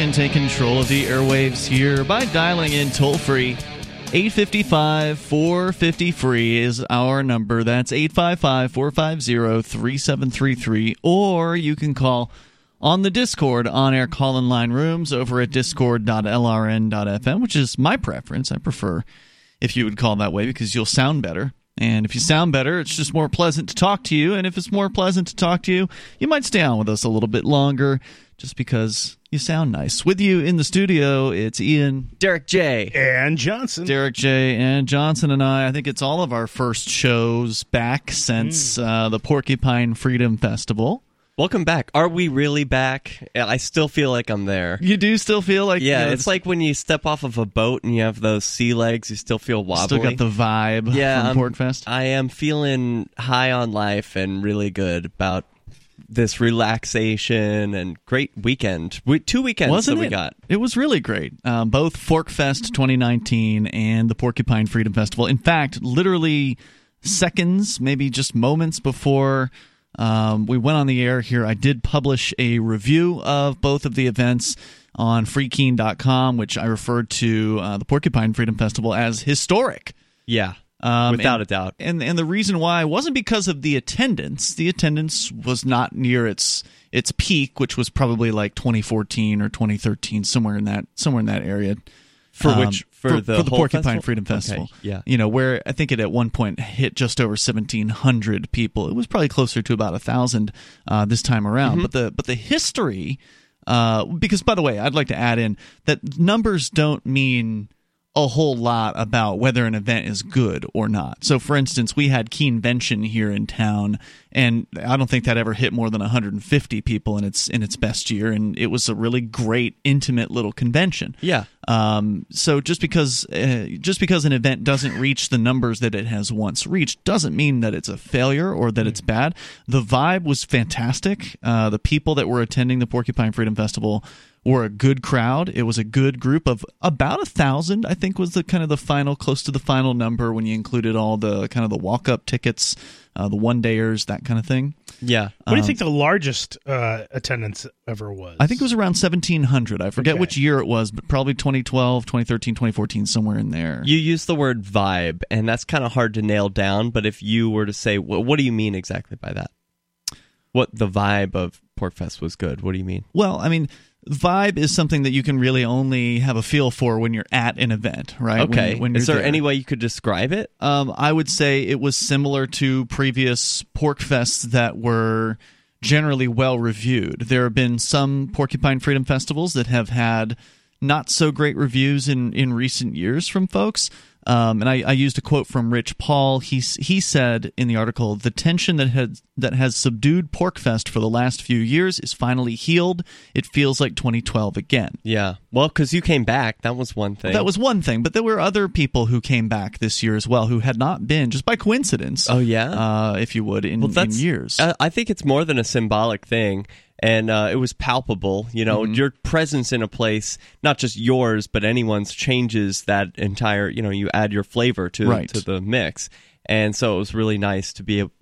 can take control of the airwaves here by dialing in toll free. 855 450 free is our number. That's 855 450 3733. Or you can call on the Discord on air call in line rooms over at discord.lrn.fm, which is my preference. I prefer if you would call that way because you'll sound better. And if you sound better, it's just more pleasant to talk to you. And if it's more pleasant to talk to you, you might stay on with us a little bit longer just because you sound nice. With you in the studio, it's Ian, Derek J, and Johnson. Derek J, and Johnson and I. I think it's all of our first shows back since mm. uh, the Porcupine Freedom Festival. Welcome back. Are we really back? I still feel like I'm there. You do still feel like yeah. You know, it's like when you step off of a boat and you have those sea legs. You still feel wobbly. Still got the vibe. Yeah, from Porkfest. I am feeling high on life and really good about this relaxation and great weekend. We, two weekends Wasn't that we it? got. It was really great. Um, both Forkfest 2019 and the Porcupine Freedom Festival. In fact, literally seconds, maybe just moments before um, we went on the air here. I did publish a review of both of the events on freekeene.com, which I referred to uh, the Porcupine Freedom Festival as historic. Yeah. Um, Without and, a doubt. And and the reason why wasn't because of the attendance. The attendance was not near its its peak, which was probably like 2014 or 2013, somewhere in that somewhere in that area. For um, which for, for, the, for the Porcupine festival? Freedom Festival. Okay, yeah. You know, where I think it at one point hit just over 1700 people. It was probably closer to about a 1000 uh, this time around. Mm-hmm. But the but the history uh, because by the way, I'd like to add in that numbers don't mean a whole lot about whether an event is good or not. So, for instance, we had Keenvention here in town, and I don't think that ever hit more than 150 people in its in its best year, and it was a really great, intimate little convention. Yeah. Um, so just because uh, just because an event doesn't reach the numbers that it has once reached doesn't mean that it's a failure or that it's bad. The vibe was fantastic. Uh, the people that were attending the Porcupine Freedom Festival were a good crowd. It was a good group of about a thousand, I think, was the kind of the final, close to the final number when you included all the kind of the walk up tickets, uh, the one dayers, that kind of thing. Yeah. What do you um, think the largest uh, attendance ever was? I think it was around 1,700. I forget okay. which year it was, but probably 2012, 2013, 2014, somewhere in there. You use the word vibe, and that's kind of hard to nail down. But if you were to say, well, what do you mean exactly by that? What the vibe of Porkfest was good? What do you mean? Well, I mean, vibe is something that you can really only have a feel for when you're at an event, right? Okay. When, when is there, there, any way you could describe it? Um, I would say it was similar to previous pork fests that were generally well reviewed. There have been some Porcupine Freedom Festivals that have had not so great reviews in, in recent years from folks. Um, and I, I, used a quote from Rich Paul. He he said in the article, "The tension that has that has subdued Porkfest for the last few years is finally healed. It feels like 2012 again." Yeah, well, because you came back, that was one thing. That was one thing, but there were other people who came back this year as well who had not been just by coincidence. Oh yeah, uh, if you would in, well, in years. I think it's more than a symbolic thing and uh, it was palpable. You know, mm-hmm. your presence in a place, not just yours, but anyone's, changes that entire. You know, you add your flavor to right. to the mix, and so it was really nice to be able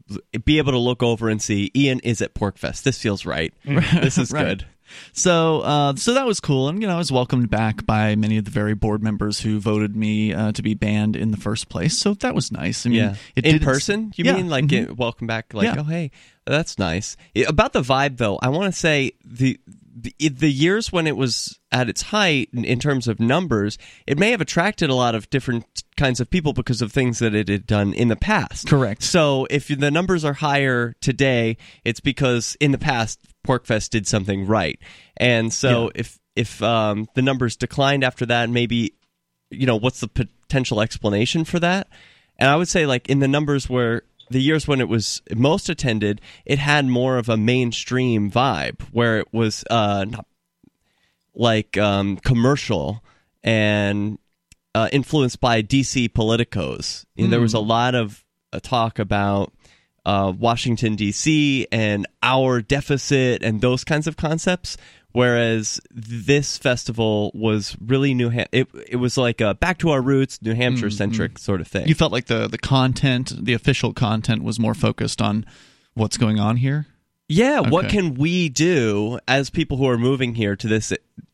be able to look over and see Ian is at Porkfest. This feels right. this is right. good. So, uh, so that was cool, and you know, I was welcomed back by many of the very board members who voted me uh, to be banned in the first place. So that was nice. I mean, yeah. in person, you yeah. mean like mm-hmm. welcome back? Like, yeah. oh hey, that's nice. About the vibe, though, I want to say the, the, the years when it was at its height in, in, terms of numbers, it may have attracted a lot of different kinds of people because of things that it had done in the past. Correct. So if the numbers are higher today, it's because in the past Porkfest did something right, and so yeah. if if um, the numbers declined after that, maybe you know what's the potential explanation for that? And I would say like in the numbers where the years when it was most attended, it had more of a mainstream vibe where it was uh, not like um, commercial and uh, influenced by DC politicos. Mm. There was a hmm. lot of uh, talk about uh, Washington D.C. and our deficit and those kinds of concepts. Whereas this festival was really New Ham- it it was like a back to our roots, New Hampshire centric mm-hmm. sort of thing. You felt like the the content, the official content, was more focused on what's going on here. Yeah, okay. what can we do as people who are moving here to this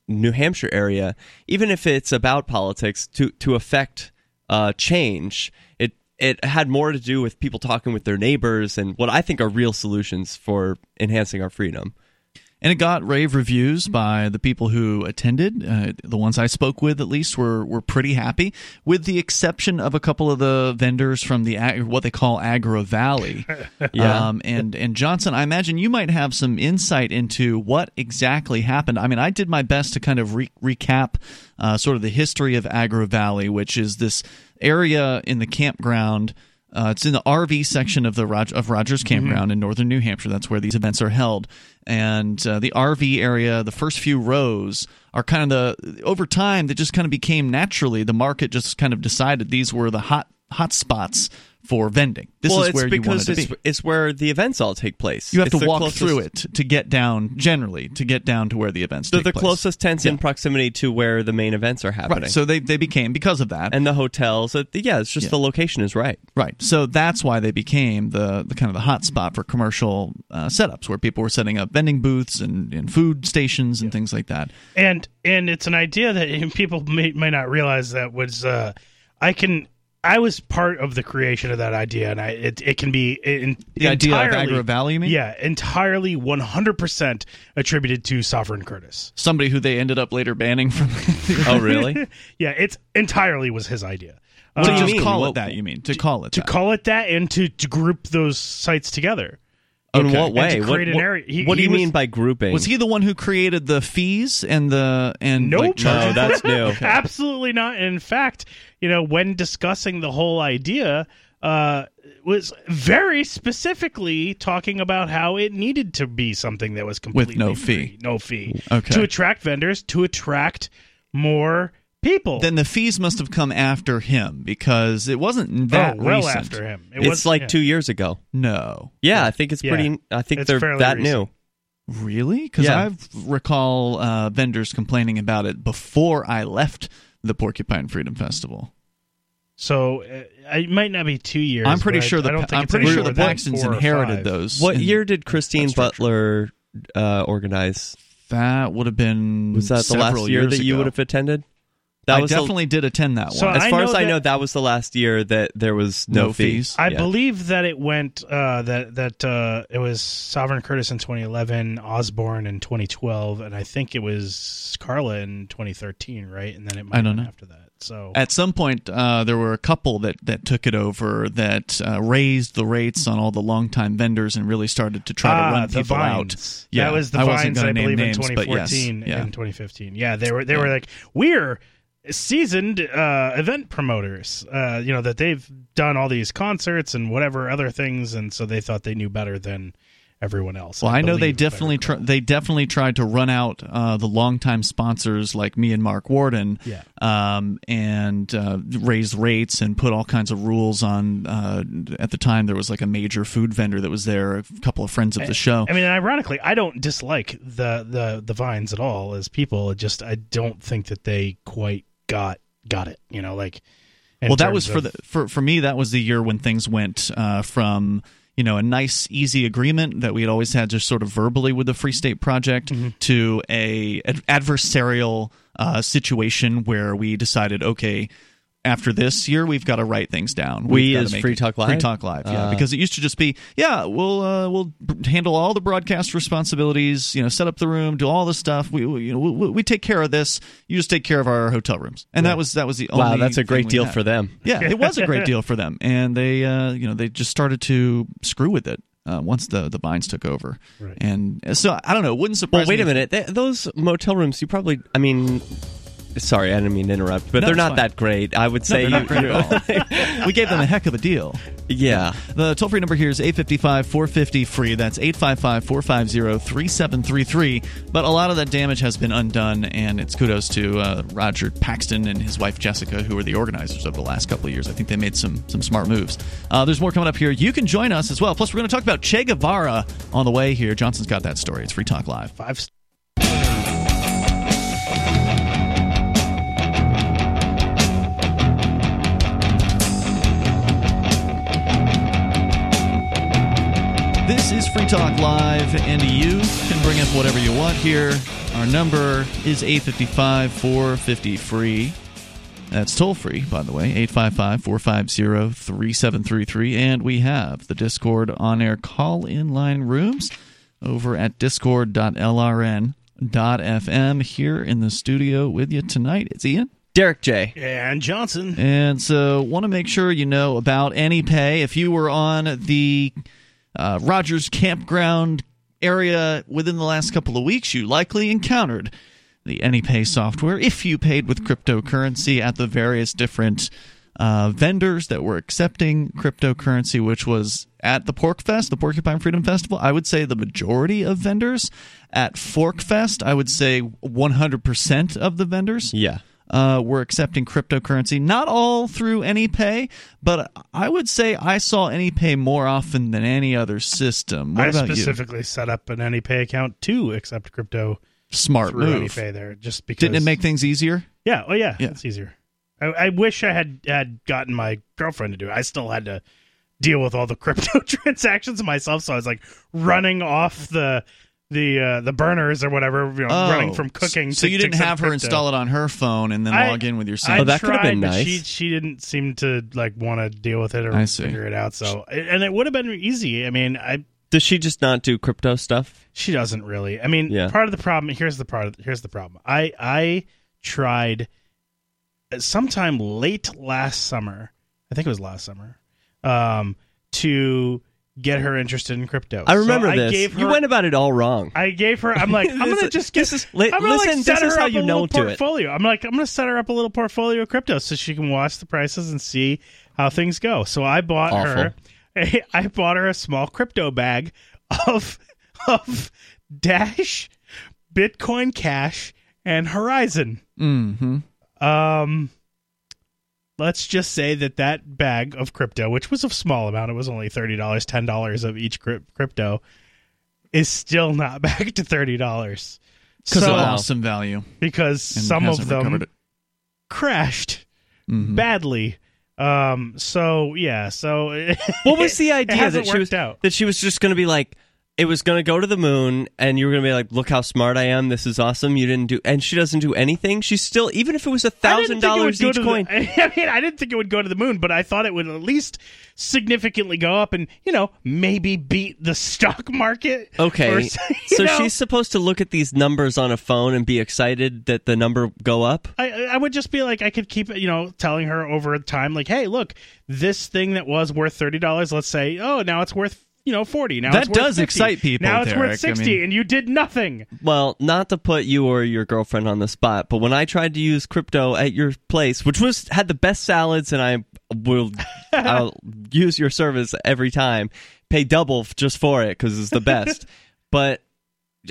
New Hampshire area, even if it's about politics, to to affect uh, change. It it had more to do with people talking with their neighbors and what I think are real solutions for enhancing our freedom and it got rave reviews by the people who attended. Uh, the ones I spoke with, at least, were were pretty happy, with the exception of a couple of the vendors from the what they call Agora Valley. yeah. Um, and and Johnson, I imagine you might have some insight into what exactly happened. I mean, I did my best to kind of re- recap uh, sort of the history of Agora Valley, which is this area in the campground uh, it's in the RV section of the Rog- of Rogers mm-hmm. Campground mm-hmm. in northern New Hampshire. That's where these events are held. And uh, the RV area, the first few rows are kind of the over time that just kind of became naturally the market just kind of decided these were the hot hot spots for vending. This well, is where you want to be. It's where the events all take place. You have it's to walk closest... through it to get down. Generally, to get down to where the events. So the place. closest tents yeah. in proximity to where the main events are happening. Right. So they they became because of that, and the hotels. Yeah, it's just yeah. the location is right. Right. So that's why they became the the kind of the hot spot for commercial uh, setups where people were setting up vending booths and, and food stations and yeah. things like that. And and it's an idea that people may may not realize that was. Uh, I can I was part of the creation of that idea, and I it, it can be in, the idea of Agora Valley. You mean? Yeah, entirely one hundred percent attributed to Sovereign Curtis, somebody who they ended up later banning from. oh, really? yeah, it's entirely was his idea. What uh, do you mean? call it that? You mean to call it to that. call it that and to, to group those sites together? In okay. what way? What, what, he, what, do you was, mean by grouping? Was he the one who created the fees and the and nope. like, no, that's new. okay. Absolutely not. In fact, you know, when discussing the whole idea, uh, was very specifically talking about how it needed to be something that was completely with no free, fee, no fee, okay. to attract vendors, to attract more people. Then the fees must have come after him because it wasn't that oh, well recent. after him. It it's was, like yeah. two years ago. No. Yeah, I think it's pretty. Yeah. I think it's they're that recent. new. Really? Because yeah. I recall uh, vendors complaining about it before I left the Porcupine Freedom Festival. So uh, it might not be two years. I'm pretty sure the I'm pretty sure the Paxtons inherited those. What year did Christine Butler uh, organize? That would have been was that the last year that ago. you would have attended? That I was definitely did attend that so one. As I far as that, I know, that was the last year that there was no, no fees. fees. I yeah. believe that it went uh, that that uh, it was Sovereign Curtis in 2011, Osborne in 2012, and I think it was Carla in 2013, right? And then it might I don't know after that. So at some point, uh, there were a couple that, that took it over that uh, raised the rates on all the longtime vendors and really started to try ah, to run people vines. out. Yeah, that was the I vines, I believe, names, in 2014 yes, yeah. and 2015. Yeah, they were they yeah. were like we're seasoned uh, event promoters. Uh, you know that they've done all these concerts and whatever other things, and so they thought they knew better than everyone else. Well, I, I know they definitely tr- they definitely tried to run out uh, the longtime sponsors like me and Mark Warden, yeah. um, and uh, raise rates and put all kinds of rules on. Uh, at the time, there was like a major food vendor that was there, a couple of friends of the show. I mean, ironically, I don't dislike the the the vines at all as people. It just I don't think that they quite got got it. You know, like well, that was for the for for me. That was the year when things went uh, from you know a nice easy agreement that we had always had just sort of verbally with the Free State Project mm-hmm. to a adversarial uh, situation where we decided okay after this year, we've got to write things down. We've we as Free Talk Live, Free Talk Live, yeah, uh, because it used to just be, yeah, we'll uh, we'll handle all the broadcast responsibilities, you know, set up the room, do all the stuff. We, we you know we, we, take care of this. You just take care of our hotel rooms, and yeah. that was that was the only. Wow, that's a great deal for them. Yeah, it was a great deal for them, and they uh, you know they just started to screw with it. Uh, once the the vines took over, right. and so I don't know. It wouldn't surprise. Well, wait a minute. Those motel rooms, you probably. I mean, Sorry, I didn't mean to interrupt, but no, they're not fine. that great. I would say no, you, we gave them a heck of a deal. Yeah. The toll free number here is 855 450 free. That's 855 450 3733. But a lot of that damage has been undone, and it's kudos to uh, Roger Paxton and his wife Jessica, who were the organizers of the last couple of years. I think they made some, some smart moves. Uh, there's more coming up here. You can join us as well. Plus, we're going to talk about Che Guevara on the way here. Johnson's got that story. It's Free Talk Live. Five. Is Free Talk Live, and you can bring up whatever you want here. Our number is 855 450 free. That's toll free, by the way, 855 450 3733. And we have the Discord on air call in line rooms over at discord.lrn.fm. Here in the studio with you tonight, it's Ian. Derek J. And Johnson. And so, want to make sure you know about AnyPay. If you were on the uh, Rogers Campground area within the last couple of weeks, you likely encountered the AnyPay software if you paid with cryptocurrency at the various different uh, vendors that were accepting cryptocurrency, which was at the Pork Fest, the Porcupine Freedom Festival. I would say the majority of vendors at Fork Fest. I would say 100% of the vendors. Yeah. Uh, were accepting cryptocurrency. Not all through AnyPay, but I would say I saw AnyPay more often than any other system. What I specifically set up an AnyPay account to accept crypto you? Smart move. AnyPay there, just because. Didn't it make things easier? Yeah. Oh, yeah. Yeah. It's easier. I, I wish I had had gotten my girlfriend to do it. I still had to deal with all the crypto transactions myself, so I was like running off the the uh, the burners or whatever, you know, running from cooking. Oh, So to, you didn't accept have her crypto. install it on her phone and then I- log in with your I Oh, that could've tried, been but nice. She she didn't seem to like want to deal with it or I see. figure it out. So and it would have been easy. I mean, I Does she just not do crypto stuff? she doesn't really. I mean, Yeah. part of the problem here's the part. Here's the problem. I I tried sometime late last summer. I think it was last summer. Um, to get her interested in crypto. I remember so I this. Gave her, you went about it all wrong. I gave her. I'm like, I'm gonna just get. this li- I'm gonna listen, like set this her is how up you a little portfolio. I'm like, I'm gonna set her up a little portfolio of crypto so she can watch the prices and see how things go. So I bought her. I bought her a small crypto bag of of Dash, Bitcoin Cash, and Horizen. hmm Um, let's just say that that bag of crypto, which was a small amount, it was only thirty dollars, ten dollars of each crypto, is still not back to thirty dollars. Because So- of awesome value. because And some of them recovered it. crashed Mhm. badly. Um. So yeah. So What was the idea that she was out? that she was just going to be like it was going to go to the moon and you were going to be like look how smart I am. This is awesome. You didn't do and she doesn't do anything. She's still even if it was a thousand didn't think it would dollars each to the- coin. I mean, I didn't think it would go to the moon, but I thought it would at least significantly go up and you know maybe beat the stock market. okay or, so know, she's supposed to look at these numbers on a phone and be excited that the number go up? I, I would just be like, I could keep, you know, telling her over time, like, hey, look, this thing that was worth thirty dollars, let's say, oh, now it's worth, you know, forty. Now That it's worth does 50. excite people, Now it's Derek. Worth sixty, mean- and you did nothing. Well, not to put you or your girlfriend on the spot, but when I tried to use crypto at your place, which was had the best salads, and I will I'll use your service every time, pay double just for it because it's the best. but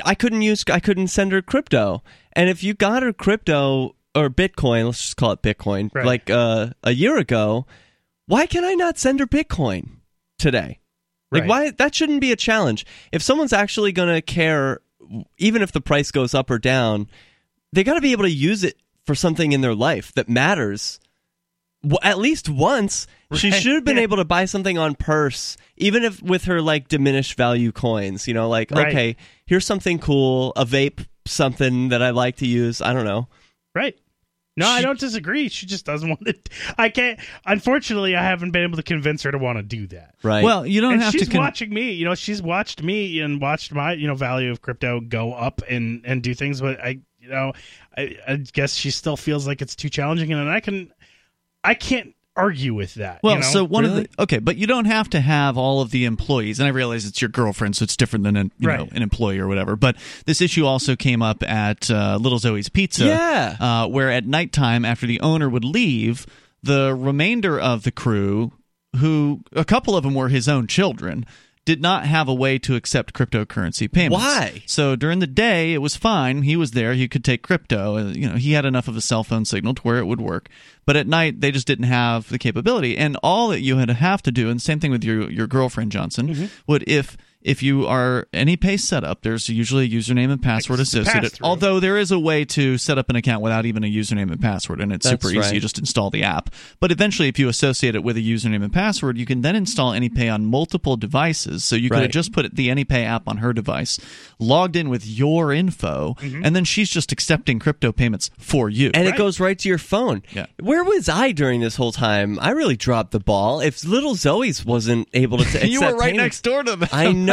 I couldn't use I couldn't send her crypto, and if you got her crypto or Bitcoin, let's just call it Bitcoin, Right. like uh, a year ago, why can I not send her Bitcoin today? Like Right. why that shouldn't be a challenge. If someone's actually going to care even if the price goes up or down, they got to be able to use it for something in their life that matters. W- At least once, she should have been able to buy something on purse, even if with her like diminished value coins. You know, like Right. okay, here's something cool, a vape, something that I like to use. I don't know. Right. No, I don't disagree. She just doesn't want to. I can't. Unfortunately, I haven't been able to convince her to want to do that. Right. Well, you don't and have she's to. Con- watching me. You know, she's watched me and watched my you know value of crypto go up and and do things. But I, you know, I, I guess she still feels like it's too challenging, and I can, I can't argue with that. Well, you know? so one Really? of the okay, but you don't have to have all of the employees, and I realize it's your girlfriend, so it's different than an you know Right. an employee or whatever. But this issue also came up at uh, Little Zoe's Pizza, Yeah. uh, where at nighttime after the owner would leave, the remainder of the crew, who a couple of them were his own children. Did not have a way to accept cryptocurrency payments. Why? So during the day, it was fine. He was there. He could take crypto. Uh, You know, he had enough of a cell phone signal to where it would work. But at night, they just didn't have the capability. And all that you had to have to do, and same thing with your your girlfriend Johnson, would if if you are AnyPay setup, there's usually a username and password It's the associated. pass-through. Although there is a way to set up an account without even a username and password, and it's That's super easy. You just install the app. But eventually, if you associate it with a username and password, you can then install AnyPay on multiple devices. So you could have just put the AnyPay app on her device, logged in with your info, Mm-hmm. and then she's just accepting crypto payments for you. and Right. it goes right to your phone. Yeah. Where was I during this whole time? I really dropped the ball. If little Zoe's wasn't able to, t- you were right payments- next door to them. I know.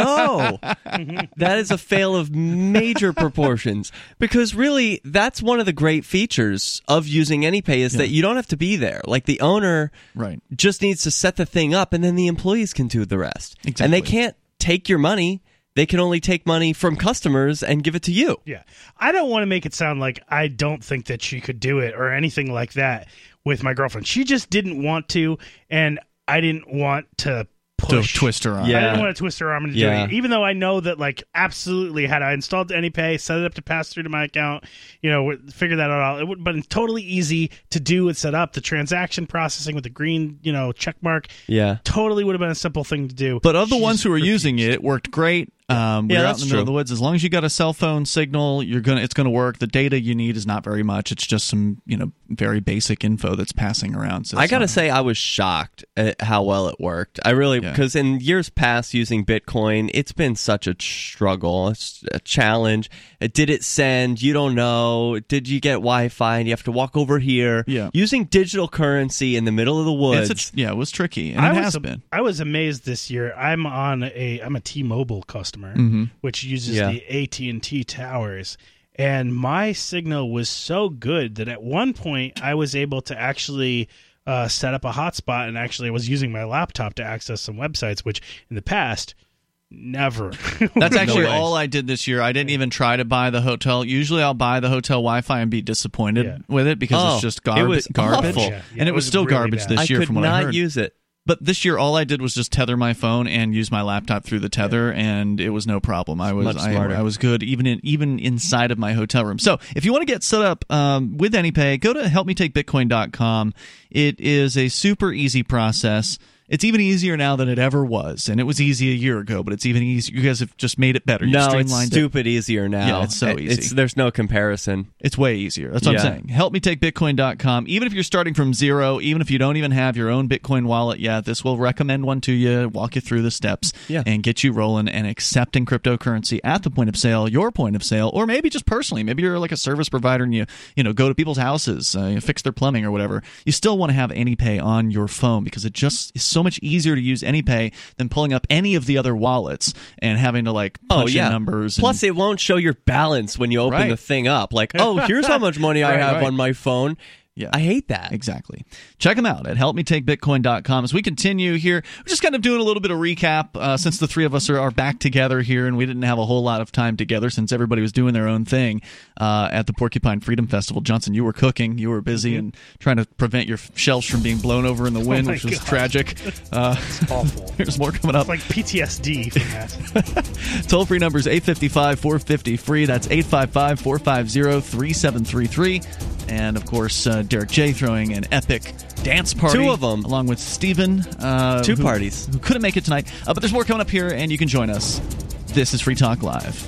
that is a fail of major proportions because really that's one of the great features of using AnyPay is that you don't have to be there. Like the owner Right. just needs to set the thing up and then the employees can do the rest. Exactly. And they can't take your money. They can only take money from customers and give it to you. Yeah. I don't want to make it sound like I don't think that she could do it or anything like that with my girlfriend. She just didn't want to, and I didn't want to To twist her arm. Yeah. I Yeah. didn't want to twist her arm into Yeah. doing it, even though I know that, like, absolutely, had I installed AnyPay, set it up to pass through to my account, you know, figure that out. It would, but it's totally easy to do and set up. The transaction processing with the green, you know, check mark, Yeah. totally would have been a simple thing to do. But of the ones who were refused. using it, it worked great. Um, we Yeah, were out in the middle of the woods. As long as you got a cell phone signal, you're gonna it's gonna work. The data you need is not very much. It's just some you know very basic info that's passing around. So I gotta not- say, I was shocked at how well it worked. I really Yeah. because in years past using Bitcoin, it's been such a struggle, it's a challenge. Uh, Did it send? You don't know. Did you get Wi-Fi and you have to walk over here? Yeah. using digital currency in the middle of the woods. It's a, yeah, it was tricky, and I it was has a- been. I was amazed this year. I'm on a I'm a T-Mobile customer, which uses Yeah. the AT and T towers, and my signal was so good that at one point I was able to actually uh, set up a hotspot, and actually I was using my laptop to access some websites, which in the past never. That's actually way. all I did this year. I didn't even try to buy the hotel. Usually, I'll buy the hotel Wi-Fi and be disappointed Yeah. with it because Oh, it's just it garbage. was garbage, awful. Yeah, yeah, and it it was was still really garbage bad. this I year, could from what I not heard. use it. But this year, all I did was just tether my phone and use my laptop through the tether, and it was no problem. I was I. I was good even in even inside of my hotel room. So if you want to get set up um, with AnyPay, go to helpmetakebitcoin.com. It is a super easy process. It's even easier now than it ever was, and it was easy a year ago. But it's even easier. You guys have just made it better. You No, it's streamlined it. stupid easier now. Yeah, it's so It- easy. It's, there's no comparison. It's way easier. That's what Yeah. I'm saying. HelpMeTakeBitcoin.com. Even if you're starting from zero, even if you don't even have your own Bitcoin wallet yet, this will recommend one to you, walk you through the steps, Yeah. and get you rolling and accepting cryptocurrency at the point of sale, your point of sale, or maybe just personally. Maybe you're like a service provider and you you know go to people's houses, uh, fix their plumbing or whatever. You still want to have AnyPay on your phone because it just is so much easier to use AnyPay than pulling up any of the other wallets and having to like Oh punch yeah, in numbers. and- Plus, it won't show your balance when you open Right. the thing up. Like, oh, here's how much money I Right, have right. on my phone. Yeah. I hate that. Exactly. Check them out at helpmetakebitcoin.com. As we continue here, we're just kind of doing a little bit of recap uh, since the three of us are, are back together here and we didn't have a whole lot of time together since everybody was doing their own thing uh, at the Porcupine Freedom Festival. Johnson, you were cooking, you were busy and trying to prevent your shelves from being blown over in the wind, my which was God. tragic. Uh, awful. there's more coming up. It's like PTSD from that. Toll free number is 855 450 free. That's 855 450 3733. And of course, uh, Derek J throwing an epic dance party. Two of them, Along with Stephen. Uh, Two who- parties. Who couldn't make it tonight. Uh, but there's more coming up here, and you can join us. This is Free Talk Live.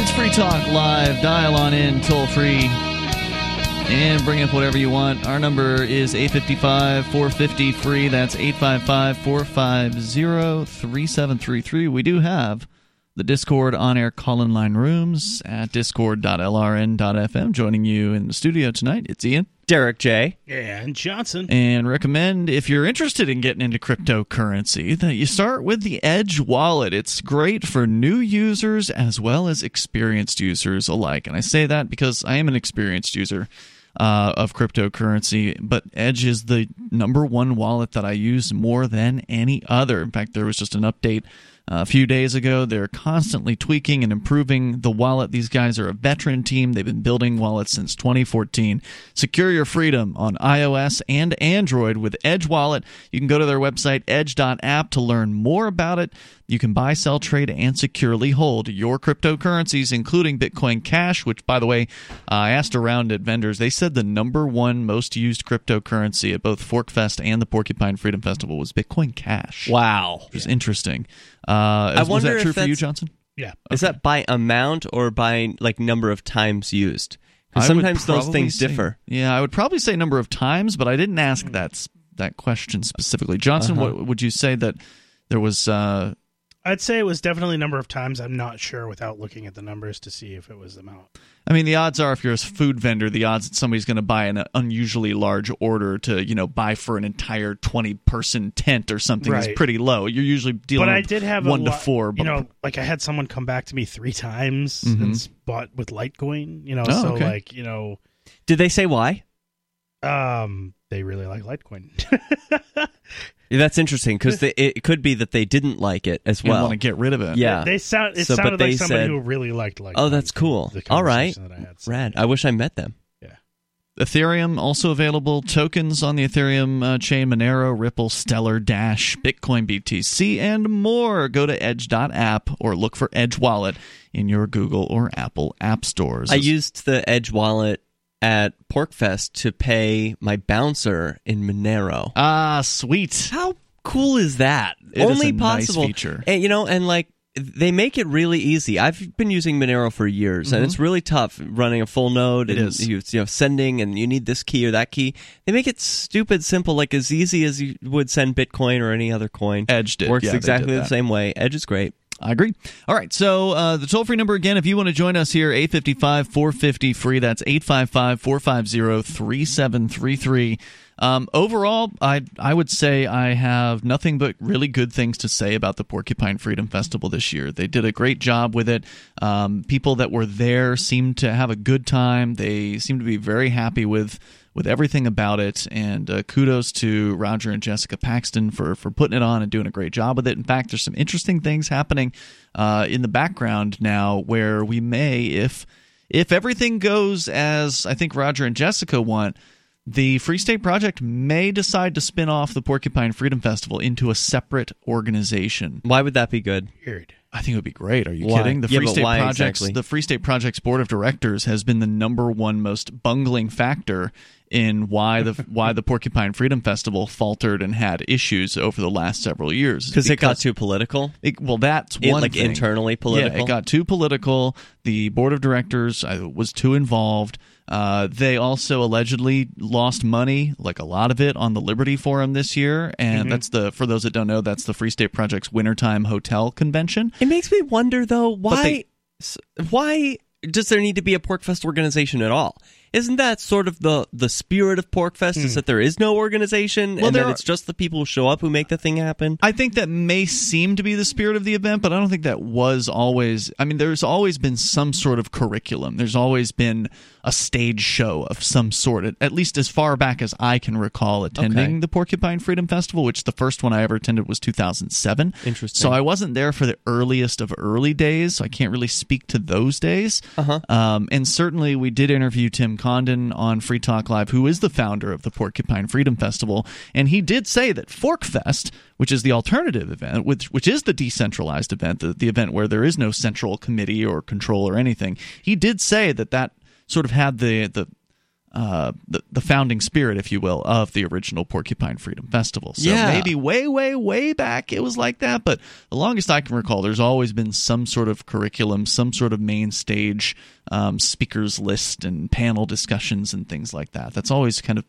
It's Free Talk Live. Dial on in toll free and bring up whatever you want. Our number is 855 450 free. That's 855 450 3733. We do have the Discord on air call in line rooms at discord.lrn.fm. Joining you in the studio tonight, it's Ian. Derek J. And Johnson. And recommend if you're interested in getting into cryptocurrency that you start with the Edge wallet. It's great for new users as well as experienced users alike. And I say that because I am an experienced user. Uh, of cryptocurrency, but Edge is the number one wallet that I use more than any other. In fact, there was just an update a few days ago. They're constantly tweaking and improving the wallet. These guys are a veteran team. They've been building wallets since 2014. Secure your freedom on iOS and Android with Edge Wallet. You can go to their website, edge.app, to learn more about it. You can buy, sell, trade, and securely hold your cryptocurrencies, including Bitcoin Cash, which, by the way, I asked around at vendors. They said the number one most used cryptocurrency at both Forkfest and the Porcupine Freedom Festival was Bitcoin Cash. Wow. Which is interesting. Uh, I was wonder that true for you, Johnson? Yeah. Is that by amount or by like number of times used? Because sometimes those things say- differ. Yeah, I would probably say number of times, but I didn't ask that that question specifically. Johnson, Uh-huh. what would you say that there was? Uh, I'd say it was definitely a number of times. I'm not sure without looking at the numbers to see if it was the amount. I mean, the odds are, if you're a food vendor, the odds that somebody's going to buy an unusually large order to, you know, buy for an entire twenty-person tent or something is pretty low. You're usually dealing. But I did have one a to lot- four. You but- know, like I had someone come back to me three times Mhm. and s- bought with Litecoin. You know, Oh, so okay. like you know, Did they say why? um, they really like Litecoin. Yeah, That's interesting because it could be that they didn't like it as you well. want to get rid of it. Yeah. they sound. It So, but sounded they like somebody said- who really liked Litecoin. Oh, that's cool. the All right. That I had. So- Rad. I wish I met them. Yeah. Ethereum also available. Tokens on the Ethereum uh, chain: Monero, Ripple, Stellar, Dash, Bitcoin, BTC, and more. Go to Edge.app or look for Edge Wallet in your Google or Apple app stores. I used the Edge wallet at Porkfest to pay my bouncer in Monero. ah, sweet. How cool is that? It is Only nice possible feature. And, you know, and like they make it really easy. I've been using Monero for years, and it's really tough running a full node. Mm-hmm. It and is. You, you know, sending, and you need this key or that key. They make it stupid simple, like as easy as you would send Bitcoin or any other coin. Edge did. Works Yeah, exactly the same way. Edge is great. I agree. All right. So uh, the toll free number again, if you want to join us here, 855 450 free. That's 855 450 3733. Um, overall, I I would say I have nothing but really good things to say about the Porcupine Freedom Festival this year. They did a great job with it. Um, people that were there seemed to have a good time. They seemed to be very happy with with everything about it. And uh, kudos to Roger and Jessica Paxton for for putting it on and doing a great job with it. In fact, there's some interesting things happening uh, in the background now where we may, if if everything goes as I think Roger and Jessica want. The Free State Project may decide to spin off the Porcupine Freedom Festival into a separate organization. Why would that be good? Weird. I think it would be great. Are you Why? kidding? The Yeah, Free but State why Project's exactly? the Free State Project's board of directors has been the number one most bungling factor in why the why the Porcupine Freedom Festival faltered and had issues over the last several years. Because it got too political, it- well, that's It- one like thing. internally political. Yeah, it got too political. The board of directors uh, was too involved. Uh, they also allegedly lost money, like a lot of it, on the Liberty Forum this year, and Mm-hmm. that's the for those that don't know, that's the Free State Project's wintertime hotel convention. It makes me wonder though why they- why does there need to be a Porkfest organization at all? Isn't that sort of the the spirit of Porkfest is that there is no organization and Hmm. that are- it's just the people who show up who make the thing happen? I think that may seem to be the spirit of the event, but I don't think that was always. I mean, there's always been some sort of curriculum. There's always been a stage show of some sort, at, at least as far back as I can recall attending Okay. the Porcupine Freedom Festival, which the first one I ever attended was 2007. Interesting. So I wasn't there for the earliest of early days, so I can't really speak to those days. Uh-huh. Um, and certainly, we did interview Tim Condon on Free Talk Live, who is the founder of the Porcupine Freedom Festival, and he did say that Forkfest, which is the alternative event, which which is the decentralized event, the, the event where there is no central committee or control or anything, he did say that that sort of had the the uh, the, the founding spirit, if you will, of the original Porcupine Freedom Festival. So Yeah. maybe way, way, way back it was like that. But the longest I can recall, there's always been some sort of curriculum, some sort of main stage um, speakers list and panel discussions and things like that. That's always kind of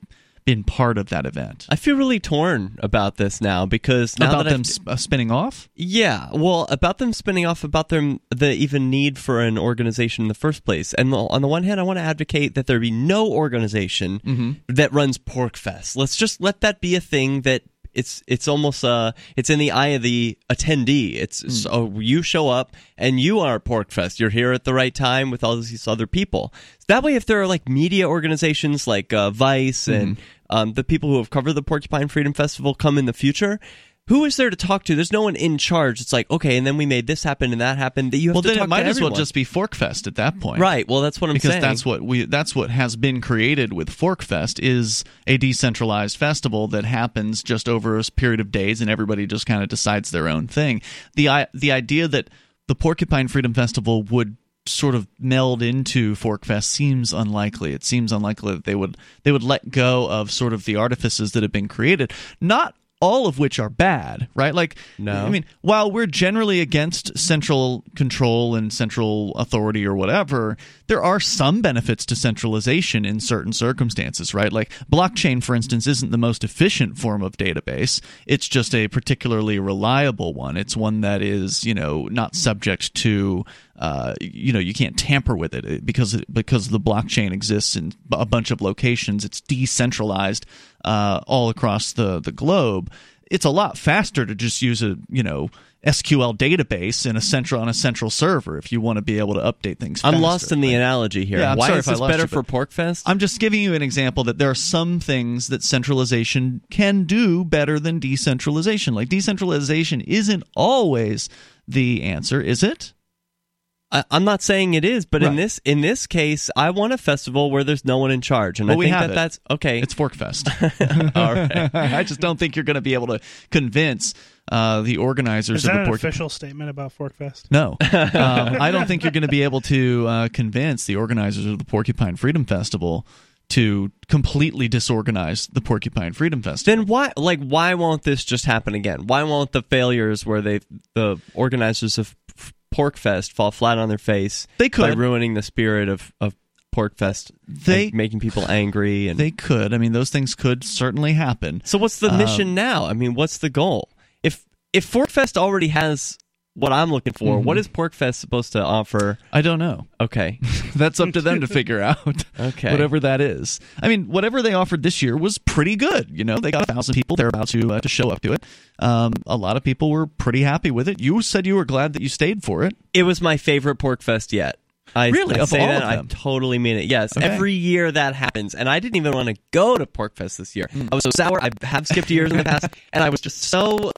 been part of that event. I feel really torn about this now because now about that them sp- uh, spinning off. Yeah, well, about them spinning off, about them the even need for an organization in the first place. And on the one hand, I want to advocate that there be no organization Mm-hmm. that runs Porkfest. Let's just let that be a thing that it's it's almost uh it's in the eye of the attendee. It's Hmm. so you show up and you are at Porkfest. You're here at the right time with all these other people. That way, if there are like media organizations like uh, Vice and Mm-hmm. um, the people who have covered the Porcupine Freedom Festival come in the future. Who is there to talk to? There's no one in charge. It's like, okay, and then we made this happen and that happened. That you have Well, to then talk it might to as well just be Forkfest at that point, right. Well, that's what I'm saying. because saying. that's what we that's what has been created with Forkfest is a decentralized festival that happens just over a period of days and everybody just kind of decides their own thing. The the idea that the Porcupine Freedom Festival would sort of meld into Forkfest seems unlikely. It seems unlikely that they would they would let go of sort of the artifices that have been created. Not all of which are bad, right? Like, No. I mean, while we're generally against central control and central authority or whatever, there are some benefits to centralization in certain circumstances, right? Like blockchain, for instance, isn't the most efficient form of database. It's just a particularly reliable one. It's one that is, you know, not subject to, uh, you know, you can't tamper with it because because the blockchain exists in a bunch of locations. It's decentralized uh, all across the the globe it's a lot faster to just use a you know SQL database in a central on a central server if you want to be able to update things. I'm faster, lost in the right? analogy here. Yeah, I'm Why is this better you, for Porkfest? I'm just giving you an example that there are some things that centralization can do better than decentralization. Like decentralization isn't always the answer, is it? I, I'm not saying it is, but in this in this case, I want a festival where there's no one in charge, and Well, I we think have that it. that's okay. It's Forkfest. All right. I just don't think you're going to be able to convince uh, the organizers Is of that the an Porcupine. official statement about Forkfest? No, um, I don't think you're going to be able to uh, convince the organizers of the Porcupine Freedom Festival to completely disorganize the Porcupine Freedom Festival. Then why, like, why won't this just happen again? Why won't the failures where they, the organizers of Porkfest, fall flat on their face? They could. by ruining the spirit of of Porkfest, They- making people angry. And they could. I mean, those things could certainly happen. so, what's the Um, mission now? I mean, what's the goal? If if Forkfest already has what I'm looking for, Mm-hmm. what is Porkfest supposed to offer? I don't know. Okay, That's up to them to figure out. Okay. Whatever that is. I mean, whatever they offered this year was pretty good. You know, they got a thousand people. They're about to uh, to show up to it. Um, a lot of people were pretty happy with it. You said you were glad that you stayed for it. it was my favorite Porkfest yet. I, Really? I Of say all that I totally mean it. Yes, Okay. every year that happens, and I didn't even want to go to Porkfest this year. I was so sour. I have skipped years in the past, and I was just so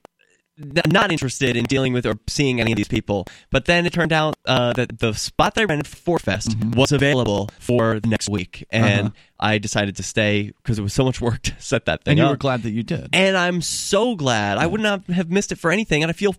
not interested in dealing with or seeing any of these people. But then it turned out uh, that the spot that I rented for Fest was available for the next week, and Mm-hmm. Uh-huh. I decided to stay because it was so much work to set that thing And you up were glad that you did. and I'm so glad. I would not have missed it for anything, and I feel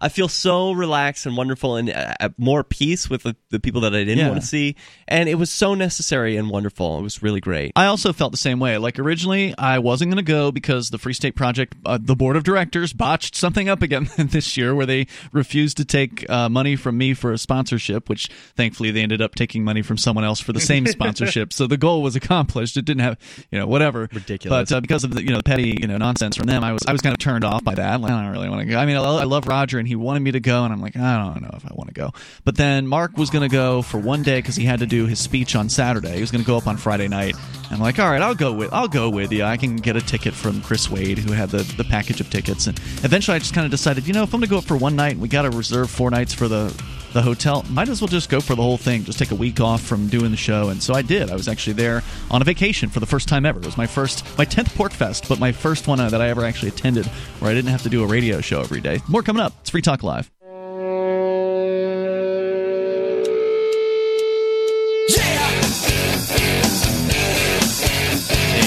I feel so relaxed and wonderful and uh, at more peace with the, the people that I didn't Yeah. want to see. And it was so necessary and wonderful. It was really great. I also felt the same way. Like originally, I wasn't going to go because the Free State Project, uh, the board of directors, botched something up again this year, where they refused to take uh, money from me for a sponsorship. Which thankfully they ended up taking money from someone else for the same sponsorship. So the goal was accomplished. It didn't have, you know, whatever. Ridiculous. But uh, because of the you know petty you know nonsense from them, I was I was kind of turned off by that. Like, I don't really want to go. I mean, I, I love Roger, and he wanted me to go, and I'm like, I don't know if I want to go. But then Mark was going to go for one day because he had to do his speech on Saturday. He was going to go up on Friday night. I'm like, all right, I'll go with I'll go with you. I can get a ticket from Chris Wade, who had the the package of tickets. And eventually, I just kind of decided, you know, if I'm going to go up for one night, and we got to reserve four nights for the the hotel. Might as well just go for the whole thing. Just take a week off from doing the show, and so I did. I was actually there on a vacation for the first time ever. It was my first, my tenth Pork Fest, but my first one that I ever actually attended, where I didn't have to do a radio show every day. More coming up. It's Free Talk Live.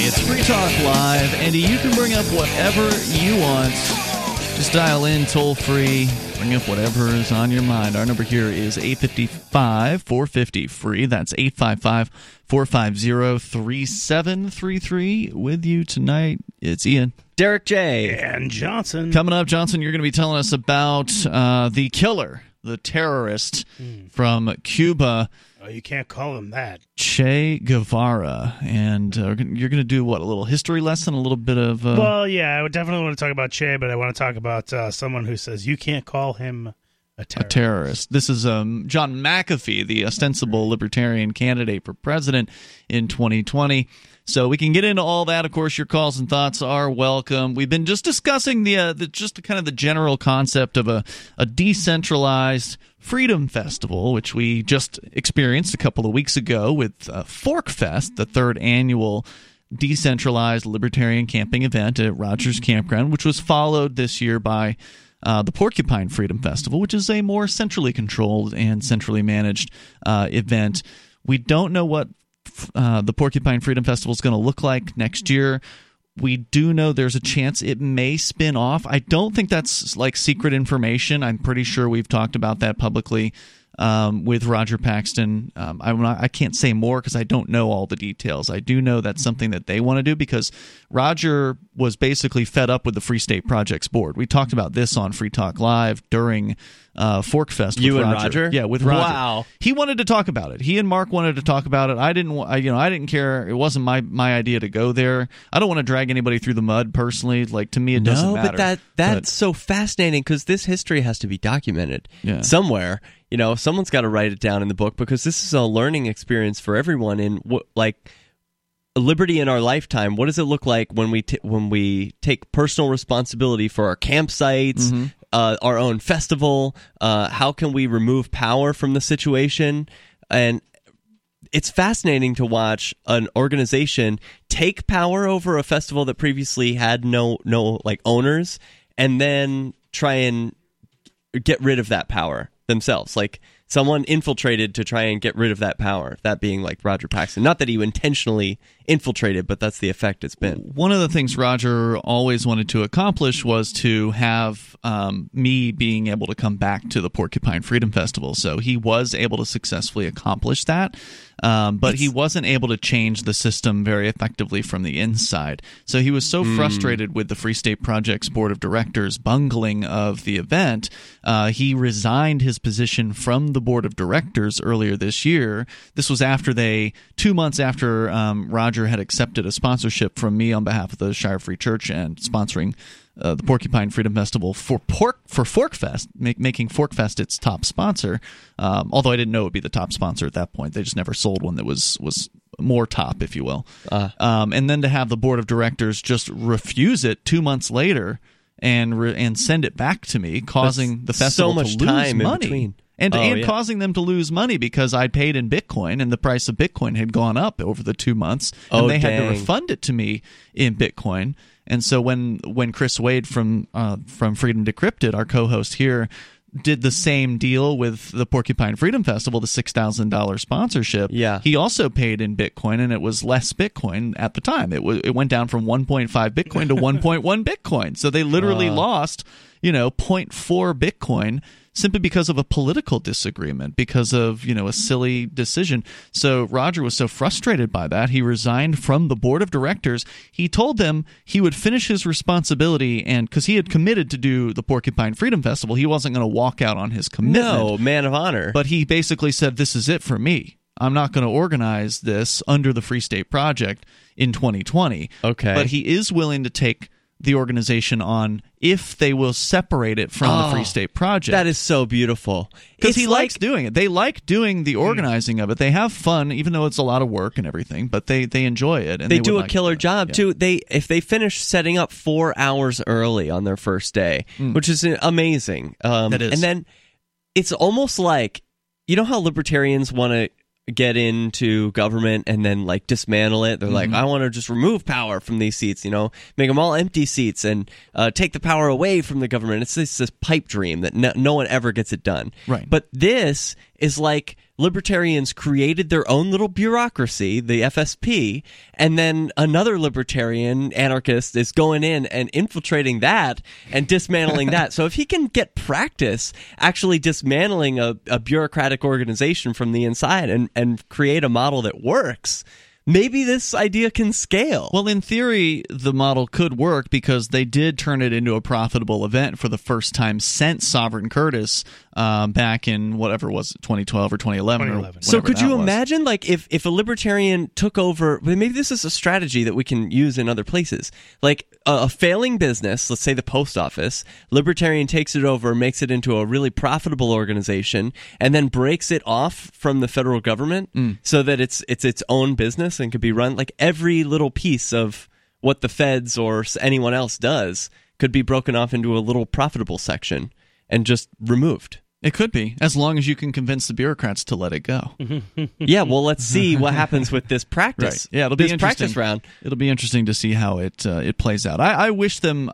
It's Free Talk Live, and you can bring up whatever you want. Just dial in toll free, bring up whatever is on your mind. Our number here is 855 450 free. That's 855 450 3733. With you tonight, it's Ian. Derek J. And Johnson. Coming up, Johnson, you're going to be telling us about uh, the killer, the terrorist from Cuba. Oh, you can't call him that. Che Guevara, and uh, you're going to do what? A little history lesson, a little bit of. Uh, Well, yeah, I would definitely want to talk about Che, but I want to talk about uh, someone who says you can't call him a a terrorist. terrorist. This is um, John McAfee, the ostensible libertarian candidate for president in 2020. So we can get into all that. Of course, your calls and thoughts are welcome. We've been just discussing the, uh, the just kind of the general concept of a, a decentralized freedom festival, which we just experienced a couple of weeks ago with uh, Fork Fest, the third annual decentralized libertarian camping event at Rogers Campground, which was followed this year by uh, the Porcupine Freedom Festival, which is a more centrally controlled and centrally managed uh, event. We don't know what uh, the Porcupine Freedom Festival is going to look like next year. We do know there's a chance it may spin off. I don't think that's like secret information. I'm pretty sure we've talked about that publicly um, with Roger Paxton. Um, not, I can't say more because I don't know all the details. I do know that's something that they want to do because Roger was basically fed up with the Free State Projects board. We talked about this on Free Talk Live during uh, Porkfest. You with and Roger. Roger? yeah, with Roger. Wow. he wanted to talk about it. He and Mark wanted to talk about it. I didn't. I, you know, I didn't care. It wasn't my my idea to go there. I don't want to drag anybody through the mud personally. Like to me, it doesn't no, matter. but that that's so fascinating because this history has to be documented Yeah. somewhere. You know, someone's got to write it down in the book because this is a learning experience for everyone. And what like liberty in our lifetime, what does it look like when we t- when we take personal responsibility for our campsites, uh, our own festival? Uh, how can we remove power from the situation? And it's fascinating to watch an organization take power over a festival that previously had no no like owners and then try and get rid of that power themselves like someone infiltrated to try and get rid of that power that being like Roger Paxton not that he intentionally infiltrated but that's the effect it's been. One of the things Roger always wanted to accomplish was to have um, me being able to come back to the Porcupine Freedom Festival. So he was able to successfully accomplish that, um, but he wasn't able to change the system very effectively from the inside. So he was so frustrated with the Free State Project's board of directors bungling of the event, uh, he resigned his position from the board of directors earlier this year. This was after they, two months after um, Roger had accepted a sponsorship from me on behalf of the Shire Free Church and sponsoring uh, the Porcupine Freedom Festival for Pork for Porkfest, make, making Porkfest its top sponsor. Um, although I didn't know it would be the top sponsor at that point, they just never sold one that was was more top, if you will. Um, and then to have the board of directors just refuse it two months later and re- and send it back to me, causing the festival so much to lose time money. And, Oh, and yeah. causing them to lose money because I paid in Bitcoin and the price of Bitcoin had gone up over the two months, and Oh, they had to refund it to me in Bitcoin. And so when when Chris Wade from uh, from Freedom Decrypted, our co-host here, did the same deal with the Porcupine Freedom Festival, the six thousand dollars sponsorship. Yeah. he also paid in Bitcoin, and it was less Bitcoin at the time. It was it went down from one point five Bitcoin to one point one Bitcoin. So they literally lost, you know, 0.4 Bitcoin simply because of a political disagreement, because of you know a silly decision. So Roger was so frustrated by that, he resigned from the board of directors. He told them he would finish his responsibility, and because he had committed to do the Porcupine Freedom Festival, he wasn't going to walk out on his commitment. no man of honor But he basically said, This is it for me. I'm not going to organize this under the Free State Project in 2020. Okay. But he is willing to take the organization on if they will separate it from the Free Oh, State Project. that is so beautiful because he likes like- doing it. They like doing the organizing of it. They have fun, even though it's a lot of work and everything. But they they enjoy it. And they, they, do a like killer job Yeah. too. They if they finish setting up four hours early on their first day, which is amazing. Um, Hmm. That is. and then it's almost like you know how libertarians want to get into government and then like dismantle it. They're Mm-hmm. like, I want to just remove power from these seats. You know, make them all empty seats and uh, take the power away from the government. It's this, this pipe dream that no, no one ever gets it done. Right. But this is like libertarians created their own little bureaucracy, the FSP, and then another libertarian anarchist is going in and infiltrating that and dismantling that. So if he can get practice actually dismantling a, a bureaucratic organization from the inside and, and create a model that works, maybe this idea can scale. Well, in theory, the model could work because they did turn it into a profitable event for the first time since Sovereign Curtis um, back in whatever it was 2012 or 2011. 2011. Or so could that you was. imagine like if if a libertarian took over well, maybe this is a strategy that we can use in other places like a, a failing business let's say the post office libertarian takes it over makes it into a really profitable organization and then breaks it off from the federal government so that it's it's its own business and could be run like every little piece of what the feds or anyone else does could be broken off into a little profitable section and just removed It could be, as long as you can convince the bureaucrats to let it go. yeah, well, let's see what happens with this practice. Yeah, it'll be this interesting. practice round. It'll be interesting to see how it uh, it plays out. I, I wish them.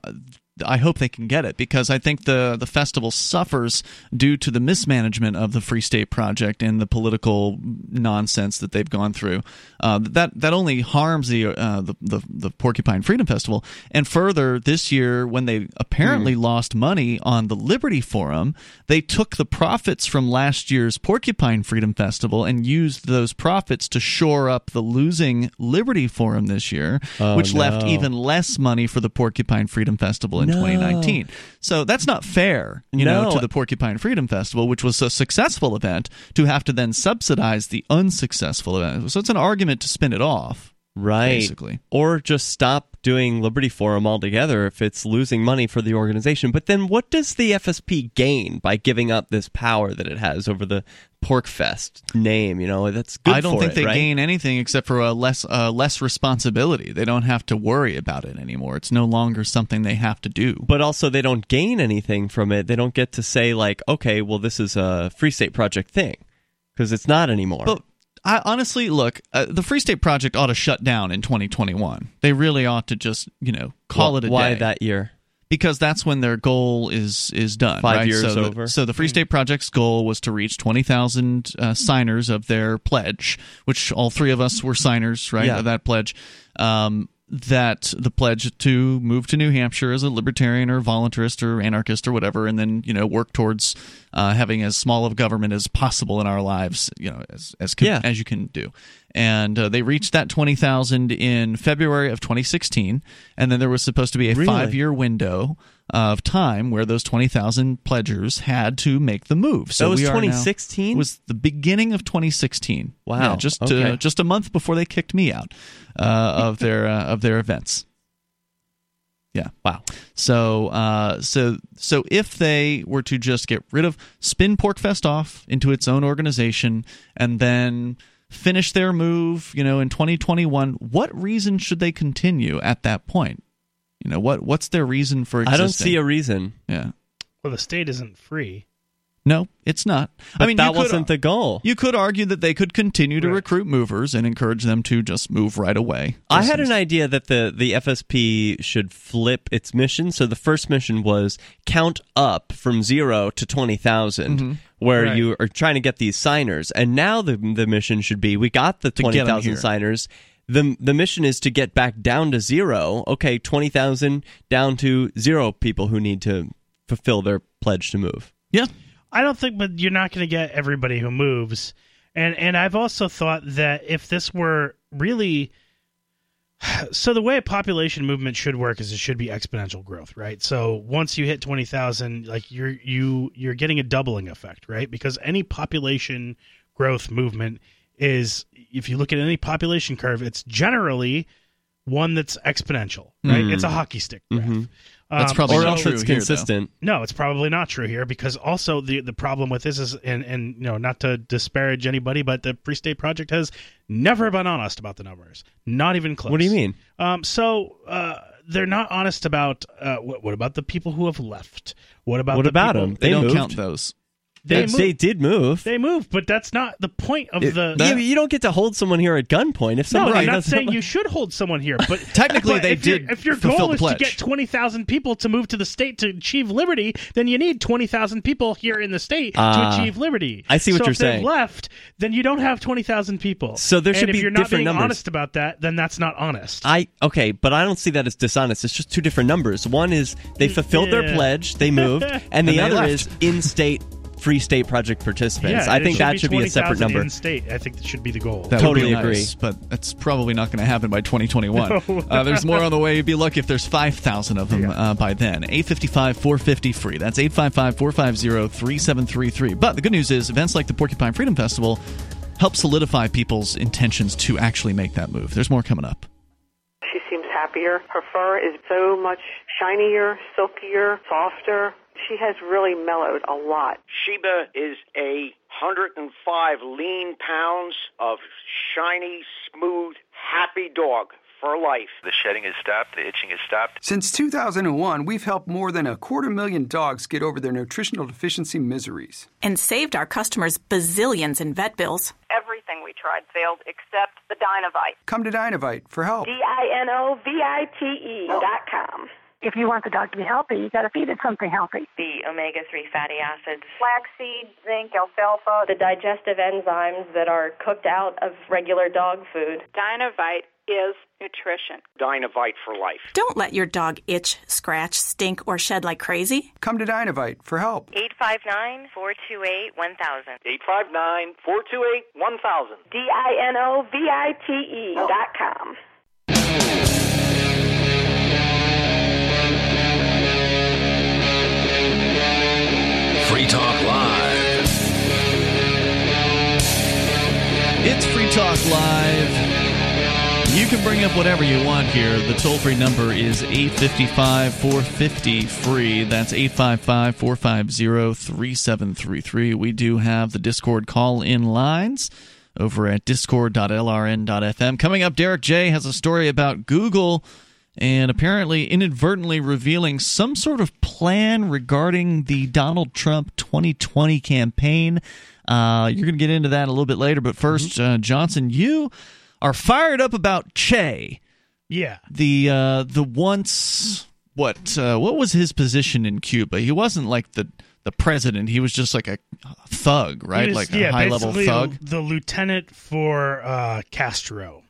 I hope they can get it because I think the the festival suffers due to the mismanagement of the Free State Project and the political nonsense that they've gone through. Uh, that that only harms the, uh, the the the Porcupine Freedom Festival. And further, this year when they apparently lost money on the Liberty Forum, they took the profits from last year's Porcupine Freedom Festival and used those profits to shore up the losing Liberty Forum this year, which left even less money for the Porcupine Freedom Festival in No. 2019. So that's not fair, you know, to the Porcupine Freedom Festival, which was a successful event, to have to then subsidize the unsuccessful event. So it's an argument to spin it off. Right. Basically. Or just stop doing Liberty Forum altogether if it's losing money for the organization. But then what does the FSP gain by giving up this power that it has over the Porkfest name? You know, that's good I don't think it, they right? gain anything except for a less uh, less responsibility. They don't have to worry about it anymore. It's no longer something they have to do. But also, they don't gain anything from it. They don't get to say, like, okay, well, this is a Free State Project thing. Because it's not anymore. But I honestly look, uh, the Free State Project ought to shut down in 2021. They really ought to just, you know, call Wh- it a Why day. that year? Because that's when their goal is is done. Five right? years so the- over. so the Free State Project's goal was to reach twenty thousand uh, signers of their pledge, which all three of us were signers, right? Yeah. Of that pledge. Um, that the pledge to move to New Hampshire as a libertarian or voluntarist or anarchist or whatever, and then you know work towards uh, having as small of government as possible in our lives, you know, as as can, Yeah. as you can do. And uh, they reached that twenty thousand in February of 2016, and then there was supposed to be a Really? five year window of time where those 20,000 pledgers had to make the move. So That was we are now- 2016? was the beginning of 2016. Wow. Yeah, just Okay. uh, just a month before they kicked me out uh, of their uh, of their events. Yeah. Wow. So uh, so so if they were to just get rid of spin Porkfest off into its own organization and then finish their move, you know, in 2021, what reason should they continue at that point? You know, what what's their reason for existing? I don't see a reason. Yeah. Well, the state isn't free. No, it's not. But I mean, that could, wasn't the goal. You could argue that they could continue to Right. recruit movers and encourage them to just move right away. I had an idea that the, the FSP should flip its mission. So the first mission was count up from zero to 20,000, mm-hmm. where Right. you are trying to get these signers. And now the, the mission should be we got the 'em 20,000 signers. The, the mission is to get back down to zero. Okay, 20,000 down to zero people who need to fulfill their pledge to move. Yeah. I don't think, but you're not going to get everybody who moves. And and I've also thought that if this were really so the way a population movement should work is it should be exponential growth, right? So once you hit 20,000, like you're you you're getting a doubling effect, right? Because any population growth movement is if you look at any population curve, it's generally one that's exponential, right? It's a hockey stick graph. Mhm. That's Um, probably Or not else true it's here, though. consistent. no, it's probably not true here because also the the problem with this is and and you know not to disparage anybody, but the Free State Project has never been honest about the numbers, not even close. What do you mean? Um, so uh, they're not honest about uh, what, what about the people who have left? What about What the about people- them? They, They don't moved. count those. They They, did move. They moved, but that's not the point of the. yeah, but you don't get to hold someone here at gunpoint. If no, somebody I'm not doesn't- saying you should hold someone here, but Technically, but they if your- did If your fulfill goal the is to pledge. get twenty thousand people to move to the state to achieve liberty, then you need twenty thousand people here in the state Ah, to achieve liberty. I see what so you're if they've saying. Left, then you don't have twenty thousand people. So there should And should if be you're not different being numbers. honest about that, then that's not honest. I okay, but I don't see that as dishonest. It's just two different numbers. One is they fulfilled their Yeah. pledge, they moved, and, And the they other left. is in-state free state project participants. Yeah, I it think that be should be a separate number. In state, I think that should be the goal. That Totally would be agree. nice, but that's probably not going to happen by 2021. No. uh, there's more on the way. You'd be lucky if there's 5,000 of them Yeah. uh, by then. 855 450 free. That's 855 450 3733. But the good news is, events like the Porcupine Freedom Festival help solidify people's intentions to actually make that move. There's more coming up. She seems happier. Her fur is so much shinier, silkier, softer. She has really mellowed a lot. Sheba is a 105 lean pounds of shiny, smooth, happy dog for life. The shedding has stopped, the itching has stopped. Since 2001, we've helped more than a quarter million dogs get over their nutritional deficiency miseries. and saved our customers bazillions in vet bills. Everything we tried failed except the Dinovite. Come to Dinovite for help. D I N O V I T E dot com. If you want the dog to be healthy, you got to feed it something healthy. The omega 3 fatty acids, flaxseed, zinc, alfalfa, the digestive enzymes that are cooked out of regular dog food. Dinovite is nutrition. Dinovite for life. Don't let your dog itch, scratch, stink, or shed like crazy. Come to Dinovite for help. 859 428 1000. 859 428 1000. D I N O V I T E dot com. Talk Live. It's Free Talk Live. You can bring up whatever you want here. The toll free number is 855 450 free. That's 855 450 3733. We do have the Discord call in lines over at discord.lrn.fm. Coming up, Derek J has a story about Google and apparently inadvertently revealing some sort of plan regarding the Donald Trump 2020 campaign. Uh, you're going to get into that a little bit later, but 1st uh, Johnson, you are fired up about Che, Yeah. the uh, the once what uh, what was his position in Cuba? He wasn't like the the president. He was just like a thug, right? Was- like a high level thug The, the lieutenant for uh, Castro.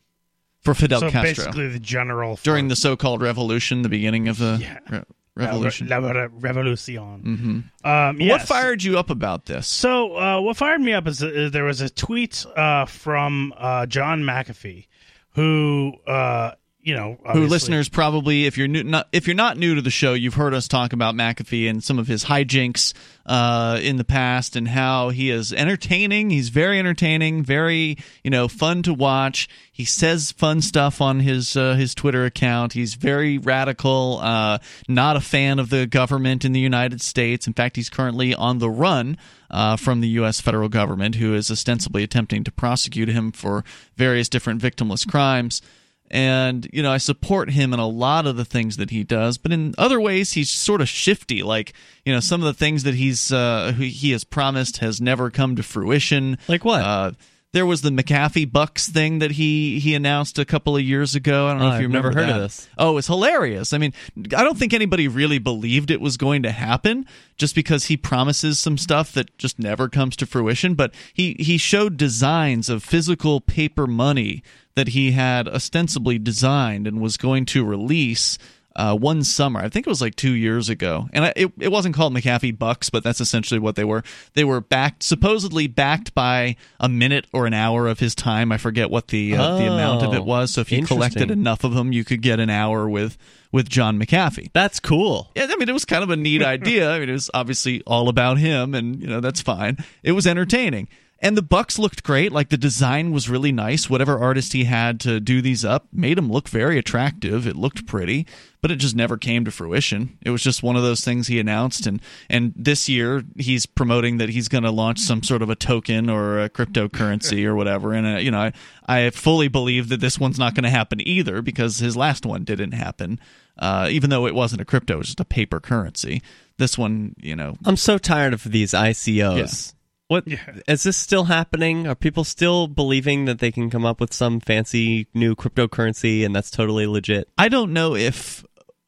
For Fidel so Castro basically the general for, during the so-called revolution, the beginning of the Yeah. re- revolution. La, Re- Revolucion. hmm Um, What fired you up about this? So uh, what fired me up is, uh, there was a tweet uh, from uh, John McAfee, who uh, you know, Who listeners probably, if you're new, not if you're not new to the show, you've heard us talk about McAfee and some of his hijinks uh, in the past, and how he is entertaining. He's very entertaining, very you know fun to watch. He says fun stuff on his uh, his Twitter account. He's very radical. Uh, not a fan of the government in the United States. In fact, he's currently on the run. Uh, from the U.S. federal government, who is ostensibly attempting to prosecute him for various different victimless crimes and you know i support him in a lot of the things that he does but in other ways he's sort of shifty like you know some of the things that he's uh he has promised has never come to fruition Like what? uh there was the McAfee Bucks thing that he he announced a couple of years ago. I don't know Oh, if you I've remember never heard of this. Oh, it's hilarious. I mean, I don't think anybody really believed it was going to happen just because he promises some stuff that just never comes to fruition, but he he showed designs of physical paper money that he had ostensibly designed and was going to release uh, one summer. I think it was like two years ago, and I, it it wasn't called McAfee Bucks, but that's essentially what they were. They were backed, supposedly backed by a minute or an hour of his time. I forget what the uh, the amount of Oh, it was. So if you collected enough of them, you could get an hour with with John McAfee. That's cool. Yeah, I mean, it was kind of a neat idea. I mean, it was obviously all about him, and you know that's fine. It was entertaining, and the Bucks looked great. Like the design was really nice. Whatever artist he had to do these up made them look very attractive. It looked pretty, but it just never came to fruition. It was just one of those things he announced, and and this year he's promoting that he's going to launch some sort of a token or a cryptocurrency or whatever. And uh, you know, I I fully believe that this one's not going to happen either because his last one didn't happen. Uh, even though it wasn't a crypto, it was just a paper currency. This one, you know, I'm so tired of these ICOs. What is Yeah. this still happening? Are people still believing that they can come up with some fancy new cryptocurrency and that's totally legit? I don't know if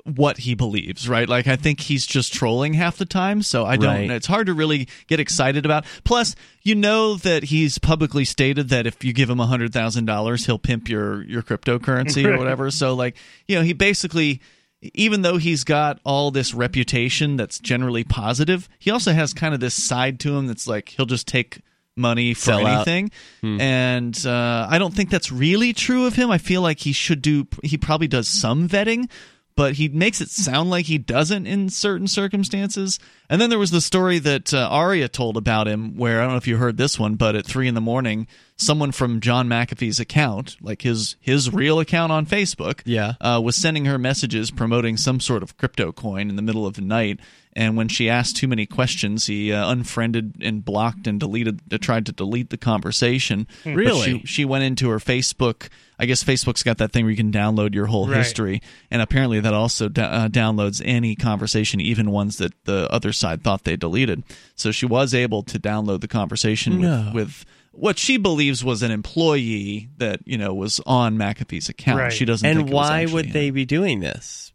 what he believes, right? Like I think he's just trolling half the time, so I don't Right. It's hard to really get excited about. Plus, you know that he's publicly stated that if you give him $100,000, he'll pimp your your cryptocurrency or whatever. So like, you know, he basically even though he's got all this reputation that's generally positive, he also has kind of this side to him that's like he'll just take money for Sell anything. Hmm. And uh, I don't think that's really true of him. I feel like he should do, he probably does some vetting, but he makes it sound like he doesn't in certain circumstances. And then there was the story that uh, Arya told about him, where I don't know if you heard this one, but at three in the morning, someone from John McAfee's account, like his his real account on Facebook, Yeah. uh, was sending her messages promoting some sort of crypto coin in the middle of the night. And when she asked too many questions, he uh, unfriended and blocked and deleted, uh, tried to delete the conversation. Really? she, she went into her Facebook. I guess Facebook's got that thing where you can download your whole Right. history, and apparently that also da- uh, downloads any conversation, even ones that the other side thought they deleted. So she was able to download the conversation No. with, with what she believes was an employee that you know was on McAfee's account. Right. She doesn't. And think it was why actually would him. they be doing this?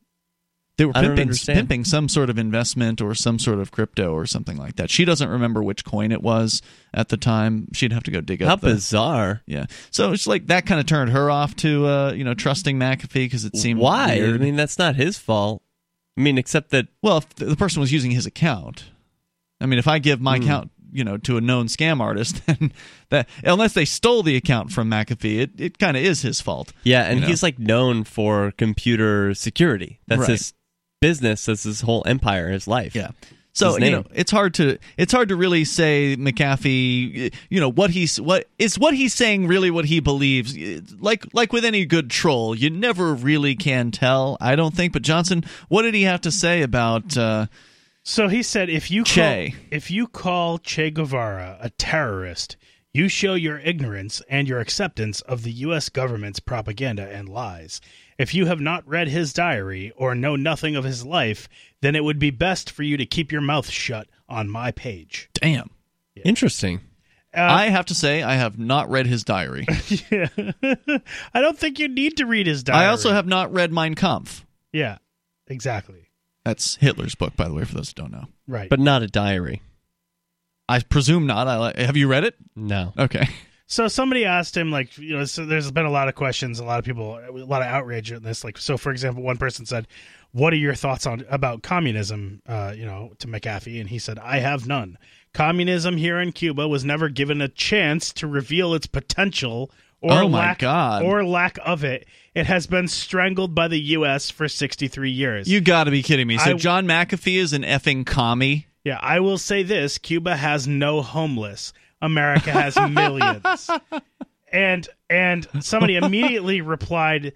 They were pimping, pimping some sort of investment or some sort of crypto or something like that. She doesn't remember which coin it was at the time. She'd have to go dig How up. the, bizarre. Yeah, so it's like that kind of turned her off to uh, you know trusting McAfee because it seemed Why? weird. I mean, that's not his fault. I mean, except that well, if the person was using his account. I mean, if I give Hmm. my account, you know, to a known scam artist, then that unless they stole the account from McAfee, it, it kind of is his fault. Yeah, and you know? he's like known for computer security. That's Right. his business. as his whole empire, his life. Yeah. So you know, it's hard to it's hard to really say McAfee. You know what he's what is what he's saying really what he believes. Like like with any good troll, you never really can tell. I don't think. But Johnson, what did he have to say about? Uh, So he said, if you Che. call, if you call Che Guevara a terrorist, you show your ignorance and your acceptance of the U.S. government's propaganda and lies. If you have not read his diary or know nothing of his life, then it would be best for you to keep your mouth shut on my page. damn. Interesting. Uh, I have to say, I have not read his diary. yeah. I don't think you need to read his diary. I also have not read Mein Kampf. Yeah, exactly. That's Hitler's book, by the way, for those who don't know. Right. But not a diary. I presume not. I have you read it? No. Okay. So somebody asked him, like, you know, so there's been a lot of questions, a lot of people, a lot of outrage on this. Like, so for example, one person said, "What are your thoughts on about communism?" Uh, you know, to McAfee, and he said, "I have none. Communism here in Cuba was never given a chance to reveal its potential." Or Oh, lack, God. Or lack of it. It has been strangled by the U.S. for 63 years. You got to be kidding me. So I- John McAfee is an effing commie. Yeah, I will say this: Cuba has no homeless. America has millions. and and somebody immediately replied,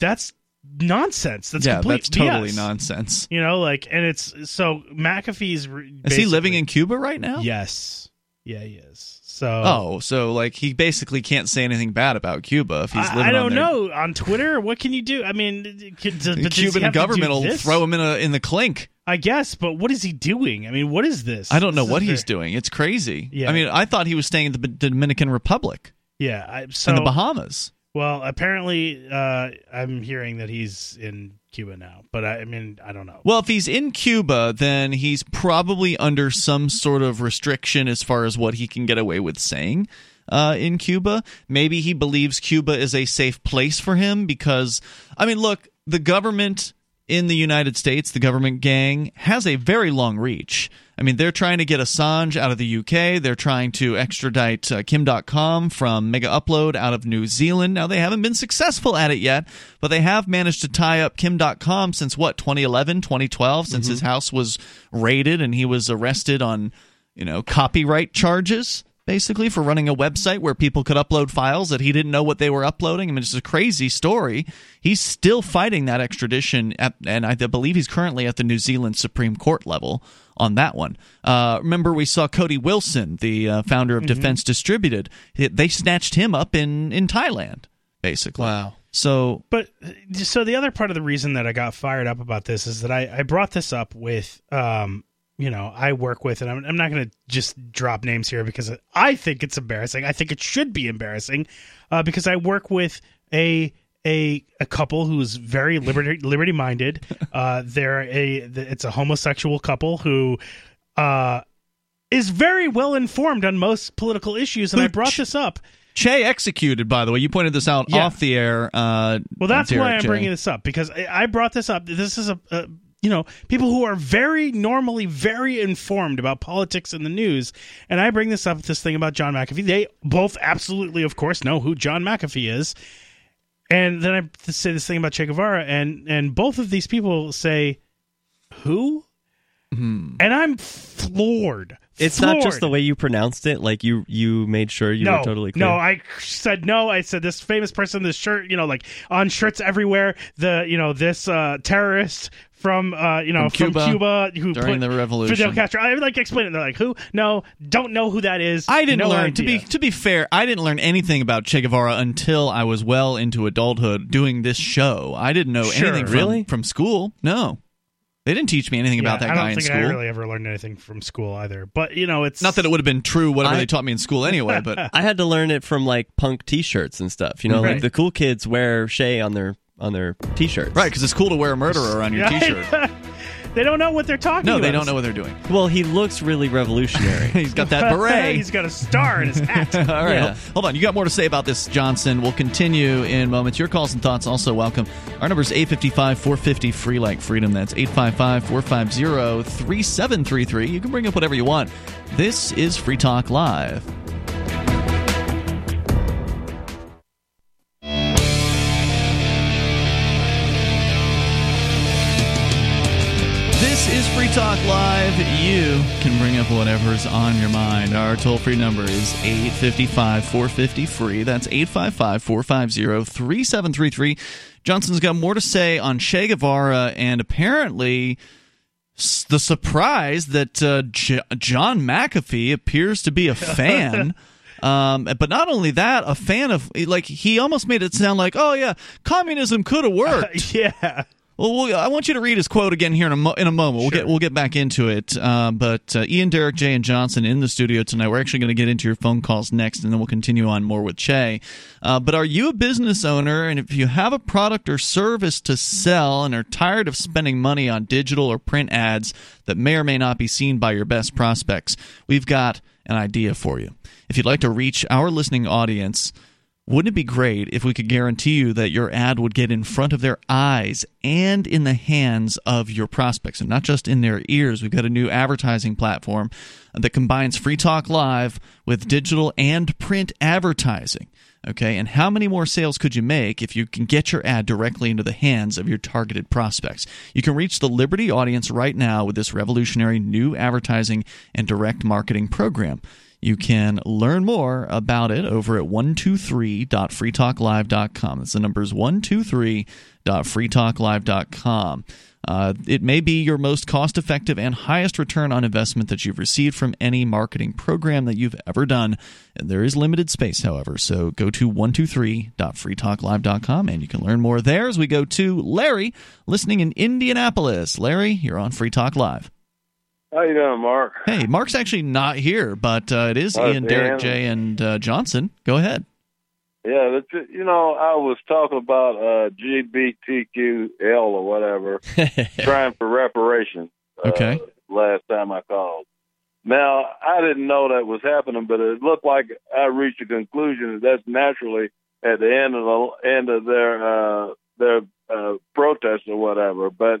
"That's nonsense. That's yeah, complete that's totally BS." nonsense. You know, like, and it's so McAfee's. Is he living in Cuba right now? Yes. Yeah, he is. So. Oh, so like he basically can't say anything bad about Cuba if he's living I don't on know on Twitter. What can you do? I mean, The but does he Cuban have to do government will throw him in a in the clink. I guess, but what is he doing? I mean, what is this? I don't know This what he's very- doing. It's crazy. Yeah. I mean, I thought he was staying in the Dominican Republic Yeah, I, so and the Bahamas. Well, apparently, uh, I'm hearing that he's in Cuba now, but I, I mean, I don't know. Well, if he's in Cuba, then he's probably under some sort of restriction as far as what he can get away with saying uh, in Cuba. Maybe he believes Cuba is a safe place for him because, I mean, look, the government in the United States, the government gang, has a very long reach. I mean, they're trying to get Assange out of the UK. They're trying to extradite uh, Kim Dotcom from Megaupload out of New Zealand. Now, they haven't been successful at it yet, but they have managed to tie up Kim Dotcom since what, 2011, 2012, since his house was raided and he was arrested on, you know, copyright charges. Basically, for running a website where people could upload files that he didn't know what they were uploading. I mean, it's a crazy story. He's still fighting that extradition, at, and I believe he's currently at the New Zealand Supreme Court level on that one. Uh, remember, we saw Cody Wilson, the uh, founder of Defense Distributed. They snatched him up in in Thailand, basically. Wow. So, But so the other part of the reason that I got fired up about this is that I, I brought this up with, um, you know, I work with, and I'm, I'm not going to just drop names here because I think it's embarrassing. I think it should be embarrassing uh, because I work with a a a couple who's very liberty liberty minded. Uh, they're a it's a homosexual couple who uh, is very well informed on most political issues, and I brought this up Che executed, by the way. You pointed this out Yeah. off the air. Uh, Well, that's why I'm J. bringing this up because I I brought this up. This is a, a you know people who are very normally very informed about politics and the news, and I bring this up this thing about John McAfee. They both absolutely, of course, know who John McAfee is, and then I say this thing about Che Guevara, and and both of these people say, "Who?" Hmm. And I'm floored. It's not just the way you pronounced it. Like you, you made sure you no, were totally clear. No, I said no. I said this famous person, this shirt, you know, like on shirts everywhere. The you know this uh, terrorist from uh, you know From from Cuba Cuba, who during put the revolution. Fidel Castro. I would like explain it. They're like, who? No, don't know who that is. I didn't No learn to be to be fair. I didn't learn anything about Che Guevara until I was well into adulthood doing this show. I didn't know Sure. anything from, Really? from school. No, they didn't teach me anything about Yeah, that I don't guy in think school. I really ever learned anything from school either. But you know, it's Not that it would have been true whatever I- they taught me in school anyway, but I had to learn it from like punk T-shirts and stuff. You know, Right. like the cool kids wear Che on their on their T-shirts. right because it's cool to wear a murderer on your T-shirt. They don't know what they're talking No, about. they don't know what they're doing. Well, he looks really revolutionary. He's got that beret. He's got a star in his hat. All right, Yeah. hold- hold on. You got more to say about this, Johnson. We'll continue in moments. Your calls and thoughts also welcome. Our number is 855 450 free like freedom. That's 855 450 3733. You can bring up whatever you want. This is Free Talk Live. Talk Live. You can bring up whatever's on your mind. Our toll free number is 855 450 free. That's 855 450 3733. Johnson's got more to say on Che Guevara and apparently the surprise that uh, J- John McAfee appears to be a fan. Um, but not only that, a fan of like he almost made it sound like, oh yeah, communism could have worked. yeah. Well, I want you to read his quote again here in a, mo- in a moment. We'll get we'll get back into it. Uh, but uh, Ian, Derek, Jay, and Johnson in the studio tonight. We're actually going to get into your phone calls next, and then we'll continue on more with Che. Uh, but are you a business owner, and if you have a product or service to sell, and are tired of spending money on digital or print ads that may or may not be seen by your best prospects? We've got an idea for you. If you'd like to reach our listening audience. Wouldn't it be great if we could guarantee you that your ad would get in front of their eyes and in the hands of your prospects and not just in their ears? We've got a new advertising platform that combines Free Talk Live with digital and print advertising. Okay, and how many more sales could you make if you can get your ad directly into the hands of your targeted prospects? You can reach the Liberty audience right now with this revolutionary new advertising and direct marketing program. You can learn more about it over at 123.freetalklive.com. That's the numbers 123.freetalklive.com. Uh, it may be your most cost effective and highest return on investment that you've received from any marketing program that you've ever done. And there is limited space, however, so go to 123.freetalklive.com and you can learn more there as we go to Larry listening in Indianapolis. Larry, you're on Free Talk Live. How you doing, Mark? Hey, Mark's actually not here, but uh, it is Oh, Ian, Derek, Dan. Jay, and uh, Johnson. Go ahead. Yeah, that's you know, I was talking about uh, GBTQL or whatever, trying for reparations. uh, Okay. last time I called. Now, I didn't know that was happening, but it looked like I reached a conclusion that that's naturally at the end of the end of their uh, their uh, protest or whatever. But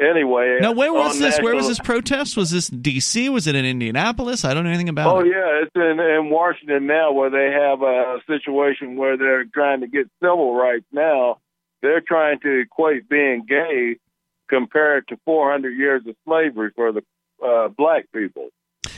anyway, Now, where was this? Where was this protest? Was this D.C.? Was it in Indianapolis? I don't know anything about Oh it. yeah, it's in in Washington now, where they have a situation where they're trying to get civil rights. Now they're trying to equate being gay compared to 400 years of slavery for the uh, black people.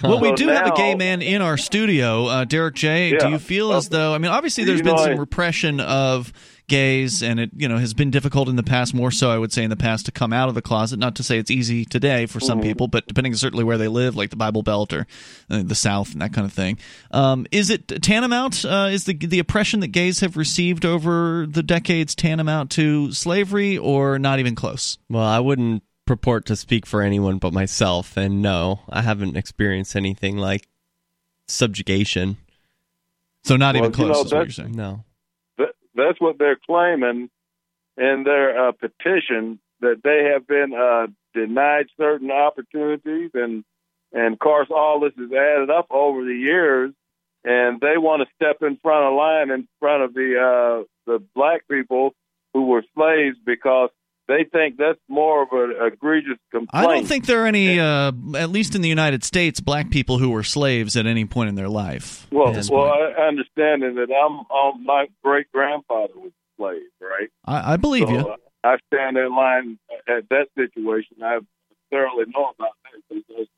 Well, we So do have a gay man in our studio, uh, Derek J. Do you feel as though? I mean, obviously, there's been know, some repression of gays, and it you know has been difficult in the past. More so, I would say, in the past to come out of the closet. Not to say it's easy today for some Mhm. people, but depending certainly where they live, like the Bible Belt or uh, the South and that kind of thing. Um, is it tantamount? Uh, is the the oppression that gays have received over the decades tantamount to slavery, or not even close? Well, I wouldn't purport to speak for anyone but myself, and no, I haven't experienced anything like subjugation. So not Well, even you know, close. is what you're that's- saying. No. That, that's what they're claiming in their uh, petition that they have been uh, denied certain opportunities, and and of course all this is added up over the years. and they want to step in front of line in front of the uh, the black people who were slaves because they think that's more of an egregious complaint. I don't think there are any, uh, at least in the United States, black people who were slaves at any point in their life. Well, well, I understand that I'm, I'm my great grandfather was a slave, right? I, I believe so, you. uh, I stand in line at that situation. I thoroughly know about that because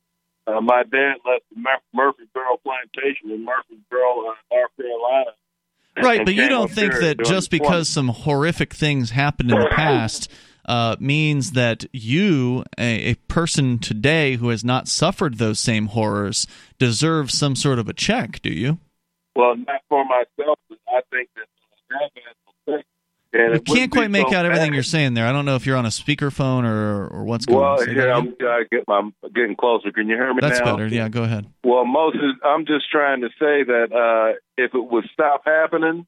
uh, my dad left the Mur- Murfreesboro plantation in Murfreesboro, uh, North Carolina. Right, but you don't think that just because some horrific things happened in the past uh, means that you, a, a person today who has not suffered those same horrors, deserves some sort of a check, do you? Well, not for myself, but I think that that man's mistake. And You can't quite make so out everything bad. you're saying there. I don't know if you're on a speakerphone or, or what's going Well, on. That here. I'm I get my getting closer. Can you hear me That's now? better. Yeah, go ahead. Well, Moses, I'm just trying to say that uh, if it would stop happening,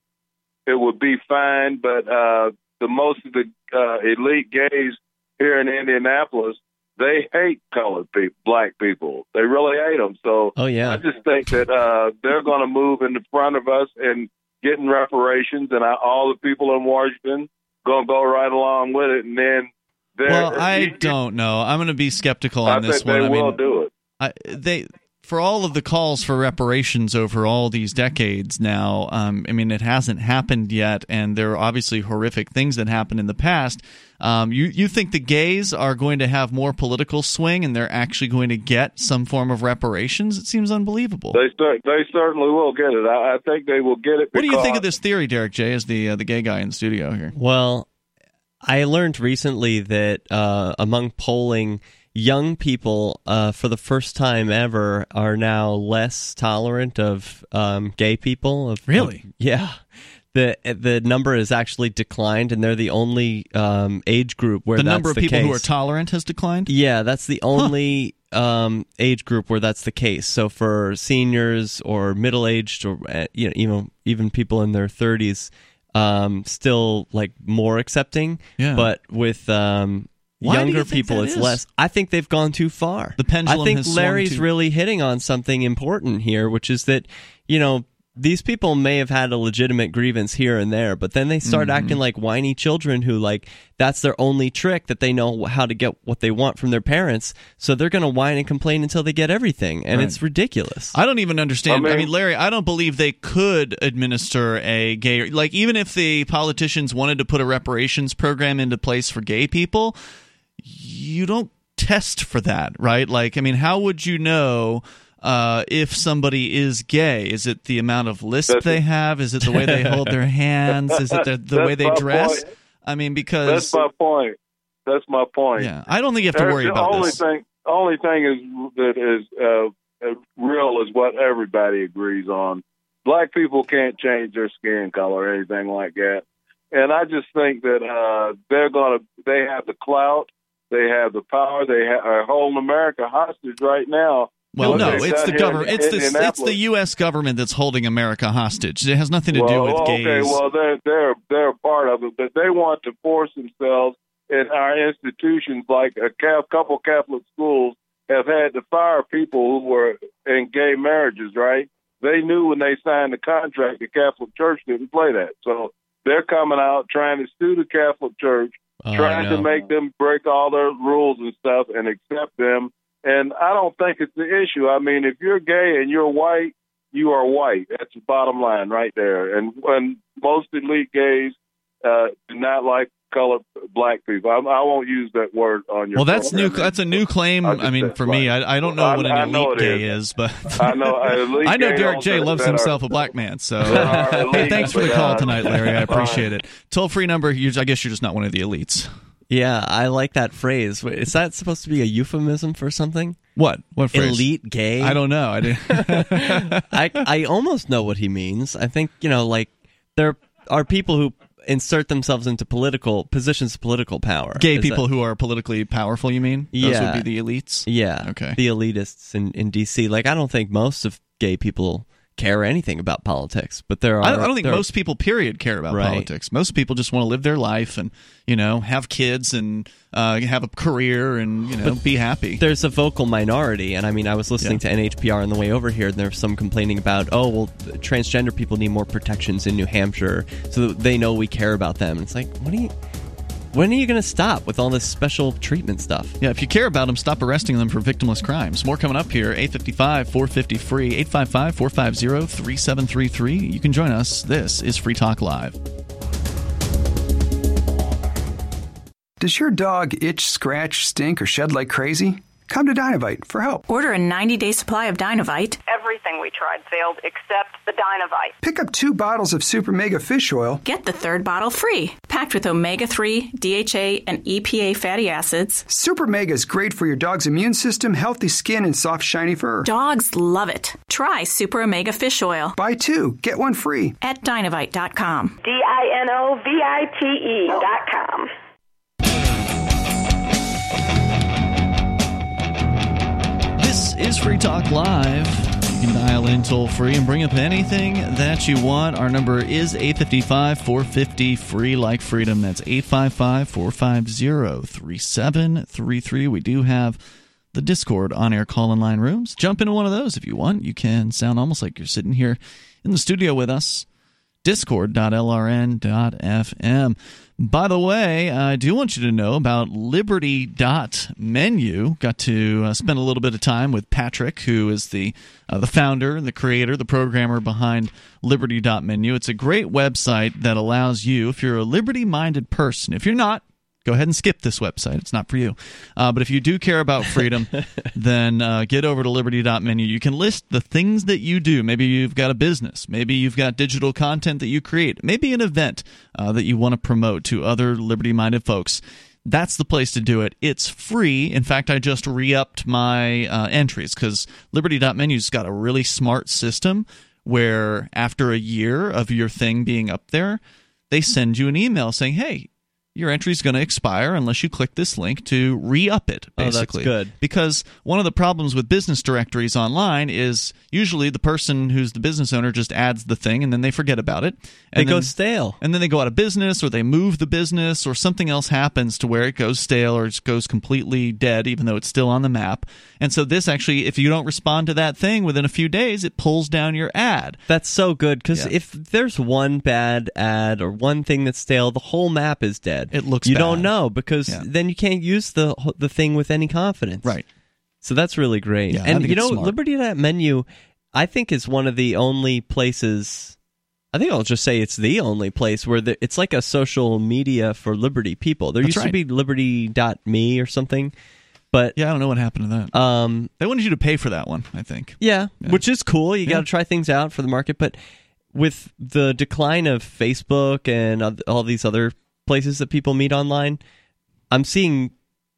it would be fine. But uh, the most of the uh, elite gays here in Indianapolis, they hate colored people, black people. They really hate them. So Oh yeah. I just think that uh, they're going to move in the front of us and getting reparations, and I, all the people in Washington going to go right along with it, and then. they're- Well, I don't know. I'm going to be skeptical I on this think one. they I will mean, do it. I, they for all of the calls for reparations over all these decades now. Um, I mean, it hasn't happened yet, and there are obviously horrific things that happened in the past. Um, you you think the gays are going to have more political swing, and they're actually going to get some form of reparations? It seems unbelievable. They cer- they certainly will get it. I, I think they will get it. what do you think of this theory, Derek J? As the uh, the gay guy in the studio here. Well, I learned recently that uh, among polling, young people, uh, for the first time ever, are now less tolerant of um, gay people. Of, Really? of- yeah. The the number has actually declined, and they're the only um, age group where the number of the people who are tolerant has declined. Yeah, that's the only um, age group where that's the case. So for seniors or middle aged or uh, you know even even people in their thirties, um, still like more accepting. Yeah. But with um, Why do you younger people, it's is? less. I think they've gone too far. The pendulum I think has Larry's too- really hitting on something important here, which is that you know. These people may have had a legitimate grievance here and there, but then they start Mm-hmm. acting like whiny children who like that's their only trick that they know how to get what they want from their parents. So they're going to whine and complain until they get everything, and Right. it's ridiculous. I don't even understand. I I mean, mean- Larry, I don't believe they could administer a gay like even if the politicians wanted to put a reparations program into place for gay people, you don't test for that, right? Like, I mean, how would you know uh, if somebody is gay? Is it the amount of lisp That's- they have? Is it the way they hold their hands? Is it the, the way they dress? point. I mean, because That's my point. That's my point. yeah, I don't think you have to worry the about only this. thing. Only thing is that is uh, uh, real is what everybody agrees on. Black people can't change their skin color or anything like that. And I just think that uh, they're gonna. They have the clout. They have the power. They ha- are holding America hostage right now. Well, no, it's the government. It's the it's the U.S. government that's holding America hostage. It has nothing to do well, with okay, gays. well they're they're they're a part of it, but they want to force themselves in our institutions. Like a couple Catholic schools have had to fire people who were in gay marriages. Right? They knew when they signed the contract the Catholic Church didn't play that, so they're coming out trying to sue the Catholic Church, Oh, trying no. to make them break all their rules and stuff and accept them. And I don't think it's the issue. I mean, if you're gay and you're white, you are white. That's the bottom line right there. And when most elite gays uh, do not like colored black people, I, I won't use that word on your. Well, that's new. That's a new claim. I I mean, said for me. I, I don't know I- what an I know elite it gay is. is, but I know, elite I know Derek don't J loves himself are- a black man. So hey, thanks for the call but, tonight, Larry. I appreciate it. Toll free number. You, I guess you're just not one of the elites. Yeah, I like that phrase. Wait, Is that supposed to be a euphemism for something? What? What phrase? Elite gay? I don't know. I didn't. I I almost know what he means. I think you know, like there are people who insert themselves into political positions of political power. Gay Is people that- who are politically powerful. You mean? Those Yeah. would be the elites. yeah, Okay. the elitists in in DC. Like I don't think most of gay people care anything about politics, but there are. I don't, I don't think most people, period, care about Right. politics. Most people just want to live their life and you know have kids and uh, have a career and you know be happy. There's a vocal minority, and I mean, I was listening to NHPR on the way over here, and there was some complaining about, oh, well, transgender people need more protections in New Hampshire, so that they know we care about them. And it's like, what do you? When are you going to stop with all this special treatment stuff? Yeah, if you care about them, stop arresting them for victimless crimes. More coming up here, 855 450 free, 855 450 3733. You can join us. This is Free Talk Live. Does your dog itch, scratch, stink, or shed like crazy? Come to Dinovite for help. Order a 90 day supply of Dinovite. Everything we tried failed except the Dinovite. Pick up two bottles of Super Mega Fish Oil. Get the third bottle free. Packed with omega 3, DHA, and EPA fatty acids. Super Mega is great for your dog's immune system, healthy skin, and soft, shiny fur. Dogs love it. Try Super Omega Fish Oil. Buy two, get one free. At Dinovite.com. D I N O V I T E is Free Talk Live. You can dial in toll free and bring up anything that you want. Our number is 855 450 free like freedom. That's 855 450 3733. We do have the Discord on air call in line rooms. Jump into one of those if you want. You can sound almost like you're sitting here in the studio with us. Discord.lrn.fm. By the way, I do want you to know about Liberty.menu. Got to uh, spend a little bit of time with Patrick, who is the uh, the founder and the creator, the programmer behind Liberty.menu. It's a great website that allows you, if you're a liberty minded person, if you're not, go ahead and skip this website. It's not for you. Uh, but if you do care about freedom, then uh, get over to liberty.menu. You can list the things that you do. Maybe you've got a business. Maybe you've got digital content that you create. Maybe an event uh, that you want to promote to other liberty minded folks. That's the place to do it. It's free. In fact, I just re upped my uh, entries because liberty.menu's got a really smart system where after a year of your thing being up there, they send you an email saying, hey, your entry is going to expire unless you click this link to re-up it Oh, that's basically good. because one of the problems with business directories online is usually the person who's the business owner just adds the thing and then they forget about it They and go then- stale. and then they go out of business or they move the business or something else happens to where it goes stale or it goes completely dead even though it's still on the map and so this actually if you don't respond to that thing within a few days it pulls down your ad That's so good because Yeah. if there's one bad ad or one thing that's stale, the whole map is dead. It looks you bad. don't know because Yeah. then you can't use the the thing with any confidence. right So that's really great. Yeah, and you know, smart. Liberty that menu, I think is one of the only places. I think I'll just say it's the only place where the, it's like a social media for Liberty people. There That's used to right. be Liberty.me or something, but yeah i don't know what happened to that um, they wanted you to pay for that one i think yeah, which is cool. You Yeah. got to try things out for the market, but with the decline of Facebook and all these other places that people meet online, I'm seeing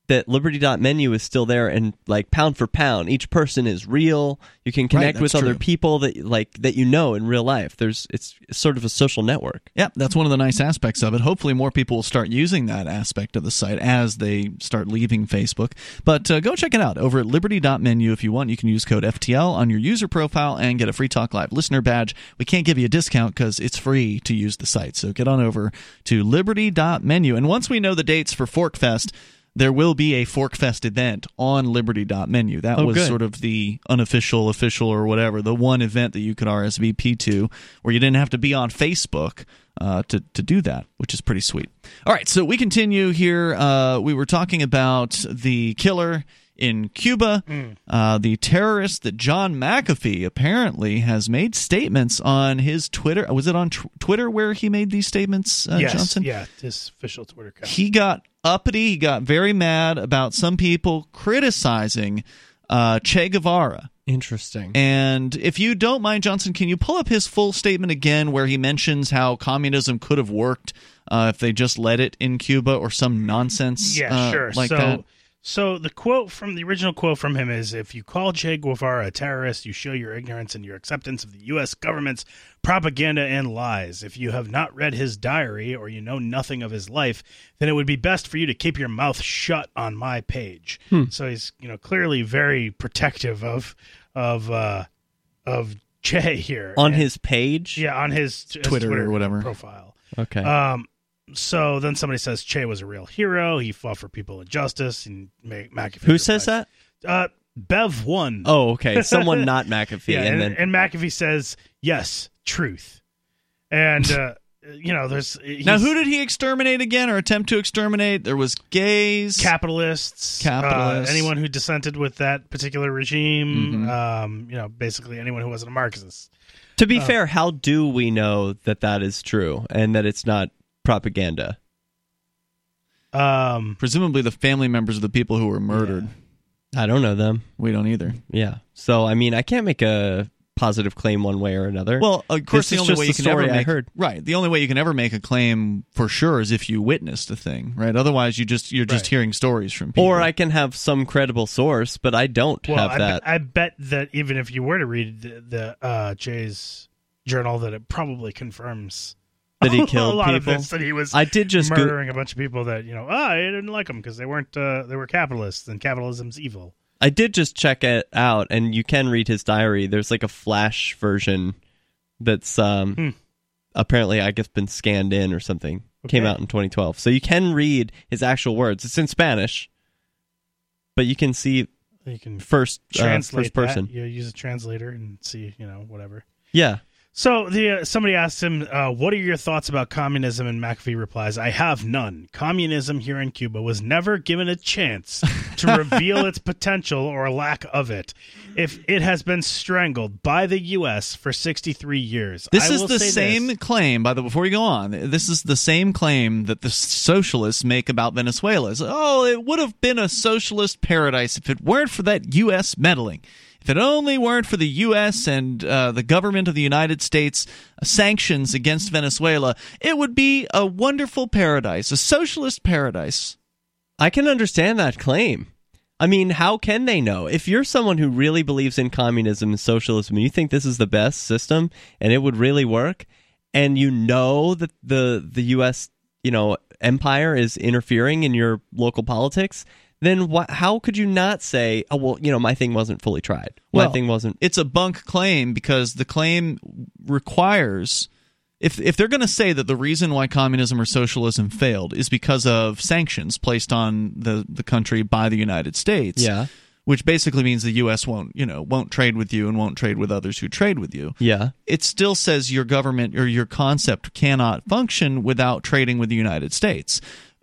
that liberty.menu is still there and like pound for pound each person is real you can connect with that's other true. people that like that you know in real life there's it's sort of a social network Yep, that's one of the nice aspects of it. Hopefully, more people will start using that aspect of the site as they start leaving Facebook. But uh, go check it out over at liberty.menu if you want. You can use code FTL on your user profile and get a Free Talk Live listener badge. We can't give you a discount because it's free to use the site. So get on over to liberty.menu. And once we know the dates for ForkFest, there will be a ForkFest event on liberty.menu. That Oh, was good. sort of the unofficial, official, or whatever, the one event that you could RSVP to where you didn't have to be on Facebook uh, to, to do that, which is pretty sweet. All right, so we continue here. Uh, we were talking about the killer in Cuba, uh, the terrorist that John McAfee apparently has made statements on his Twitter. Was it on tw- Twitter where he made these statements, uh, yes, Johnson? yeah, his official Twitter account. he got uppity. He got very mad about some people criticizing uh, Che Guevara. interesting And if you don't mind, Johnson, can you pull up his full statement again where he mentions how communism could have worked uh, if they just let it in Cuba or some nonsense Yeah, uh, sure. like so, that? So the quote from the original quote from him is: "If you call Che Guevara a terrorist, you show your ignorance and your acceptance of the U.S. government's propaganda and lies. If you have not read his diary or you know nothing of his life, then it would be best for you to keep your mouth shut on my page." Hmm. So he's you know clearly very protective of of uh, of Che here on and- his page. yeah on his, his Twitter or whatever. profile. Okay. Um, so then somebody says Che was a real hero. He fought for people and justice. And McAfee. Who says that? Uh, Bev won. Oh, okay. Someone not McAfee, yeah, and and, then and McAfee says yes, truth. And uh, you know, there's Now, who did he exterminate again or attempt to exterminate? There was gays. capitalists, Capitalists. uh, anyone who dissented with that particular regime. Mm-hmm. Um, you know, basically anyone who wasn't a Marxist. to be uh, fair, how do we know that that is true and that it's not propaganda? Um, Presumably the family members of the people who were murdered. I don't know them. We don't either. Yeah. So I mean, I can't make a positive claim one way or another. Well, of course, This the is only just way the you can story ever I make heard. right. The only way you can ever make a claim for sure is if you witnessed a thing, right? Otherwise, you just you're just Right. hearing stories from people. or I can have some credible source, but I don't well, have I, that. bet, I bet that even if you were to read the, the uh, Che's journal, that it probably confirms That he a killed lot people? of this. That he was I did just go- murdering a bunch of people that you know. Oh, I didn't like them because they weren't. Uh, they were capitalists, and capitalism's evil. I did just check it out, and you can read his diary. There's like a flash version that's um, Hmm. apparently, I guess, been scanned in or something. Came out in 2012, so you can read his actual words. It's in Spanish, but you can see You can first uh, first person. That. You use a translator and see, you know, whatever. Yeah, So the uh, somebody asked him, uh, "What are your thoughts about communism?" And McAfee replies, "I have none. Communism here in Cuba was never given a chance to reveal its potential or lack of it. If it has been strangled by the U.S. for 63 years, This I is the same this. claim, by the before you go on. This is the same claim that the socialists make about Venezuela. It's, oh, it would have been a socialist paradise if it weren't for that U.S. meddling. If it only weren't for the U.S. and uh, the government of the United States sanctions against Venezuela, it would be a wonderful paradise, a socialist paradise. I can understand that claim. I mean, how can they know? If you're someone who really believes in communism and socialism, and you think this is the best system and it would really work, and you know that the the U.S. you know empire is interfering in your local politics, then wh- how could you not say, "Oh well, you know, my thing wasn't fully tried. My Well, thing wasn't." It's a bunk claim because the claim requires if if they're going to say that the reason why communism or socialism failed is because of sanctions placed on the the country by the United States. Yeah. Which basically means the US won't, you know, won't trade with you and won't trade with others who trade with you. Yeah. It still says your government or your concept cannot function without trading with the United States.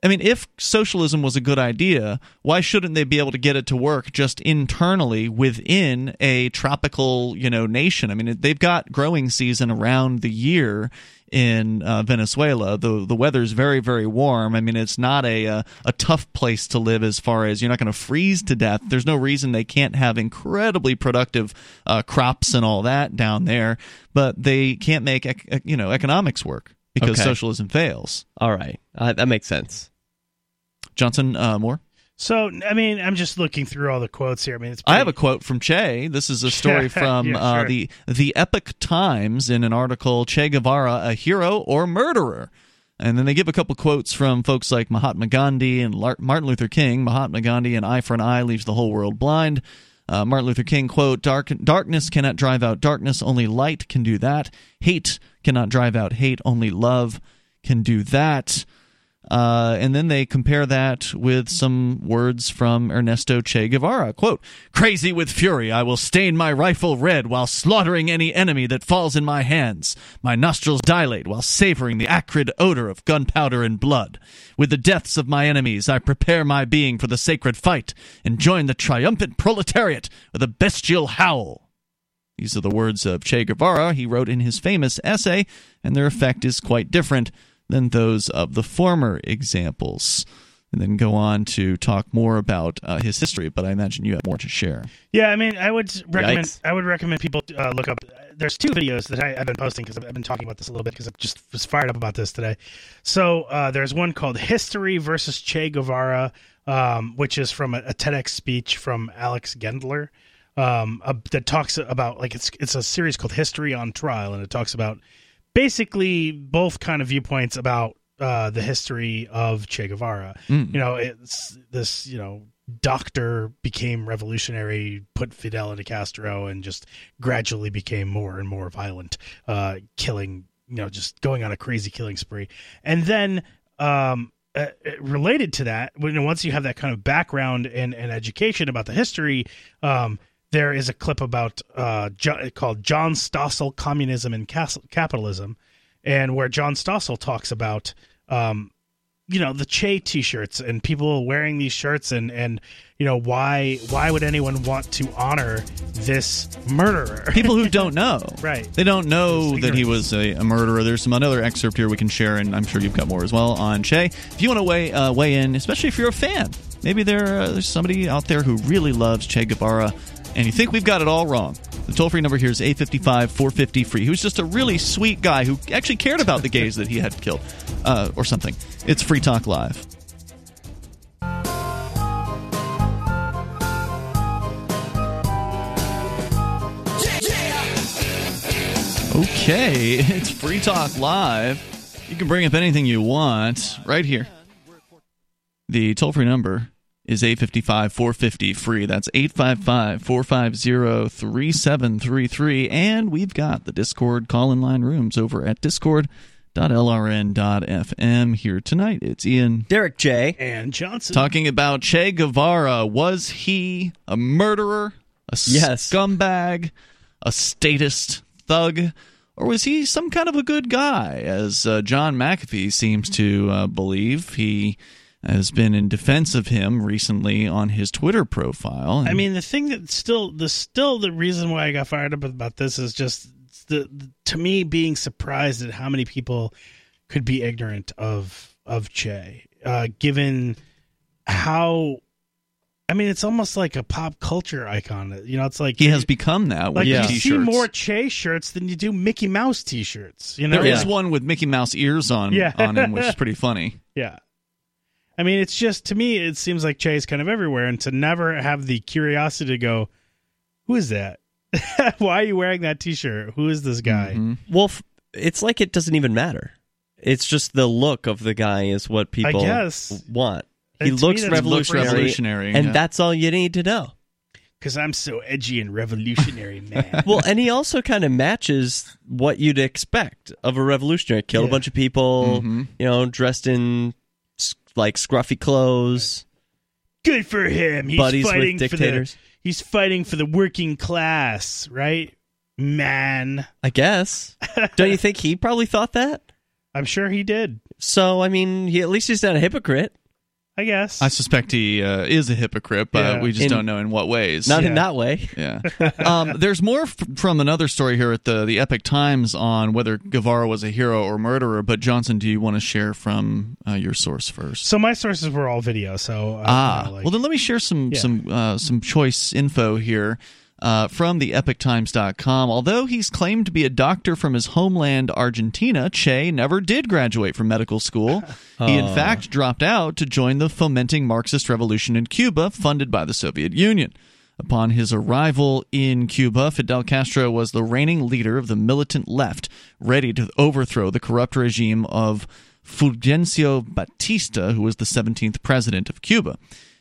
I mean, if socialism was a good idea, why shouldn't they be able to get it to work just internally within a tropical, you know, nation? I mean, they've got growing season around the year in uh, Venezuela. The the weather's very very warm. I mean, it's not a a, a tough place to live as far as you're not going to freeze to death. There's no reason they can't have incredibly productive uh, crops and all that down there, but they can't make you know economics work because Okay. socialism fails. All right, uh, that makes sense. Johnson, uh, more. So I mean, I'm just looking through all the quotes here. I mean, it's I have a quote from Che. This is a story from Yeah, uh, the the Epoch Times in an article Che Guevara, a hero or murderer. And then they give a couple quotes from folks like Mahatma Gandhi and Martin Luther King. Mahatma Gandhi, an eye for an eye leaves the whole world blind. Uh, Martin Luther King quote: Dark, "Darkness cannot drive out darkness; only light can do that. Hate cannot drive out hate; only love can do that." Uh, and then they compare that with some words from Ernesto Che Guevara. Quote, Crazy with fury, I will stain my rifle red while slaughtering any enemy that falls in my hands. My nostrils dilate while savoring the acrid odor of gunpowder and blood. With the deaths of my enemies, I prepare my being for the sacred fight and join the triumphant proletariat with a bestial howl. These are the words of Che Guevara he wrote in his famous essay, and their effect is quite different than those of the former examples. And then go on to talk more about uh, his history, but I imagine you have more to share. Yeah, I mean, I would recommend. Yikes. I would recommend people uh, look up. There's two videos that I, I've been posting because I've, I've been talking about this a little bit because I just was fired up about this today. So uh, there's one called "History versus Che Guevara," um, which is from a, a TEDx speech from Alex Gendler um, uh, that talks about like it's it's a series called "History on Trial," and it talks about basically both kind of viewpoints about uh, the history of Che Guevara. Mm. You know, it's this you know doctor became revolutionary, put Fidel into Castro, and just gradually became more and more violent, uh, killing, you know, just going on a crazy killing spree. And then, um, uh, related to that, when once you have that kind of background and, and education about the history, um, there is a clip about uh, jo- called John Stossel Communism and Cas- Capitalism, and where John Stossel talks about um, you know the Che T-shirts and people wearing these shirts and and you know why why would anyone want to honor this murderer? People who don't know, right? They don't know that he was a, a, murderer. There's some another excerpt here we can share, and I'm sure you've got more as well on Che. If you want to weigh uh, weigh in, especially if you're a fan, maybe there uh, there's somebody out there who really loves Che Guevara, and you think we've got it all wrong. The toll free number here is 855 450 free. He was just a really sweet guy who actually cared about the gays that he had killed uh, or something. It's Free Talk Live. Okay, it's Free Talk Live. You can bring up anything you want right here. The toll free number is 855 450 free. That's 855 450 3733. And we've got the Discord call in line rooms over at discord.lrn.fm. Here tonight, it's Ian, Derek J, and Johnson talking about Che Guevara. Was he a murderer, a yes. scumbag, a statist thug? Or was he some kind of a good guy, as uh, John McAfee seems to uh, believe? He has been in defense of him recently on his Twitter profile. I mean, the thing that still the still the reason why I got fired up about this is just the, the to me being surprised at how many people could be ignorant of of Che, uh, given how. I mean, it's almost like a pop culture icon. You know, it's like he has become that. Like yeah. you see more Che shirts than you do Mickey Mouse T-shirts. You know, there is one with Mickey Mouse ears on Yeah. on him, which is pretty funny. Yeah. I mean, it's just to me, it seems like Che's kind of everywhere, and to never have the curiosity to go, "Who is that? Why are you wearing that T-shirt? Who is this guy?" Mm-hmm. Well, f- it's like it doesn't even matter. It's just the look of the guy is what people guess. want. He And to looks revolutionary, revolutionary, and yeah. that's all you need to know. Because I'm so edgy and revolutionary, man. well, and he also kind of matches what you'd expect of a revolutionary. Kill a bunch of people, Mm-hmm. you know, dressed in s- like scruffy clothes. Good for him. He's Buddies with fighting for the. He's fighting for the working class, right? Man, I guess. Don't you think he probably thought that? I'm sure he did. So, I mean, he at least he's not a hypocrite. I guess. I suspect he uh, is a hypocrite, but Yeah. we just In- don't know in what ways. Not in that way. Yeah. um, there's more f- from another story here at the the Epoch Times on whether Guevara was a hero or murderer. But Johnson, do you want to share from uh, your source first? so my sources were all video. So uh, ah, you know, like- well then let me share some Yeah. some uh, some choice info here. Uh, from the epochtimes.com. Although he's claimed to be a doctor from his homeland, Argentina, Che never did graduate from medical school. He, in fact, dropped out to join the fomenting Marxist revolution in Cuba, funded by the Soviet Union. Upon his arrival in Cuba, Fidel Castro was the reigning leader of the militant left, ready to overthrow the corrupt regime of Fulgencio Batista, who was the 17th president of Cuba.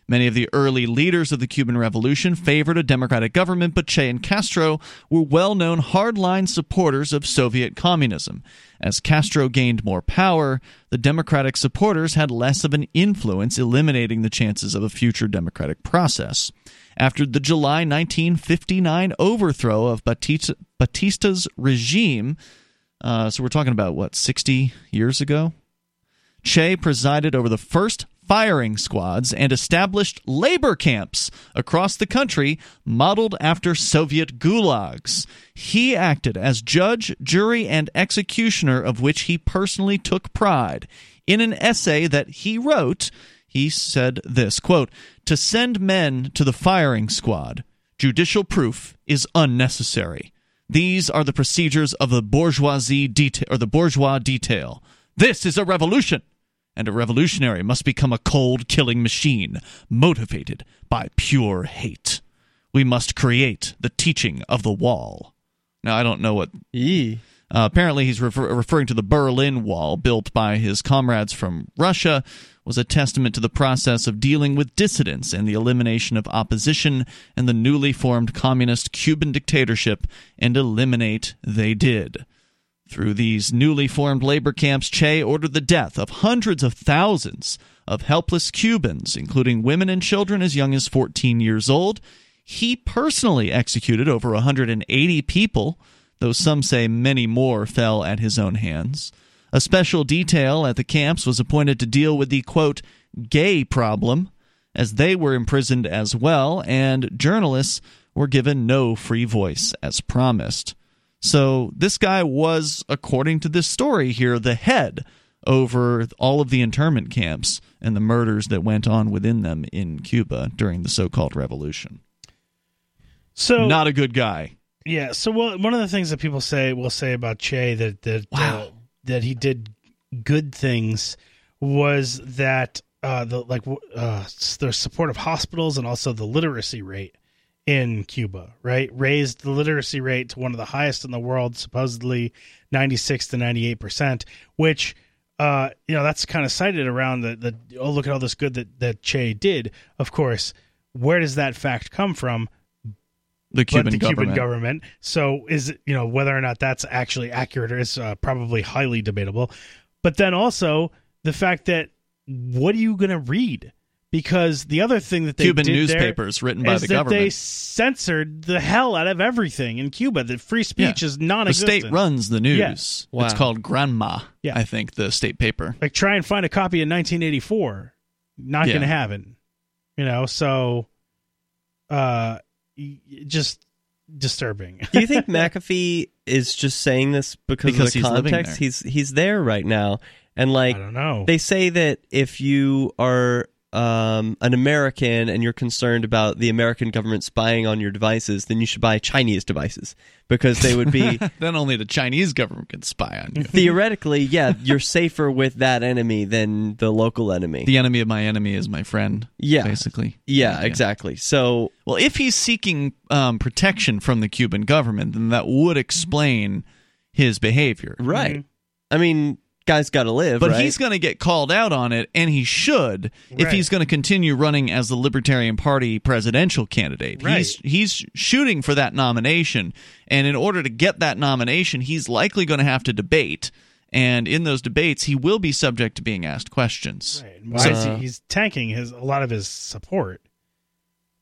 Many of the early leaders of the Cuban Revolution favored a democratic government, but Che and Castro were well known hardline supporters of Soviet communism. As Castro gained more power, the democratic supporters had less of an influence, eliminating the chances of a future democratic process. After the July 1959 overthrow of Batista, Batista's regime, uh, so we're talking about what, 60 years ago? Che presided over the first firing squads and established labor camps across the country modeled after Soviet gulags. He acted as judge, jury, and executioner, of which he personally took pride. In an essay that he wrote, he said this quote, To send men to the firing squad, judicial proof is unnecessary. These are the procedures of the bourgeoisie detail or the bourgeois detail. This is a revolution and a revolutionary must become a cold killing machine motivated by pure hate. We must create the teaching of the wall. Now I don't know what Yee. Uh, apparently, he's refer- referring to the Berlin Wall built by his comrades from Russia was a testament to the process of dealing with dissidents and the elimination of opposition and the newly formed communist Cuban dictatorship, and eliminate they did. Through these newly formed labor camps, Che ordered the death of hundreds of thousands of helpless Cubans, including women and children as young as 14 years old. He personally executed over 180 people, though some say many more fell at his own hands. A special detail at the camps was appointed to deal with the quote, gay problem, as they were imprisoned as well, and journalists were given no free voice as promised. So this guy was, according to this story here, the head over all of the internment camps and the murders that went on within them in Cuba during the so called revolution. So not a good guy. Yeah. So well, one of the things that people say will say about Che that that uh, that he did good things was that uh, the like uh, the support of hospitals and also the literacy rate in Cuba, right? Raised the literacy rate to one of the highest in the world, supposedly 96 to 98 percent, which uh, you know that's kind of cited around the, the oh look at all this good that that Che did. Of course, where does that fact come from? The Cuban, the government. Cuban government. So is it, you know whether or not that's actually accurate is uh, probably highly debatable. But then also the fact that what are you going to read? Because the other thing that they Cuban did newspapers there written by is the that government. they censored the hell out of everything in Cuba. That free speech Yeah. is the non-existent. state runs the news. Yeah. It's called Granma, Yeah. I think, the state paper. Like try and find a copy in 1984. Not Yeah. going to have it. You know, so uh y- y- just disturbing. Do you think McAfee is just saying this because, Because of the he's context? there. He's he's there right now, and like I don't know. they say that if you are um, an American and you're concerned about the American government spying on your devices, then you should buy Chinese devices because they would be then only the Chinese government can spy on you. theoretically, yeah, you're safer with that enemy than the local enemy. the enemy of my enemy is my friend. Yeah. basically. yeah, exactly. So Well, if he's seeking um, protection from the Cuban government, then that would explain his behavior. right, I mean, guys got to live, But right? he's going to get called out on it, and he should if he's going to continue running as the Libertarian Party presidential candidate. Right. He's he's shooting for that nomination, and in order to get that nomination, he's likely going to have to debate. And in those debates, he will be subject to being asked questions. Right. Why is he, he's tanking his a lot of his support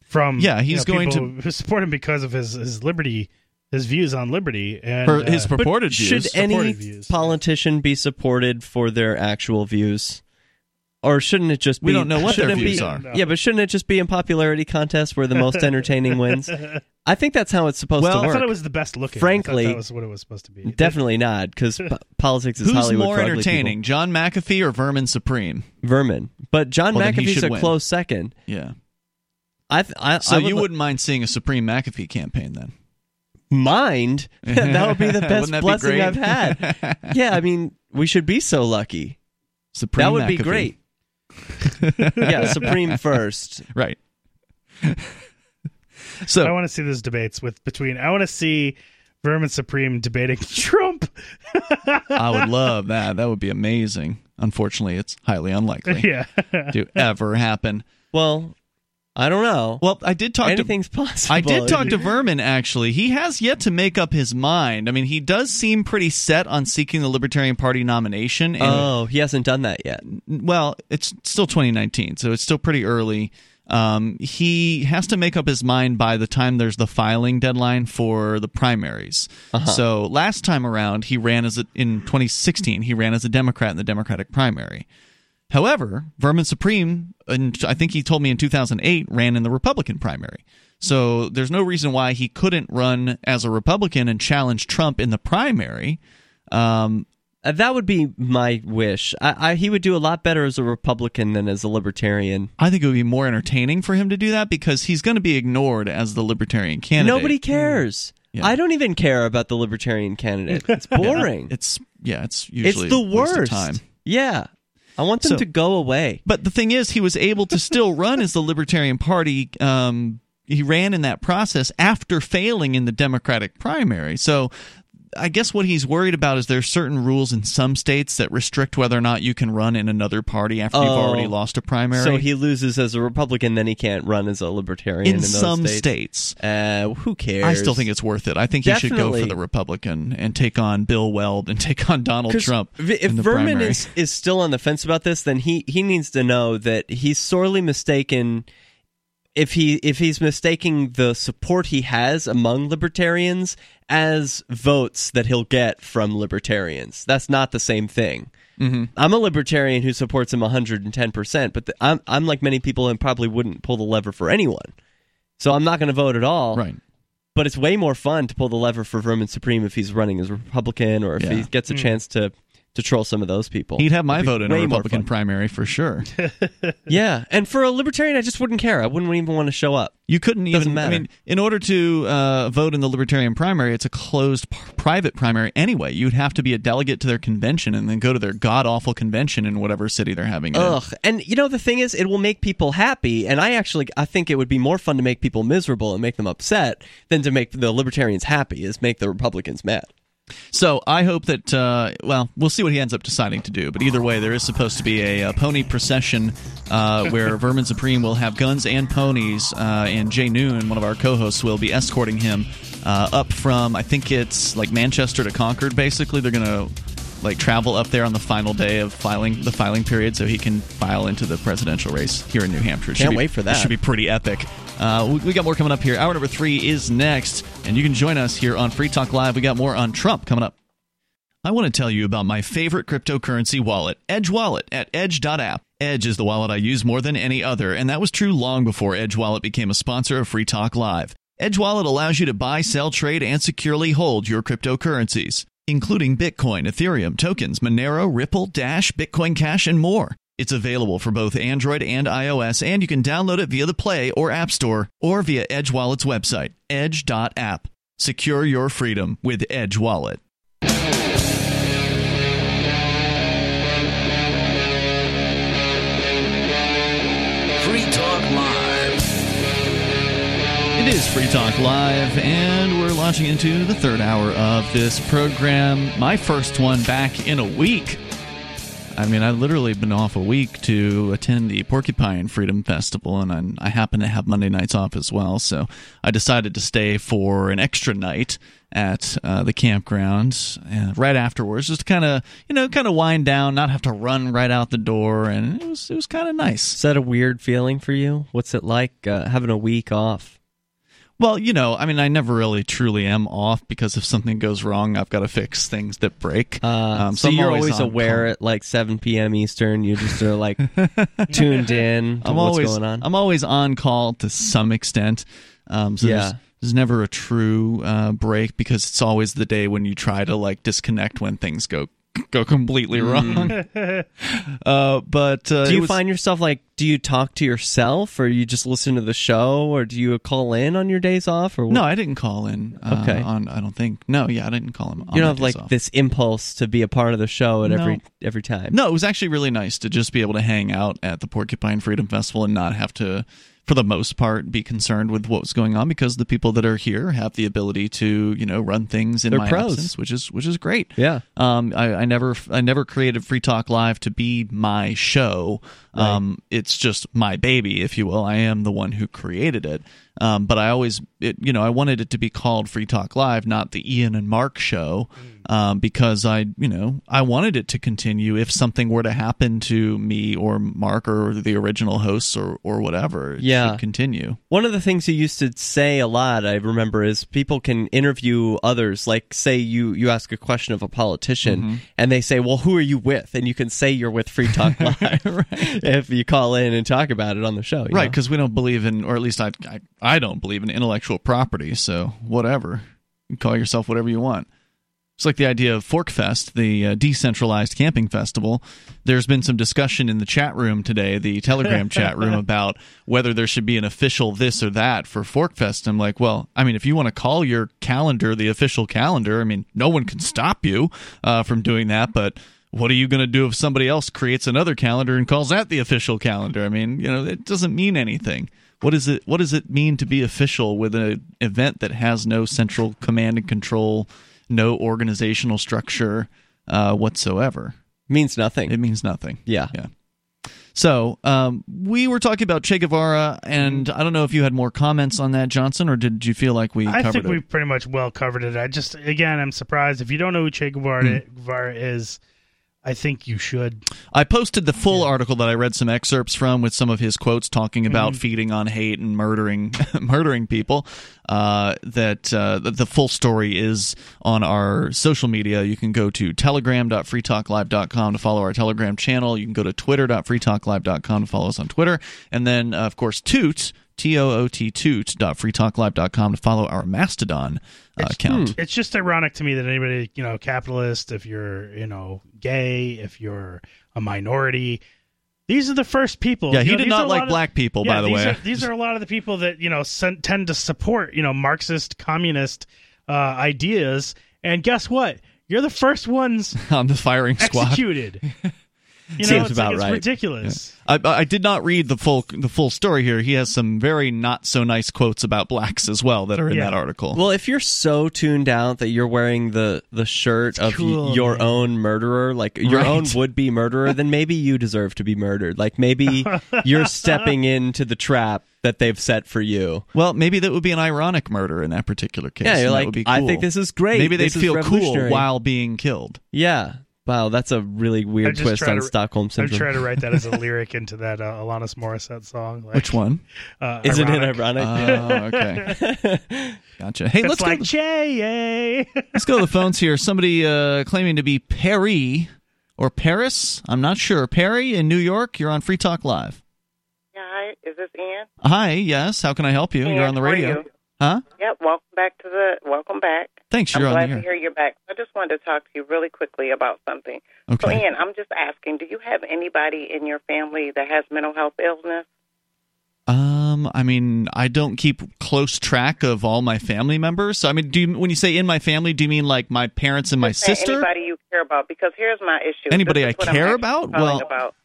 from Yeah, you he's know, going to support him because of his his liberty his views on liberty and Per- his uh, Purported But views. Should any Supported views. politician be supported for their actual views? Or shouldn't it just be? We don't know what their shouldn't it views be- are. Yeah, but shouldn't it just be in popularity contest where the most entertaining wins? I think that's how it's supposed Well, to work. I thought it was the best looking. Frankly, thought that was what it was supposed to be. Definitely not, because p- politics is Who's Hollywood more for ugly entertaining, John McAfee or Vermin Supreme? people. Vermin, but John Well, then McAfee's a win. close second. Yeah. I, th- I So I you would wouldn't mind seeing a Supreme McAfee campaign then? Mind? that would be the best that be blessing great? I've had. yeah, I mean, we should be so lucky. Supreme that would be great. yeah, Supreme first. Right. so I want to see those debates with between. I want to see Vermin Supreme debating Trump. I would love that. That would be amazing. Unfortunately, it's highly unlikely yeah. to ever happen. Well, I don't know. Well, I did talk Anything's to possible. I did talk to Vermin actually. He has yet to make up his mind. I mean, he does seem pretty set on seeking the Libertarian Party nomination. And, Oh, he hasn't done that yet. well, it's still 2019, so it's still pretty early. Um, he has to make up his mind by the time there's the filing deadline for the primaries. Uh-huh. So last time around, he ran as a, in 2016. He ran as a Democrat in the Democratic primary. However, Vermin Supreme, and I think he told me in 2008, ran in the Republican primary. So there's no reason why he couldn't run as a Republican and challenge Trump in the primary. Um, Uh, that would be my wish. I, I, he would do a lot better as a Republican than as a Libertarian. I think it would be more entertaining for him to do that because he's going to be ignored as the Libertarian candidate. Nobody cares. Yeah. I don't even care about the Libertarian candidate. It's boring. It's yeah, it's usually it's the a waste of worst. time. Yeah, I want them So- to go away. But the thing is, he was able to still run as the Libertarian Party. Um, he ran in that process after failing in the Democratic primary. So I guess what he's worried about is there's certain rules in some states that restrict whether or not you can run in another party after you've Oh. already lost a primary. So he loses as a Republican, then he can't run as a Libertarian in in, those some states. states. Uh, who cares? I still think it's worth it. I think he should go for the Republican and take on Bill Weld and take on Donald Trump. If Vermin is, is still on the fence about this, then he, he needs to know that he's sorely mistaken. If he if he's mistaking the support he has among libertarians as votes that he'll get from libertarians, that's not the same thing. Mhm. I'm a libertarian who supports him 110, percent but the, I'm I'm like many people and probably wouldn't pull the lever for anyone. So I'm not going to vote at all. Right. But it's way more fun to pull the lever for Vermin Supreme if he's running as a Republican or if Yeah. he gets a Hmm. chance to to troll some of those people. He'd have my vote in a Republican primary for sure. yeah, and for a libertarian, I just wouldn't care. I wouldn't even want to show up. You couldn't Doesn't even. matter. I mean, in order to uh, vote in the Libertarian primary, it's a closed p- private primary anyway. You'd have to be a delegate to their convention and then go to their god awful convention in whatever city they're having it. in. Ugh. And you know the thing is, it will make people happy, and I actually I think it would be more fun to make people miserable and make them upset than to make the libertarians happy. Is make the Republicans mad. So I hope that uh, well, we'll see what he ends up deciding to do. But either way, there is supposed to be a, uh pony procession uh, where Vermin Supreme will have guns and ponies, uh, and Jay Noon, one of our co-hosts, will be escorting him uh, up from I think it's like Manchester to Concord. Basically, they're gonna like travel up there on the final day of filing the filing period, so he can file into the presidential race here in New Hampshire. It should Can't be- wait for It that. should be pretty epic. Uh, we, we got more coming up here. Hour number three is next, and you can join us here on Free Talk Live. We got more on Trump coming up. I want to tell you about my favorite cryptocurrency wallet, Edge Wallet at edge.app. Edge is the wallet I use more than any other, and that was true long before Edge Wallet became a sponsor of Free Talk Live. Edge Wallet allows you to buy, sell, trade, and securely hold your cryptocurrencies, including Bitcoin, Ethereum, tokens, Monero, Ripple, Dash, Bitcoin Cash, and more. It's available for both Android and iOS, and you can download it via the Play or App Store or via Edge Wallet's website, edge.app. Secure your freedom with Edge Wallet. It is Free Talk Live, and we're launching into the third hour of this program. My first one back in a week. I mean, I've literally been off a week to attend the Porcupine Freedom Festival, and I'm, I happen to have Monday nights off as well. So I decided to stay for an extra night at uh, the campground uh, right afterwards, just to kind of, you know, kind of wind down, not have to run right out the door, and it was it was kind of nice. Is that a weird feeling for you? What's it like uh, having a week off? Well, you know, I mean, I never really truly am off because if something goes wrong, I've got to fix things that break. Uh, Um, so, I'm you're always on aware call. at like 7 p.m. Eastern. You just are like tuned in to I'm what's always going on. I'm always on call to some extent. Um, so Yeah. there's, there's never a true uh, break because it's always the day when you try to like disconnect when things go go completely wrong. uh, but uh, do you was- find yourself like, do you talk to yourself or you just listen to the show or do you call in on your days off or what? No, I didn't call in. Uh, Okay. On I don't think. No, yeah, I didn't call him. You don't have like off. this impulse to be a part of the show at No. every every time. No, it was actually really nice to just be able to hang out at the Porcupine Freedom Festival and not have to, for the most part, be concerned with what's going on because the people that are here have the ability to, you know, run things in They're my pros. absence, which is which is great. Yeah. Um, I, I never I never created Free Talk Live to be my show. Um, it's just my baby, if you will. I am the one who created it. Um, but I always, it, you know, I wanted it to be called Free Talk Live, not the Ian and Mark show, um, because I, you know, I wanted it to continue if something were to happen to me or Mark or the original hosts or or whatever. It Yeah. should continue. One of the things he used to say a lot, I remember, is people can interview others. Like, say you you ask a question of a politician, Mm-hmm. and they say, "Well, who are you with?" And you can say you're with Free Talk Live if you call in and talk about it on the show. you Right, because we don't believe in, or at least I, I, I don't believe in intellectual property. So whatever, you call yourself whatever you want. It's like the idea of Forkfest, the uh, decentralized camping festival. There's been some discussion in the chat room today, the Telegram chat room, about whether there should be an official this or that for Forkfest. I'm like, well, I mean, if you want to call your calendar the official calendar, I mean, no one can stop you uh, from doing that, but what are you going to do if somebody else creates another calendar and calls that the official calendar? I mean, you know, it doesn't mean anything. What is it? What does it mean to be official with an event that has no central command and control no organizational structure uh, whatsoever. Means nothing. It means nothing. Yeah. Yeah. So um, we were talking about Che Guevara, and I don't know if you had more comments on that, Johnson, or did you feel like we I covered think it? we pretty much well covered it. I just again, I'm surprised if you don't know who Che Guevara, Hmm. Guevara is. I think you should. I posted the full article that I read some excerpts from with some of his quotes talking about Mhm. feeding on hate and murdering murdering people. Uh, that uh, the, full story is on our social media. You can go to telegram.freetalklive.com to follow our Telegram channel. You can go to twitter.freetalklive.com to follow us on Twitter, and then uh, of course Toot. T O O T toot.freetalklive.com to follow our Mastodon uh, account. It's just ironic to me that anybody, you know, capitalist, if you're, you know, gay, if you're a minority, these are the first people. Yeah, you he know, did not like of- black people, Yeah, by the these way. Are, these are a lot of the people that you know tend to support, you know, Marxist, communist uh, ideas. And guess what? You're the first ones on the firing squad. executed. You know, Seems it's, about like, it's right. ridiculous. I, I did not read the full the full story here. He has some very not so nice quotes about blacks as well that are in Yeah. that article. Well, if you're so tuned out that you're wearing the the shirt of y- your man. own murderer, like your Right. own would be murderer, then maybe you deserve to be murdered. Like maybe you're stepping into the trap that they've set for you. Well, maybe that would be an ironic murder in that particular case. Yeah, you're and that like, would be I think this is great. Maybe they'd feel cool while being killed. Yeah. Wow, that's a really weird twist on to- Stockholm Syndrome. I'm trying to write that as a lyric into that uh, Alanis Morissette song. Like, Which one? Uh, Isn't it ironic? ironic? Oh, okay. Gotcha. Hey, it's let's like go. Che. Let's go to the phones here. Somebody uh, claiming to be Perry or Paris. I'm not sure. Perry in New York. You're on Free Talk Live. Yeah, hi. Is this Ann? Hi. Yes. How can I help you? Hey, You're on the how are radio. Huh? Yep. Welcome back to the. Welcome back. Thanks, I'm you're on glad to hear you're back. I just wanted to talk to you really quickly about something. Okay. So. Ann, I'm just asking: Do you have anybody in your family that has mental health illness? Um, I mean, I don't keep close track of all my family members. So, I mean, do you, when you say in my family, do you mean like my parents and my sister? Anybody you care about? Because here's my issue. Anybody I I'm care about? Well- about.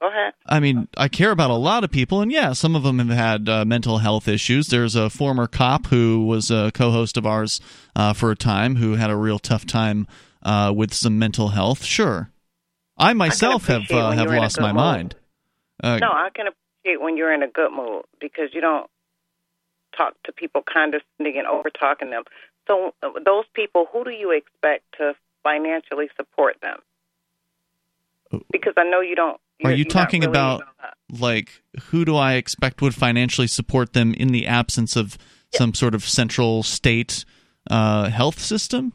Go ahead. I mean, I care about a lot of people, and yeah, some of them have had uh, mental health issues. There's a former cop who was a co-host of ours uh, for a time who had a real tough time uh, with some mental health. Sure, I myself have uh, have you're in a lost my mood. mind. Uh, no, I can appreciate when you're in a good mood because you don't talk to people condescending and over talking them. So uh, those people, who do you expect to financially support them? Because I know you don't. Are you talking really- about like who do I expect would financially support them in the absence of some sort of central state uh, health system?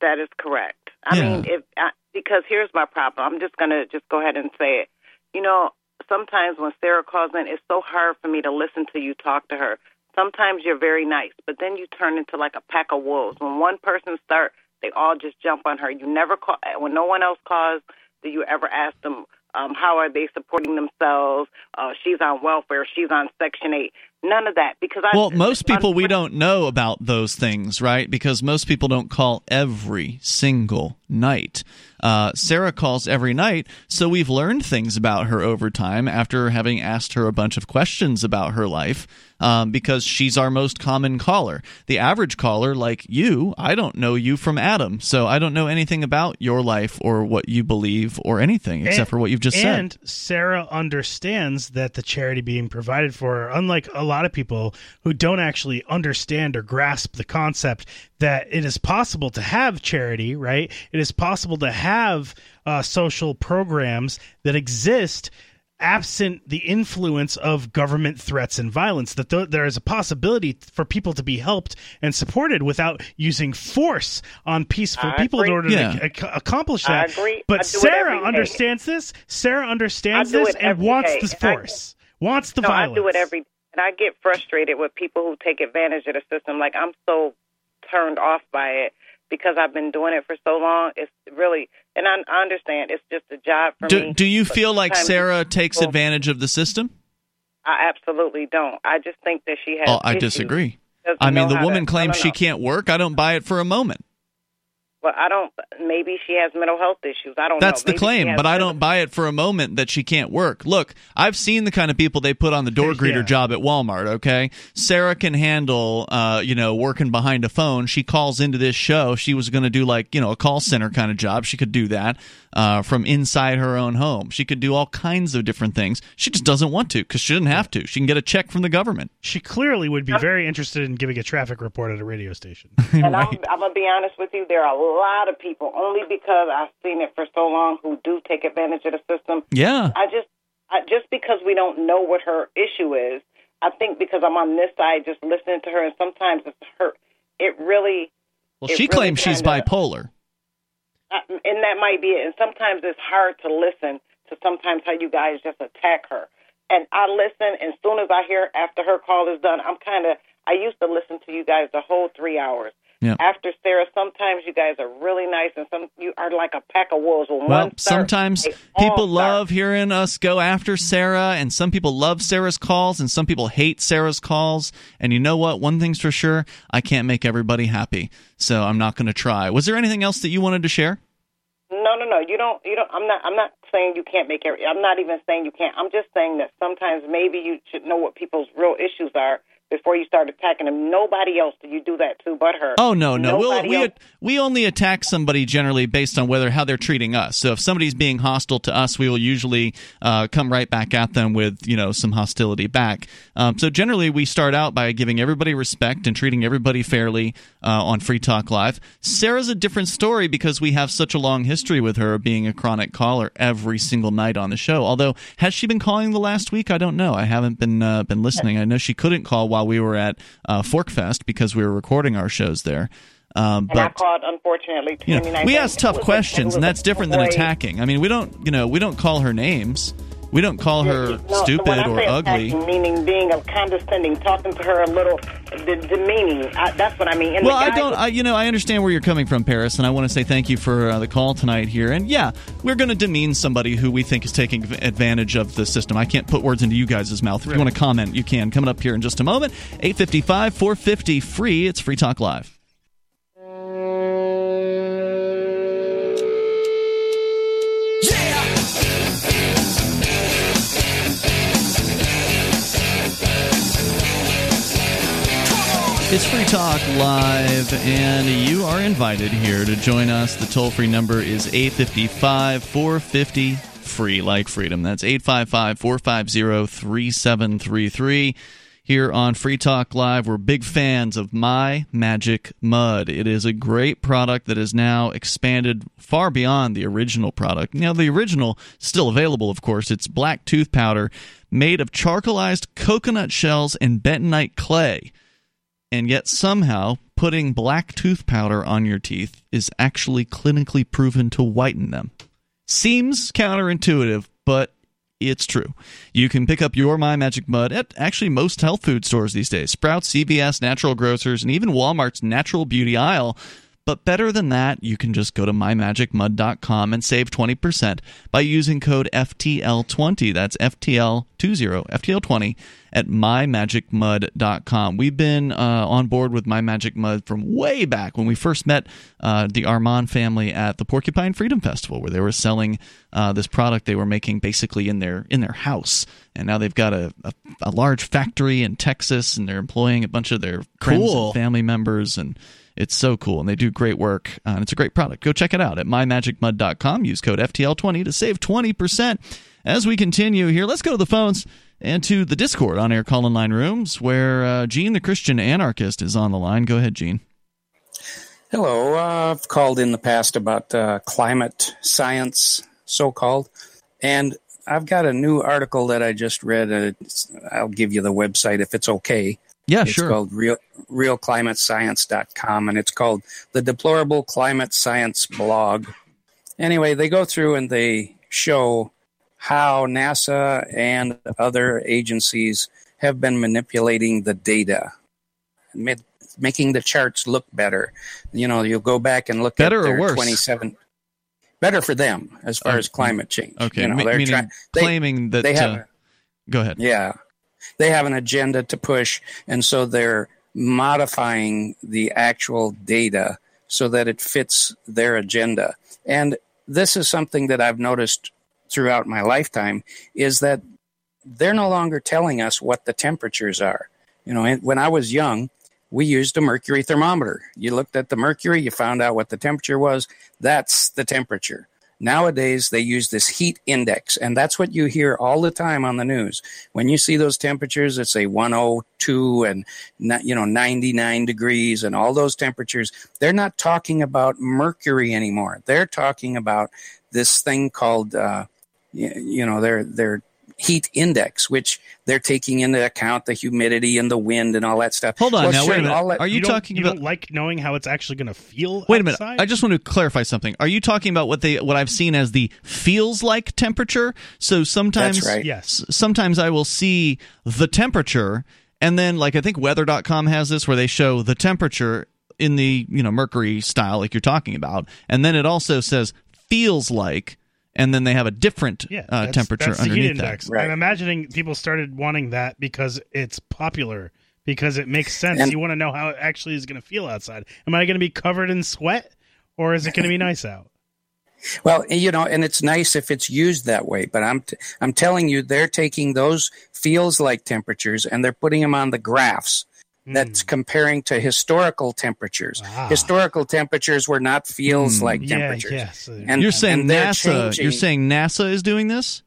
That is correct. I Yeah. mean, if I, because here's my problem. I'm just gonna just go ahead and say it. You know, sometimes when Sarah calls in, it's so hard for me to listen to you talk to her. Sometimes you're very nice, but then you turn into like a pack of wolves. When one person starts, they all just jump on her. You never call when no one else calls. Do you ever ask them um, how are they supporting themselves? Uh, she's on welfare. She's on Section Eight. None of that because I Well, most people we don't know about those things, right? Because most people don't call every single night. Uh, Sarah calls every night, so we've learned things about her over time after having asked her a bunch of questions about her life. Um, because she's our most common caller. The average caller, like you, I don't know you from Adam, so I don't know anything about your life or what you believe or anything except And- for what you've just said. And Sarah understands that the charity being provided for her, unlike a lot of people who don't actually understand or grasp the concept that it is possible to have charity, right? It is possible to have uh, social programs that exist absent the influence of government threats and violence that th- there is a possibility for people to be helped and supported without using force on peaceful I people in order Yeah. to ac- accomplish I that agree. but I Sarah every day. understands this. Sarah understands this and wants day, this and I- force. wants the no, violence. I do it every and I get frustrated with people who take advantage of the system. Like I'm so turned off by it because I've been doing it for so long. It's really and I, I understand it's just a job for Do, me. do you feel like Sarah takes people- advantage of the system? I absolutely don't. I just think that she has. Oh, I disagree. I mean, the woman to- claims she can't work. I don't buy it for a moment. Well, I don't. Maybe she has mental health issues. I don't That's know. the Maybe claim, but I don't buy it for a moment that she can't work. Look, I've seen the kind of people they put on the door greeter Yeah. job at Walmart. Okay, Sarah can handle, uh, you know, working behind a phone. She calls into this show. She was going to do like you know a call center kind of job. She could do that uh, from inside her own home. She could do all kinds of different things. She just doesn't want to because she doesn't have to. She can get a check from the government. She clearly would be very interested in giving a traffic report at a radio station. And I'm, I'm gonna be honest with you. There are a lot of people only because I've seen it for so long who do take advantage of the system. Yeah. I just, I, just because we don't know what her issue is, I think because I'm on this side, just listening to her, and sometimes it's her. It really. Well, it she really claims she's kinda- bipolar. Uh, and that might be it. And sometimes it's hard to listen to sometimes how you guys just attack her. And I listen, and as soon as I hear after her call is done, I'm kind of. I used to listen to you guys the whole three hours. Yeah. After Sarah, sometimes you guys are really nice, and some you are like a pack of wolves. When Well, starts, sometimes people start. love hearing us go after Sarah, and some people love Sarah's calls, and some people hate Sarah's calls. And you know what? One thing's for sure I can't make everybody happy, so I'm not going to try. Was there anything else that you wanted to share? No, no, no. You don't. You don't. I'm not. I'm not saying you can't make every. I'm not even saying you can't. I'm just saying that sometimes maybe you should know what people's real issues are before you start attacking them. Nobody else do you do that to but her. Oh no, no. We'll, we else. we only attack somebody generally based on whether how they're treating us. So if somebody's being hostile to us, we will usually uh, come right back at them with you know some hostility back. Um, so generally, we start out by giving everybody respect and treating everybody fairly uh, on Free Talk Live. Sarah's a different story because we have such a long history with her being a chronic caller every single night on the show. Although has she been calling the last week? I don't know. I haven't been uh, been listening. I know she couldn't call while we were at uh, Forkfest because we were recording our shows there. Um, and I but called, unfortunately. you know, we and ask tough questions, and that's different than attacking. I mean, we don't, you know, we don't call her names. We don't call her No, when stupid I or ugly. attacking, meaning being a condescending, talking to her a little de- demeaning. I, that's what I mean. And Well, I don't. was- I, you know, I understand where you're coming from, Paris, and I want to say thank you for uh, the call tonight here. And yeah, we're going to demean somebody who we think is taking advantage of the system. I can't put words into you guys' mouth. If you want to comment, you can. Coming up here in just a moment. Eight fifty five, four fifty, free. It's Free Talk Live. It's Free Talk Live, and you are invited here to join us. The toll free number is 855 450 free, like freedom. That's 855 450 3733. Here on Free Talk Live, we're big fans of My Magic Mud. It is a great product that is now expanded far beyond the original product. Now, the original still available, of course. It's black tooth powder made of charcoalized coconut shells and bentonite clay and yet somehow putting black tooth powder on your teeth is actually clinically proven to whiten them. Seems counterintuitive, but it's true. You can pick up your My Magic Mud at actually most health food stores these days Sprouts, CVS, Natural Grocers, and even Walmart's Natural Beauty aisle. But better than that, you can just go to mymagicmud.com and save 20% by using code FTL20. That's FTL20, FTL20 at mymagicmud.com. We've been uh, on board with My Magic Mud from way back when we first met uh, the Armand family at the Porcupine Freedom Festival, where they were selling uh, this product they were making basically in their in their house. And now they've got a, a, a large factory in Texas, and they're employing a bunch of their friends Cool. and family members and it's so cool, and they do great work, uh, and it's a great product. Go check it out at mymagicmud.com. Use code FTL20 to save 20%. As we continue here, let's go to the phones and to the Discord on air call in line rooms where uh, Gene, the Christian anarchist, is on the line. Go ahead, Gene. Hello. Uh, I've called in the past about uh, climate science, so called. And I've got a new article that I just read. Uh, I'll give you the website if it's okay. Yeah, it's sure. called Real, realclimatescience.com, and it's called The Deplorable Climate Science Blog. Anyway, they go through and they show how NASA and other agencies have been manipulating the data, ma- making the charts look better. You know, you'll go back and look Better at or their worse? 27 better for them as far Okay. as climate change. Okay, you know, they're meaning try- they- claiming that. they have uh, go ahead. yeah. They have an agenda to push, and so they're modifying the actual data so that it fits their agenda. And this is something that I've noticed throughout my lifetime is that they're no longer telling us what the temperatures are. You know, when I was young, we used a mercury thermometer. You looked at the mercury, you found out what the temperature was. That's the temperature. Nowadays, they use this heat index, and that's what you hear all the time on the news. When you see those temperatures it's a 102 and you know 99 degrees and all those temperatures, they're not talking about mercury anymore. They're talking about this thing called uh, you know they're they're heat index, which they're taking into account the humidity and the wind and all that stuff. Hold on Well, now, sure, wait a minute. all that- Are you, don't- talking you about? don't like knowing how it's actually going to feel? Wait a minute. I just want to clarify something. Are you talking about what they what I've seen as the feels like temperature? So sometimes That's right. Yes. sometimes I will see the temperature and then like I think weather.com has this where they show the temperature in the, you know, mercury style like you're talking about and then it also says feels like and then they have a different yeah, uh, that's- temperature that's the heat underneath that. index. I'm imagining people started wanting that because it's popular, because it makes sense. And- you want to know how it actually is going to feel outside. Am I going to be covered in sweat, or is it going to be nice out? Well, you know, and it's nice if it's used that way, but I'm t- I'm telling you, they're taking those feels like temperatures and they're putting them on the graphs. That's comparing to historical temperatures. Ah. Historical temperatures were not feels like temperatures. Yeah, yes. And you're saying and NASA changing- you're saying NASA is doing this?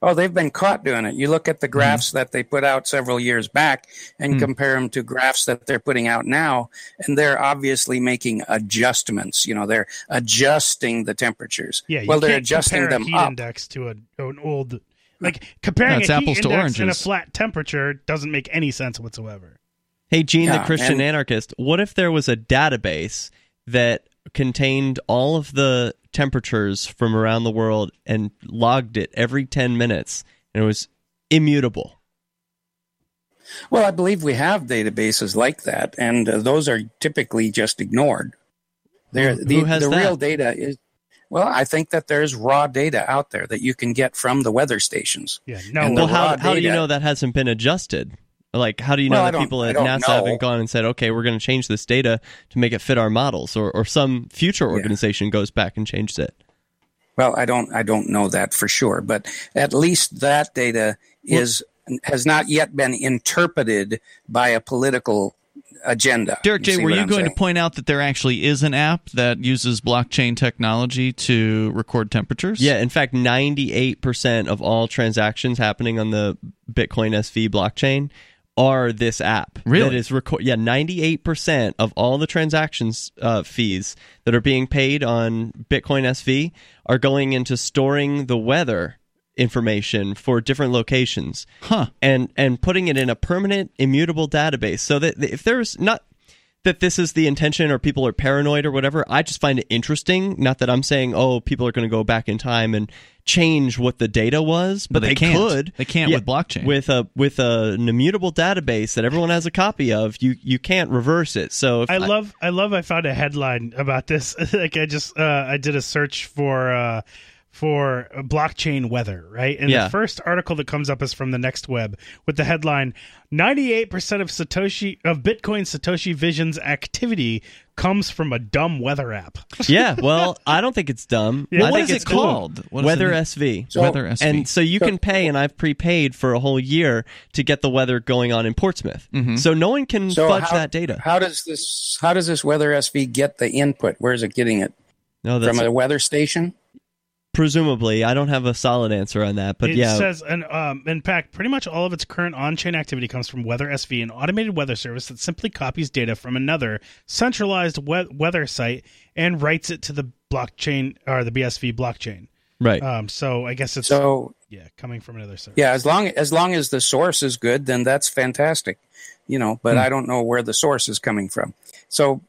Oh, they've been caught doing it. You look at the graphs Mm-hmm. that they put out several years back and Hmm. compare them to graphs that they're putting out now, and they're obviously making adjustments. You know, they're adjusting the temperatures. Yeah, you well, they're can't adjusting compare them heat up. index to a, an old like comparing That's a heat apples to index and a flat temperature doesn't make any sense whatsoever. Hey, Gene, the Christian and- anarchist, what if there was a database that contained all of the temperatures from around the world and logged it every 10 minutes and it was immutable? Well, I believe we have databases like that, and uh, those are typically just ignored. They're, the who has the that? real data is. Well, I think that there's raw data out there that you can get from the weather stations. Yeah, And well, how, how do you know that hasn't been adjusted? Like, how do you know Well, that people at NASA know. haven't gone and said, okay, we're going to change this data to make it fit our models, or, or some future organization goes back and changes it? Well, I don't I don't know that for sure, but at least that data is has not yet been interpreted by a political agenda. Derek J, were you I'm going saying? to point out that there actually is an app that uses blockchain technology to record temperatures? Yeah, in fact, 98% of all transactions happening on the Bitcoin SV blockchain are this app. Really? That is record. Yeah, 98% of all the transactions uh, fees that are being paid on Bitcoin SV are going into storing the weather information for different locations. Huh. And and putting it in a permanent immutable database so that if there's not that this is the intention or people are paranoid or whatever. I just find it interesting. Not that I'm saying, oh, people are going to go back in time and change what the data was, but, But they can't. could. They can't with blockchain. With a with a, an immutable database that everyone has a copy of. You you can't reverse it. So if I love I love I found a headline about this. like I just uh, I did a search for uh, for uh, blockchain weather, right? And Yeah. the first article that comes up is from the Next Web with the headline 98% of Satoshi of Bitcoin Satoshi Vision's activity comes from a dumb weather app. yeah, well, I don't think it's dumb. Yeah. I What think is it's it cool. called? What is weather it? SV. So- Weather SV. And so you So- can pay, and I've prepaid for a whole year to get the weather going on in Portsmouth. Mm-hmm. So no one can So fudge how, that data. How does this how does this weather SV get the input? Where is it getting it? No, that's From a weather station? Presumably. I don't have a solid answer on that, but it yeah, says, and um, in fact, pretty much all of its current on-chain activity comes from Weather SV, an automated weather service that simply copies data from another centralized we- weather site and writes it to the blockchain or the BSV blockchain. Right. Um, so I guess it's So yeah, coming from another service. Yeah, as long as long as the source is good, then that's fantastic. You know, but Hmm. I don't know where the source is coming from. So,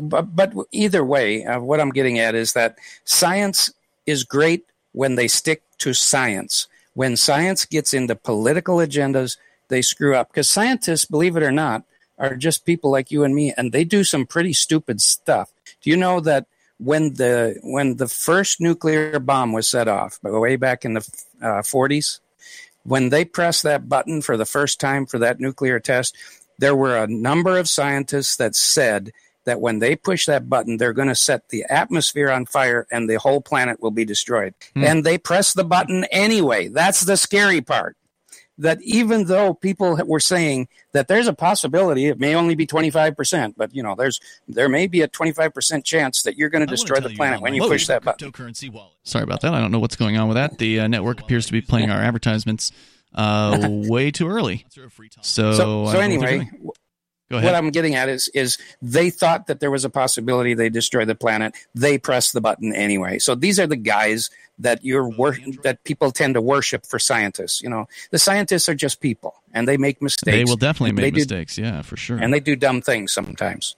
but but either way, uh, what I'm getting at is that science is great when they stick to science. When science gets into political agendas, they screw up because scientists, believe it or not, are just people like you and me, and they do some pretty stupid stuff. Do you know that when the when the first nuclear bomb was set off, way back in the uh, 40s, when they pressed that button for the first time for that nuclear test, there were a number of scientists that said that when they push that button, they're going to set the atmosphere on fire and the whole planet will be destroyed. Hmm. And they press the button anyway. That's the scary part. That even though people were saying that there's a possibility, it may only be 25%, but you know, there's there may be a 25% chance that you're going to destroy the planet when you push that button. Cryptocurrency wallet. Sorry about that. I don't know what's going on with that. The uh, network appears to be playing our advertisements uh, way too early. So, So, so don't know what they're anyway, doing. Go ahead. What I'm getting at is is they thought that there was a possibility they destroy the planet. They press the button anyway. So these are the guys that you're wor- that people tend to worship for scientists. You know, the scientists are just people, and they make mistakes. They will definitely They make do- mistakes. yeah, for sure. and they do dumb things sometimes.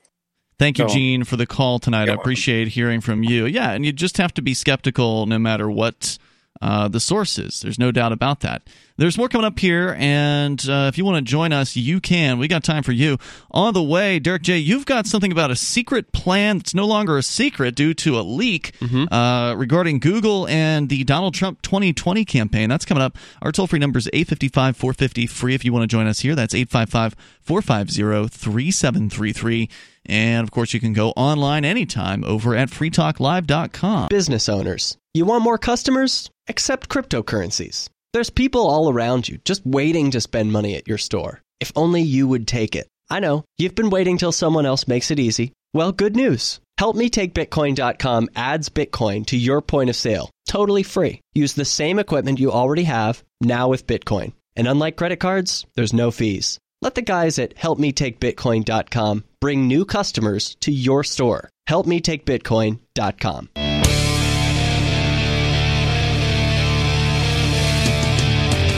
Thank you, So- Gene, for the call tonight. I You're welcome. appreciate hearing from you. Yeah, and you just have to be skeptical no matter what uh, the sources. There's no doubt about that. There's more coming up here, and uh, if you want to join us, you can. We got time for you. On the way, Derek J., you've got something about a secret plan that's no longer a secret due to a leak uh, regarding Google and the Donald Trump 2020 campaign. That's coming up. Our toll free number is 855 450 free if you want to join us here. That's 855 450 3733. And of course, you can go online anytime over at freetalklive.com. Business owners, you want more customers? Accept cryptocurrencies. There's people all around you just waiting to spend money at your store. If only you would take it. I know, you've been waiting till someone else makes it easy. Well, good news. HelpMeTakeBitcoin.com adds Bitcoin to your point of sale, totally free. Use the same equipment you already have, now with Bitcoin. And unlike credit cards, there's no fees. Let the guys at HelpMeTakeBitcoin.com bring new customers to your store. HelpMeTakeBitcoin.com.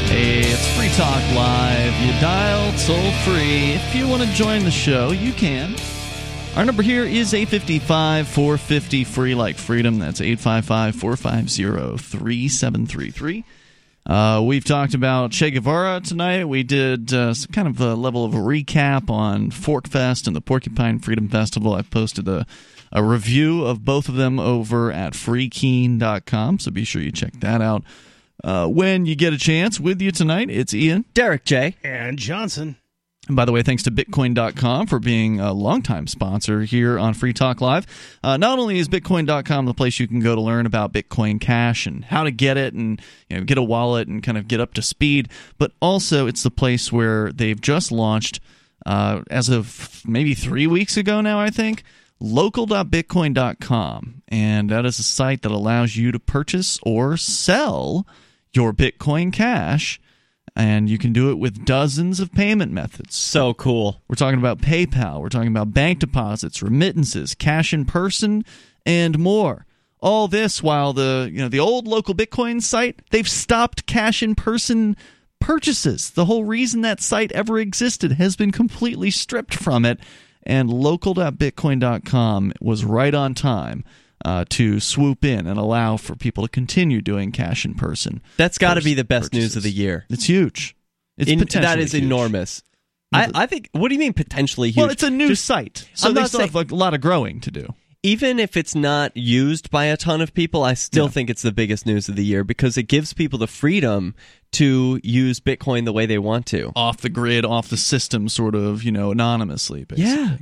Hey, it's Free Talk Live. You dial toll free. If you want to join the show, you can. Our number here is 855 450 free like freedom. That's 855 450 3733. Uh, we've talked about Che Guevara tonight. We did uh, some kind of a level of a recap on Fork Fest and the Porcupine Freedom Festival. I posted a, a review of both of them over at freekeene.com, so be sure you check that out. Uh, when you get a chance, with you tonight, it's Ian. Derek J. And Johnson. And by the way, thanks to Bitcoin.com for being a longtime sponsor here on Free Talk Live. Uh, not only is Bitcoin.com the place you can go to learn about Bitcoin Cash and how to get it and you know, get a wallet and kind of get up to speed, but also it's the place where they've just launched, uh, as of maybe three weeks ago now, I think, local.bitcoin.com. And that is a site that allows you to purchase or sell your Bitcoin Cash and you can do it with dozens of payment methods. So cool. We're talking about PayPal, we're talking about bank deposits, remittances, cash in person, and more. All this while the you know the old local Bitcoin site they've stopped cash in person purchases. The whole reason that site ever existed has been completely stripped from it, and local.bitcoin.com was right on time. Uh, to swoop in and allow for people to continue doing cash in person. That's got to be the best news of the year. It's huge. It's In- that is huge. enormous. I, I think. What do you mean potentially huge? Well, it's a new Just- site, so I'm they still saying- have like, a lot of growing to do. even if it's not used by a ton of people, I still think it's the biggest news of the year because it gives people the freedom to use Bitcoin the way they want to. Off the grid, off the system, sort of, you know, anonymously. Basically. Yeah.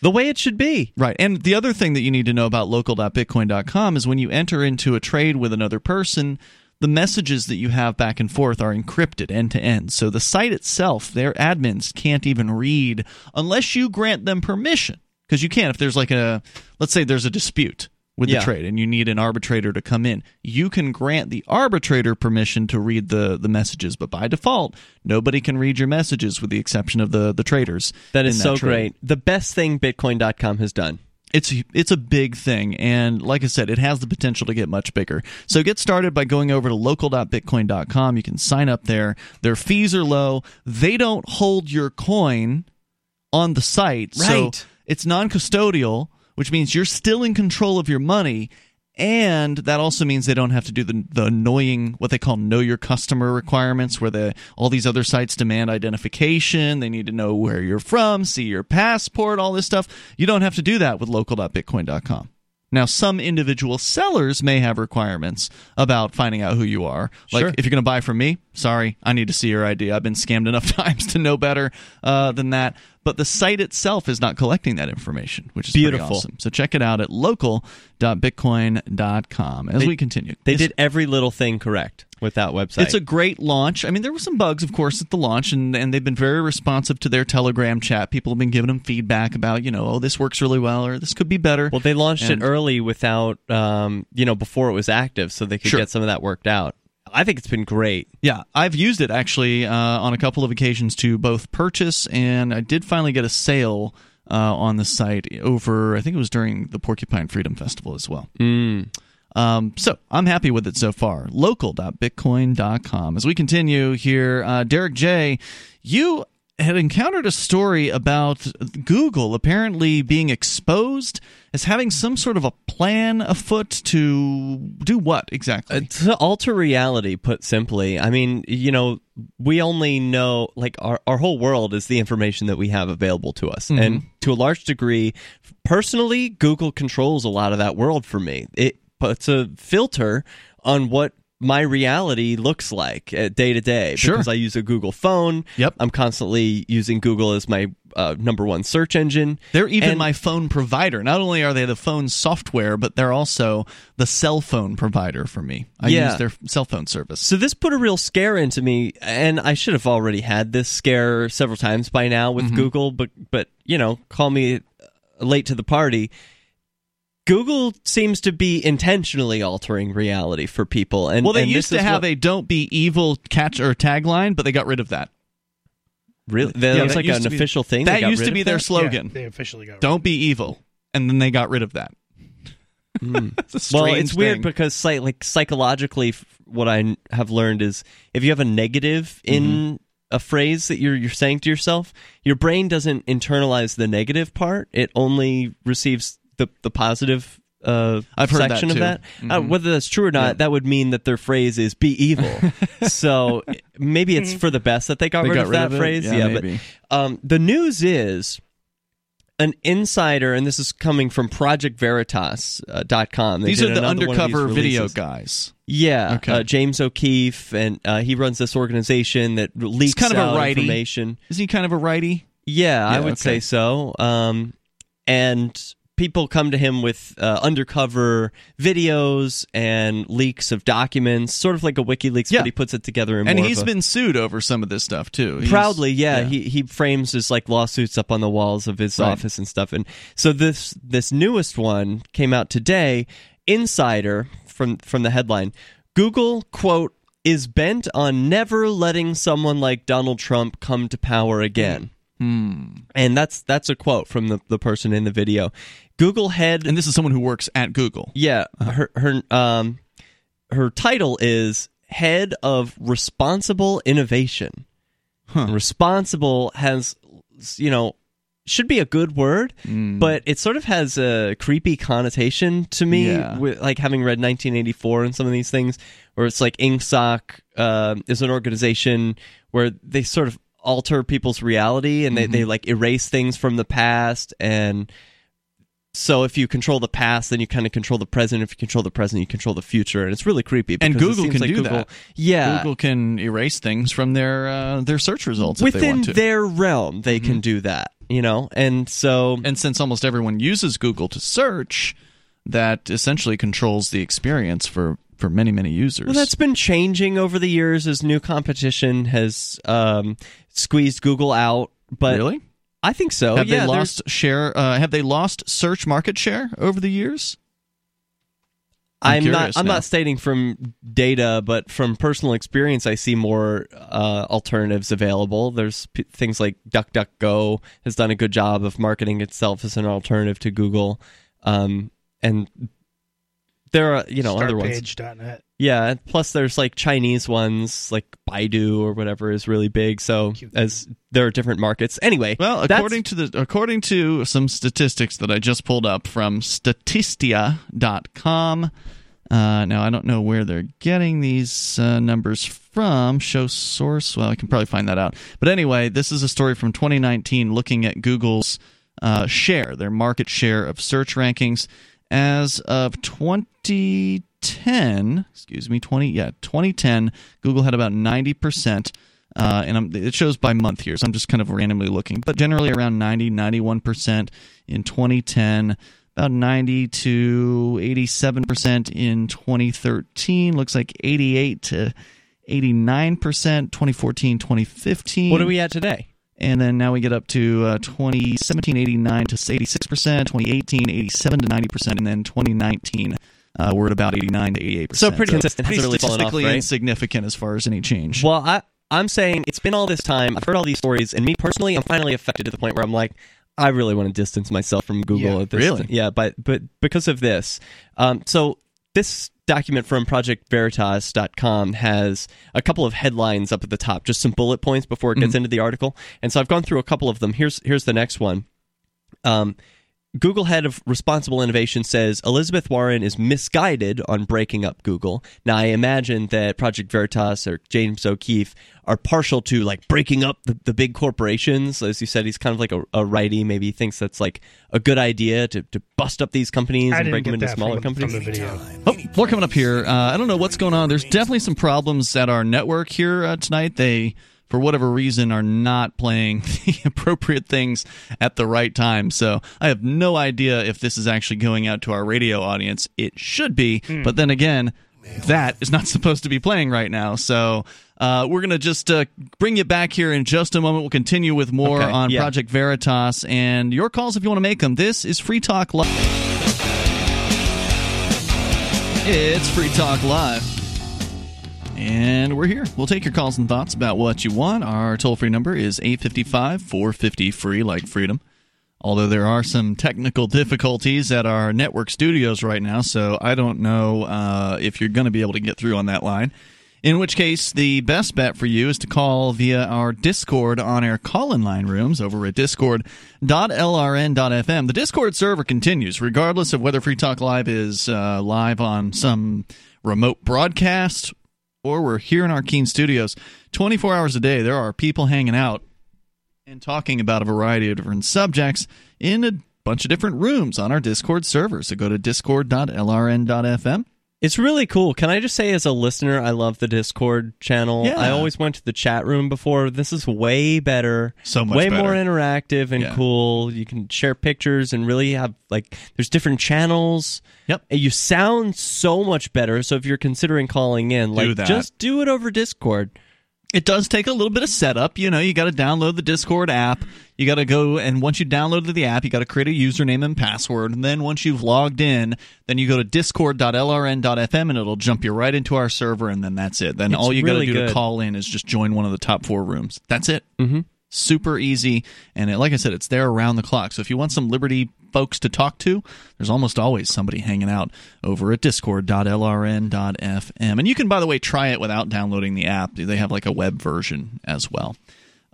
The way it should be. Right. And the other thing that you need to know about local.bitcoin.com is when you enter into a trade with another person, the messages that you have back and forth are encrypted end to end. So the site itself, their admins can't even read unless you grant them permission. Because you can't. if there's like a, let's say there's a dispute with Yeah. the trade and you need an arbitrator to come in. You can grant the arbitrator permission to read the, the messages, but by default, nobody can read your messages with the exception of the, the traders. That is in so trade. great. The best thing Bitcoin.com has done. It's it's a big thing, and like I said, it has the potential to get much bigger. So get started by going over to local.bitcoin.com. You can sign up there. Their fees are low. They don't hold your coin on the site, so Right. it's non-custodial, which means you're still in control of your money. And that also means they don't have to do the, the annoying, what they call know your customer requirements, where the, all these other sites demand identification. They need to know where you're from, see your passport, all this stuff. You don't have to do that with local.bitcoin.com. Now, some individual sellers may have requirements about finding out who you are. Like Sure. if you're going to buy from me, Sorry, I need to see your ID. I've been scammed enough times to know better uh, than that. But the site itself is not collecting that information, which is Beautiful. awesome. So check it out at local.bitcoin.com as They- we continue. They It's- did every little thing correct with that website. It's a great launch. I mean, there were some bugs, of course, at the launch, and, and they've been very responsive to their Telegram chat. People have been giving them feedback about, you know, oh, this works really well, or this could be better. well, they launched And- it early without, um, you know, before it was active, so they could Sure. get some of that worked out. I think it's been great. Yeah, I've used it actually uh, on a couple of occasions to both purchase and I did finally get a sale uh, on the site over. I think it was during the Porcupine Freedom Festival as well. Mm. Um, so I'm happy with it so far. Local.bitcoin.com. As we continue here, uh, Derek J, you had encountered a story about Google apparently being exposed as having some sort of a plan afoot to do what exactly? Uh, to alter reality, put simply. I mean, you know, we only know, like, our, our whole world is the information that we have available to us. Mhm. And to a large degree, personally, Google controls a lot of that world for me. It puts a filter on what my reality looks like uh, day to day Sure. because I use a Google phone. Yep. I'm constantly using Google as my uh, number one search engine. They're even And- my phone provider. Not only are they the phone software, but they're also the cell phone provider for me. I Yeah. use their cell phone service. So this put a real scare into me, and I should have already had this scare several times by now with Mhm. Google. But but you know, call me late to the party. Google seems to be intentionally altering reality for people, and well, they and used this to have what- a "Don't be evil" catch or tagline, but they got rid of that. really that Yeah, was like an to be- official thing. That used to be their that? slogan. They officially got rid Don't be evil, and then they got rid of that. It's a well, strange it's weird because like psychologically, what I have learned is if you have a negative in Mm-hmm. a phrase that you're you're saying to yourself, your brain doesn't internalize the negative part; it only receives the the positive. Uh, I've heard that section too. of that. Uh, Mhm. whether that's true or not, Yeah. that would mean that their phrase is "be evil." so maybe it's for the best that they got They rid got of rid that of it? phrase. Yeah, but maybe. um, the news is an insider, and this is coming from ProjectVeritas.com. Uh, dot com. These are the another one of undercover video guys. Yeah, Okay. uh, James O'Keefe, and uh, he runs this organization that leaks kind of a out righty. information. Is he kind of a righty? Yeah, I would okay. say so. Um, and people come to him with uh, undercover videos and leaks of documents, sort of like a WikiLeaks, Yeah. but he puts it together in And more he's of a- been sued over some of this stuff too. He's- proudly yeah, he he frames his like lawsuits up on the walls of his Right. office and stuff and so this this newest one came out today insider from from the headline google quote is bent on never letting someone like donald trump come to power again Hmm. and that's that's a quote from the, the person in the video google head And this is someone who works at Google. yeah, her her um her title is head of responsible innovation. Responsible has you know should be a good word, Mm. but it sort of has a creepy connotation to me Yeah. with like having read 1984 and some of these things where it's like INGSOC uh, is an organization where they sort of alter people's reality and they, they Mm-hmm. like erase things from the past and so if you control the past, then you kind of control the present. If you control the present, you control the future, and it's really creepy. And Google can like do Google, that. Yeah, Google can erase things from their uh, their search results if they within want to. their realm, they can do that. You know, and so and since almost everyone uses Google to search, that essentially controls the experience for for many many users. well, that's been changing over the years as new competition has um, squeezed Google out. But really. I think so. have yeah, they there's- lost share? Uh, have they lost search market share over the years? I'm I'm, not. I'm now. not stating from data, but from personal experience, I see more uh, alternatives available. There's p- things like DuckDuckGo has done a good job of marketing itself as an alternative to Google, um, and there are you know other ones. Startpage.net. Yeah, plus there's like Chinese ones like Baidu or whatever is really big. So as there are different markets. Anyway, Well, according to the according to some statistics that I just pulled up from Statista.com. Uh, now I don't know where they're getting these uh, numbers from. Show source. Well, I can probably find that out. But anyway, this is a story from 2019 looking at Google's uh, share, their market share of search rankings. As of 2010, excuse me, 20 yeah, 2010, Google had about 90%. Uh, and I'm, it shows by month here, so I'm just kind of randomly looking, but generally around 90, 91% in 2010, about 90 to 87% in 2013. Looks like 88 to 89%, 2014, 2015. What are we at today? And then now we get up to uh, 2017, 89 to 86%, 2018, 87 to 90%, and then 2019. Uh, we're at about 89 to 88%. So pretty consistent. Pretty really fallen off, statistically right? insignificant as far as any change. Well, I, I'm saying it's been all this time. I've heard all these stories, and me personally, I'm finally affected to the point where I'm like, I really want to distance myself from Google Yeah, at this. Point. Really? Yeah, but but because of this, um, so this document from ProjectVeritas.com has a couple of headlines up at the top, just some bullet points before it gets into the article, and so I've gone through a couple of them. Here's here's the next one. Um, Google head of responsible innovation says Elizabeth Warren is misguided on breaking up Google. Now, I imagine that Project Veritas or James O'Keefe are partial to like breaking up the, the big corporations. As you said, he's kind of like a, a righty. Maybe he thinks that's like a good idea to, to bust up these companies I and break them into smaller from, companies. from the video. Oh, more coming up here. Uh, I don't know what's going on. There's definitely some problems at our network here uh, tonight. They, for whatever reason, are not playing the appropriate things at the right time. So I have no idea if this is actually going out to our radio audience. It should be, but then again, that is not supposed to be playing right now. So. Uh, we're going to just uh, bring you back here in just a moment. We'll continue with more Okay, on yeah. Project Veritas and your calls if you want to make them. This is Free Talk Live. It's Free Talk Live. And we're here. We'll take your calls and thoughts about what you want. Our toll free number is 855 450 free, like freedom. Although there are some technical difficulties at our network studios right now, so I don't know uh, if you're going to be able to get through on that line. In which case, the best bet for you is to call via our Discord on air call in line rooms over at discord.lrn.fm. The Discord server continues, regardless of whether Free Talk Live is uh, live on some remote broadcast we're here in our Keene studios. 24 hours a day, there are people hanging out and talking about a variety of different subjects in a bunch of different rooms on our Discord server. So go to discord.lrn.fm. It's really cool. Can I just say, as a listener, I love the Discord channel. Yeah. I always went to the chat room before. This is way better. So much way better. more interactive and Yeah. cool. You can share pictures and really have like there's different channels. Yep. And you sound so much better. So if you're considering calling in, like that. just do it over Discord. It does take a little bit of setup. You know, you got to download the Discord app. You got to go, and once you downloaded the app, you got to create a username and password. And then once you've logged in, then you go to discord.lrn.fm and it'll jump you right into our server. And then that's it. Then It's all you got to really do to call in is just join one of the top four rooms. That's it. Mm-hmm. Super easy. And it, like I said, it's there around the clock. So if you want some Liberty folks to talk to, there's almost always somebody hanging out over at discord.lrn.fm. And you can, by the way, try it without downloading the app. They have like a web version as well.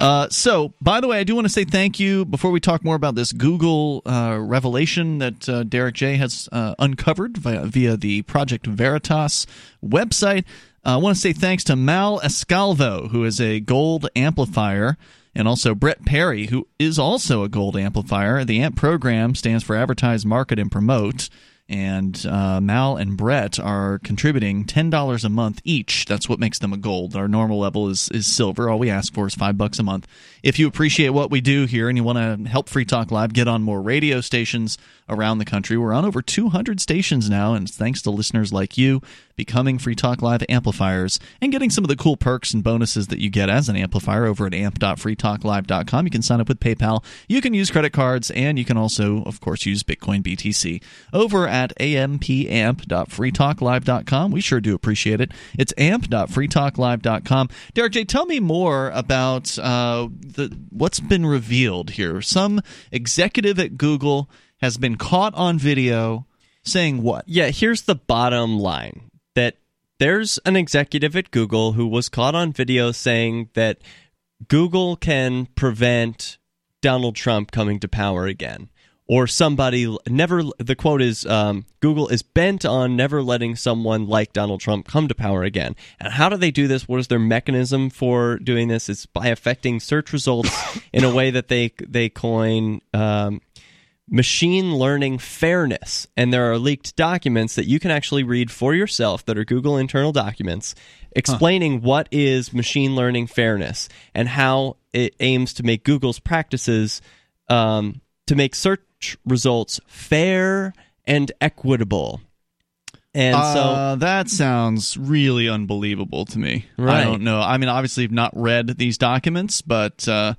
Uh, so, by the way, I do want to say thank you before we talk more about this Google uh, revelation that uh, Derek J has uh, uncovered via, via the Project Veritas website. Uh, I want to say thanks to Mal Escalvo, who is a gold amplifier, and also Brett Perry, who is also a gold amplifier. The AMP program stands for Advertise, Market, and Promote. And uh, Mal and Brett are contributing ten dollars a month each. That's what makes them a gold. Our normal level is is silver. All we ask for is five bucks a month. If you appreciate what we do here and you want to help Free Talk Live get on more radio stations around the country, we're on over 200 stations now, and thanks to listeners like you becoming Free Talk Live amplifiers and getting some of the cool perks and bonuses that you get as an amplifier over at amp.freetalklive.com. You can sign up with PayPal, you can use credit cards, and you can also, of course, use Bitcoin BTC over at ampamp.freetalklive.com. We sure do appreciate it. It's amp.freetalklive.com. Derek J, tell me more about uh, the what's been revealed here. Some executive at Google has been caught on video saying what? Yeah, here's the bottom line that there's an executive at Google who was caught on video saying that Google can prevent Donald Trump coming to power again. Or somebody never, the quote is um, Google is bent on never letting someone like Donald Trump come to power again. And how do they do this? What is their mechanism for doing this? It's by affecting search results in a way that they, they coin. Um, machine learning fairness. And there are leaked documents that you can actually read for yourself that are Google internal documents explaining what is machine learning fairness and how it aims to make Google's practices um, to make search results fair and equitable. And so Uh, that sounds really unbelievable to me. I don't know. I mean, obviously, I've not read these documents, but uh,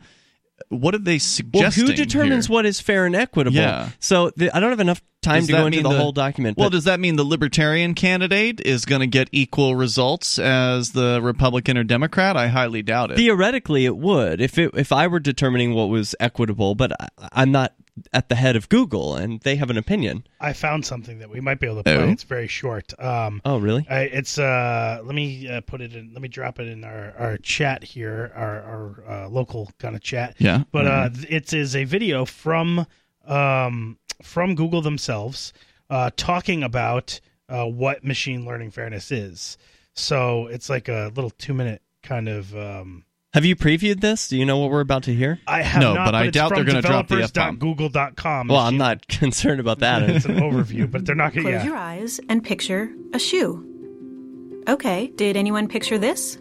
what are they Well, who determines here? what is fair and equitable? Yeah. So the, I don't have enough time Does to go into mean the, whole document. Well, does that mean the Libertarian candidate is going to get equal results as the Republican or Democrat? I highly doubt it. theoretically, it would if it, if I were determining what was equitable. But I, I'm not at the head of Google, and they have an opinion. I found something that we might be able to play. Oh. It's very short. Um, Oh, really? I, it's uh, let me uh, put it in. Let me drop it in our, our chat here, our, our uh, local kind of chat. Yeah. But uh, Mhm. th- it is a video from um, from Google themselves uh, talking about uh, what machine learning fairness is. So it's like a little two minute kind of. Um, Have you previewed this? Do you know what we're about to hear? I have No, not, but I it's doubt from they're gonna drop the F-bomb. Well, I'm not concerned about that. it's an overview, but they're not going to. Close to. your eyes and picture a shoe. Okay, did anyone picture this?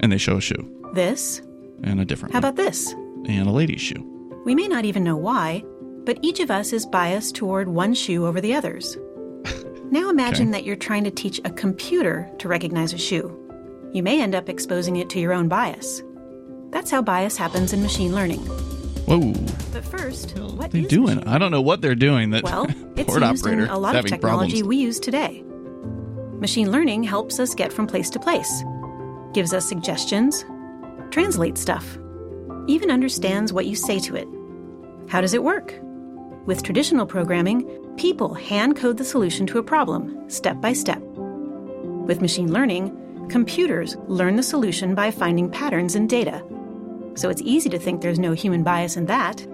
and they show a shoe This? and a different How one, about this? and a lady's shoe. We may not even know why, but each of us is biased toward one shoe over the others. Now imagine Okay. that you're trying to teach a computer to recognize a shoe. You may end up exposing it to your own bias. That's how bias happens in machine learning. Whoa, But first, what are they doing? I don't know what they're doing. That Well, it's used operator in a lot of technology problems. we use today. Machine learning helps us get from place to place, gives us suggestions, translates stuff, even understands what you say to it. How does it work? With traditional programming, people hand code the solution to a problem, step by step. With machine learning, computers learn the solution by finding patterns in data. So it's easy to think there's no human bias in that.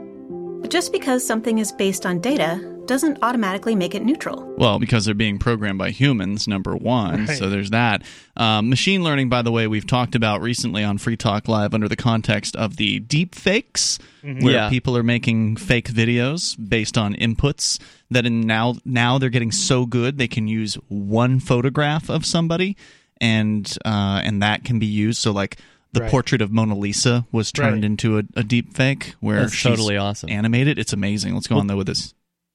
But just because something is based on data doesn't automatically make it neutral. Well, because they're being programmed by humans, number one. Right. So there's that. Um, machine learning, by the way, we've talked about recently on Free Talk Live under the context of the deep fakes, Mhm. where Yeah. people are making fake videos based on inputs. That in now now they're getting so good they can use one photograph of somebody, and uh, and that can be used. So like. The Right. portrait of Mona Lisa was turned Right. into a, a deep fake where That's she's totally awesome. animated. It's amazing. Let's go on though with this.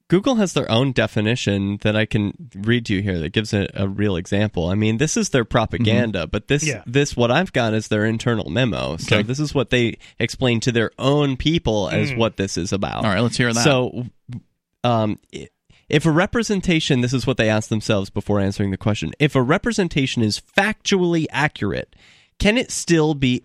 Google has their own definition that I can read to you here that gives a, a real example. I mean, this is their propaganda, but this Yeah. this what I've got is their internal memo. So Okay. this is what they explain to their own people as Mm. what this is about. All right, let's hear that. So, um, i- if a representation, this is what they ask themselves before answering the question. If a representation is factually accurate, can it still be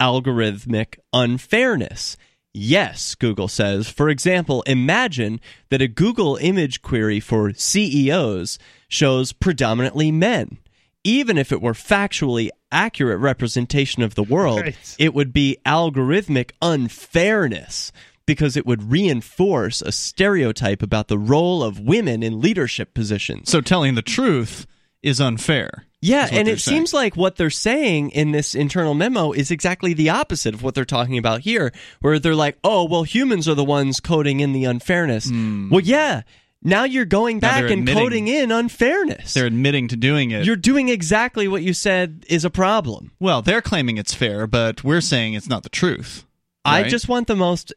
algorithmic unfairness? Yes, Google says. For example, imagine that a Google image query for CEOs shows predominantly men. Even if it were factually accurate representation of the world, Right. it would be algorithmic unfairness because it would reinforce a stereotype about the role of women in leadership positions. So telling the truth is unfair. Yeah, and it saying. seems like what they're saying in this internal memo is exactly the opposite of what they're talking about here, where they're like, oh, well, humans are the ones coding in the unfairness. Hmm. Well, yeah, now you're going. Back and admitting- coding in unfairness. They're admitting to doing it. You're doing exactly what you said is a problem. well, they're claiming it's fair, but we're saying it's not the truth. I just want the most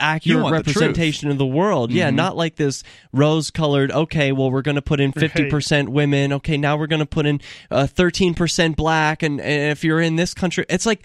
accurate want the representation of the world. Yeah, Mhm. not like this rose colored, okay, well, we're going to put in 50% women. Okay, now we're going to put in uh, 13% black. And, and if you're in this country, it's like,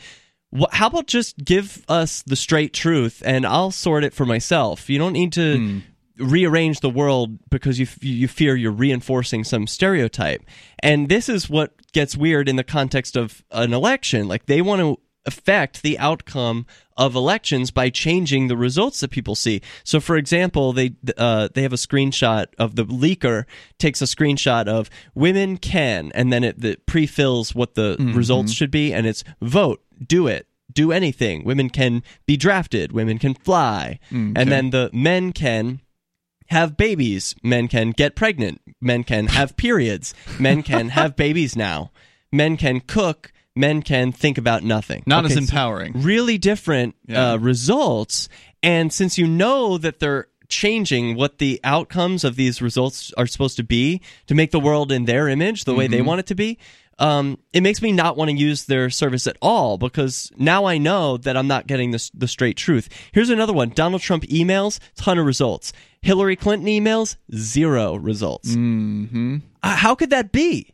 how about just give us the straight truth and I'll sort it for myself? You don't need to. Hmm. Rearrange the world because you f- you fear you're reinforcing some stereotype, and this is what gets weird in the context of an election. Like they want to affect the outcome of elections by changing the results that people see. So, for example, they uh, they have a screenshot of the leaker takes a screenshot of women can, and then it the pre-fills what the Mhm. results should be, and it's vote, do it. Do anything. Women can be drafted. Women can fly. Mm, And then the men can have babies. Men can get pregnant. Men can have periods. Men can have babies now. Men can cook. Men can think about nothing. Not as Okay, so empowering. really different Yeah. uh, results. And since you know that they're changing what the outcomes of these results are supposed to be to make the world in their image the way they Mhm. want it to be, um, it makes me not want to use their service at all because now I know that I'm not getting the, the straight truth. Here's another one Donald Trump emails, ton of results. Hillary Clinton emails, zero results. Mm-hmm. Uh, how could that be?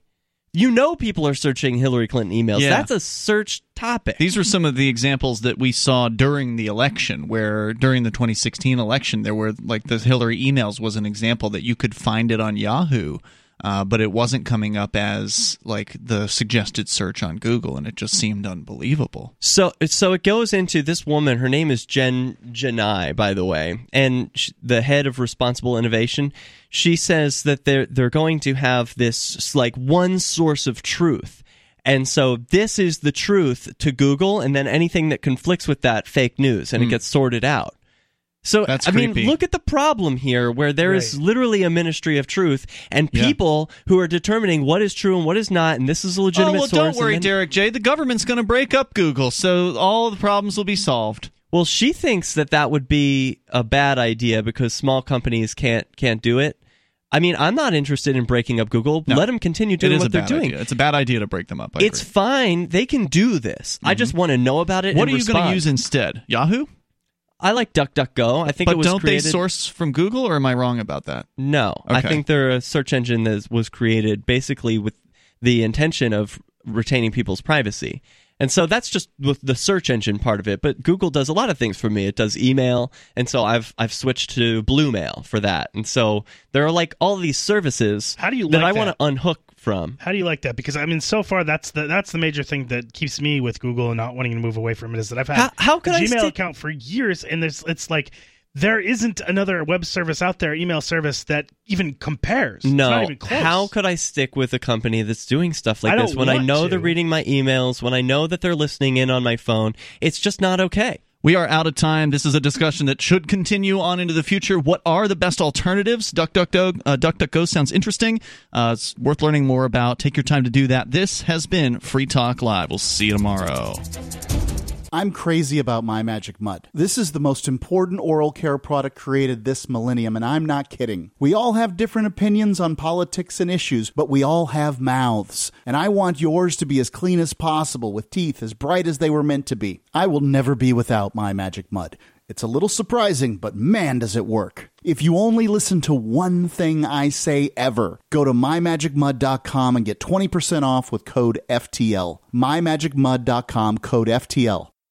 You know, people are searching Hillary Clinton emails. Yeah. That's a search topic. These were some of the examples that we saw during the election, where during the 2016 election, there were like the Hillary emails was an example that you could find it on Yahoo, uh, but it wasn't coming up as like the suggested search on Google, and it just seemed unbelievable. So, so it goes into this woman. Her name is Jen Gennai, by the way, and sh- the head of Responsible Innovation. She says that they're they're going to have this like one source of truth, and so this is the truth to Google, and then anything that conflicts with that, fake news, and it Hmm. gets sorted out. So That's I mean, look at the problem here, where there is Right. literally a ministry of truth, and Yeah. people who are determining what is true and what is not, and this is a legitimate oh well, don't and worry, then- Derek J. The government's going to break up Google, so all the problems will be solved. Well, she thinks that that would be a bad idea because small companies can't can't do it. I mean, I'm not interested in breaking up Google. No. Let them continue doing what they're doing. idea. It's a bad idea to break them up. I It's agree. Mm-hmm. fine. They can do this. I just want to know about it. What are you going to use instead? Yahoo? I like DuckDuckGo. I think but it was don't created. they source from Google, or am I wrong about that? No, okay. I think they're a search engine that was created basically with the intention of retaining people's privacy. And so that's just with the search engine part of it. But Google does a lot of things for me. It does email, and so I've I've switched to Bluemail for that. And so there are like all these services How do you that like I want to unhook from. How do you like that? Because I mean, so far that's the that's the major thing that keeps me with Google and not wanting to move away from it is that I've had How- how could a I Gmail stick- account for years, and there's it's like there isn't another web service out there, email service that even compares. it's not No, even close. how could I stick with a company that's doing stuff like this when I know to. they're reading my emails, when I know that they're listening in on my phone? It's just not okay. We are out of time. This is a discussion that should continue on into the future. What are the best alternatives? DuckDuckGo, uh, DuckDuckGo sounds interesting. Uh, it's worth learning more about. Take your time to do that. This has been Free Talk Live. We'll see you tomorrow. I'm crazy about My Magic Mud. This is the most important oral care product created this millennium, and I'm not kidding. We all have different opinions on politics and issues, but we all have mouths. And I want yours to be as clean as possible, with teeth as bright as they were meant to be. I will never be without My Magic Mud. It's a little surprising, but man, does it work. If you only listen to one thing I say ever, go to mymagicmud.com and get 20% off with code FTL. mymagicmud.com, code FTL.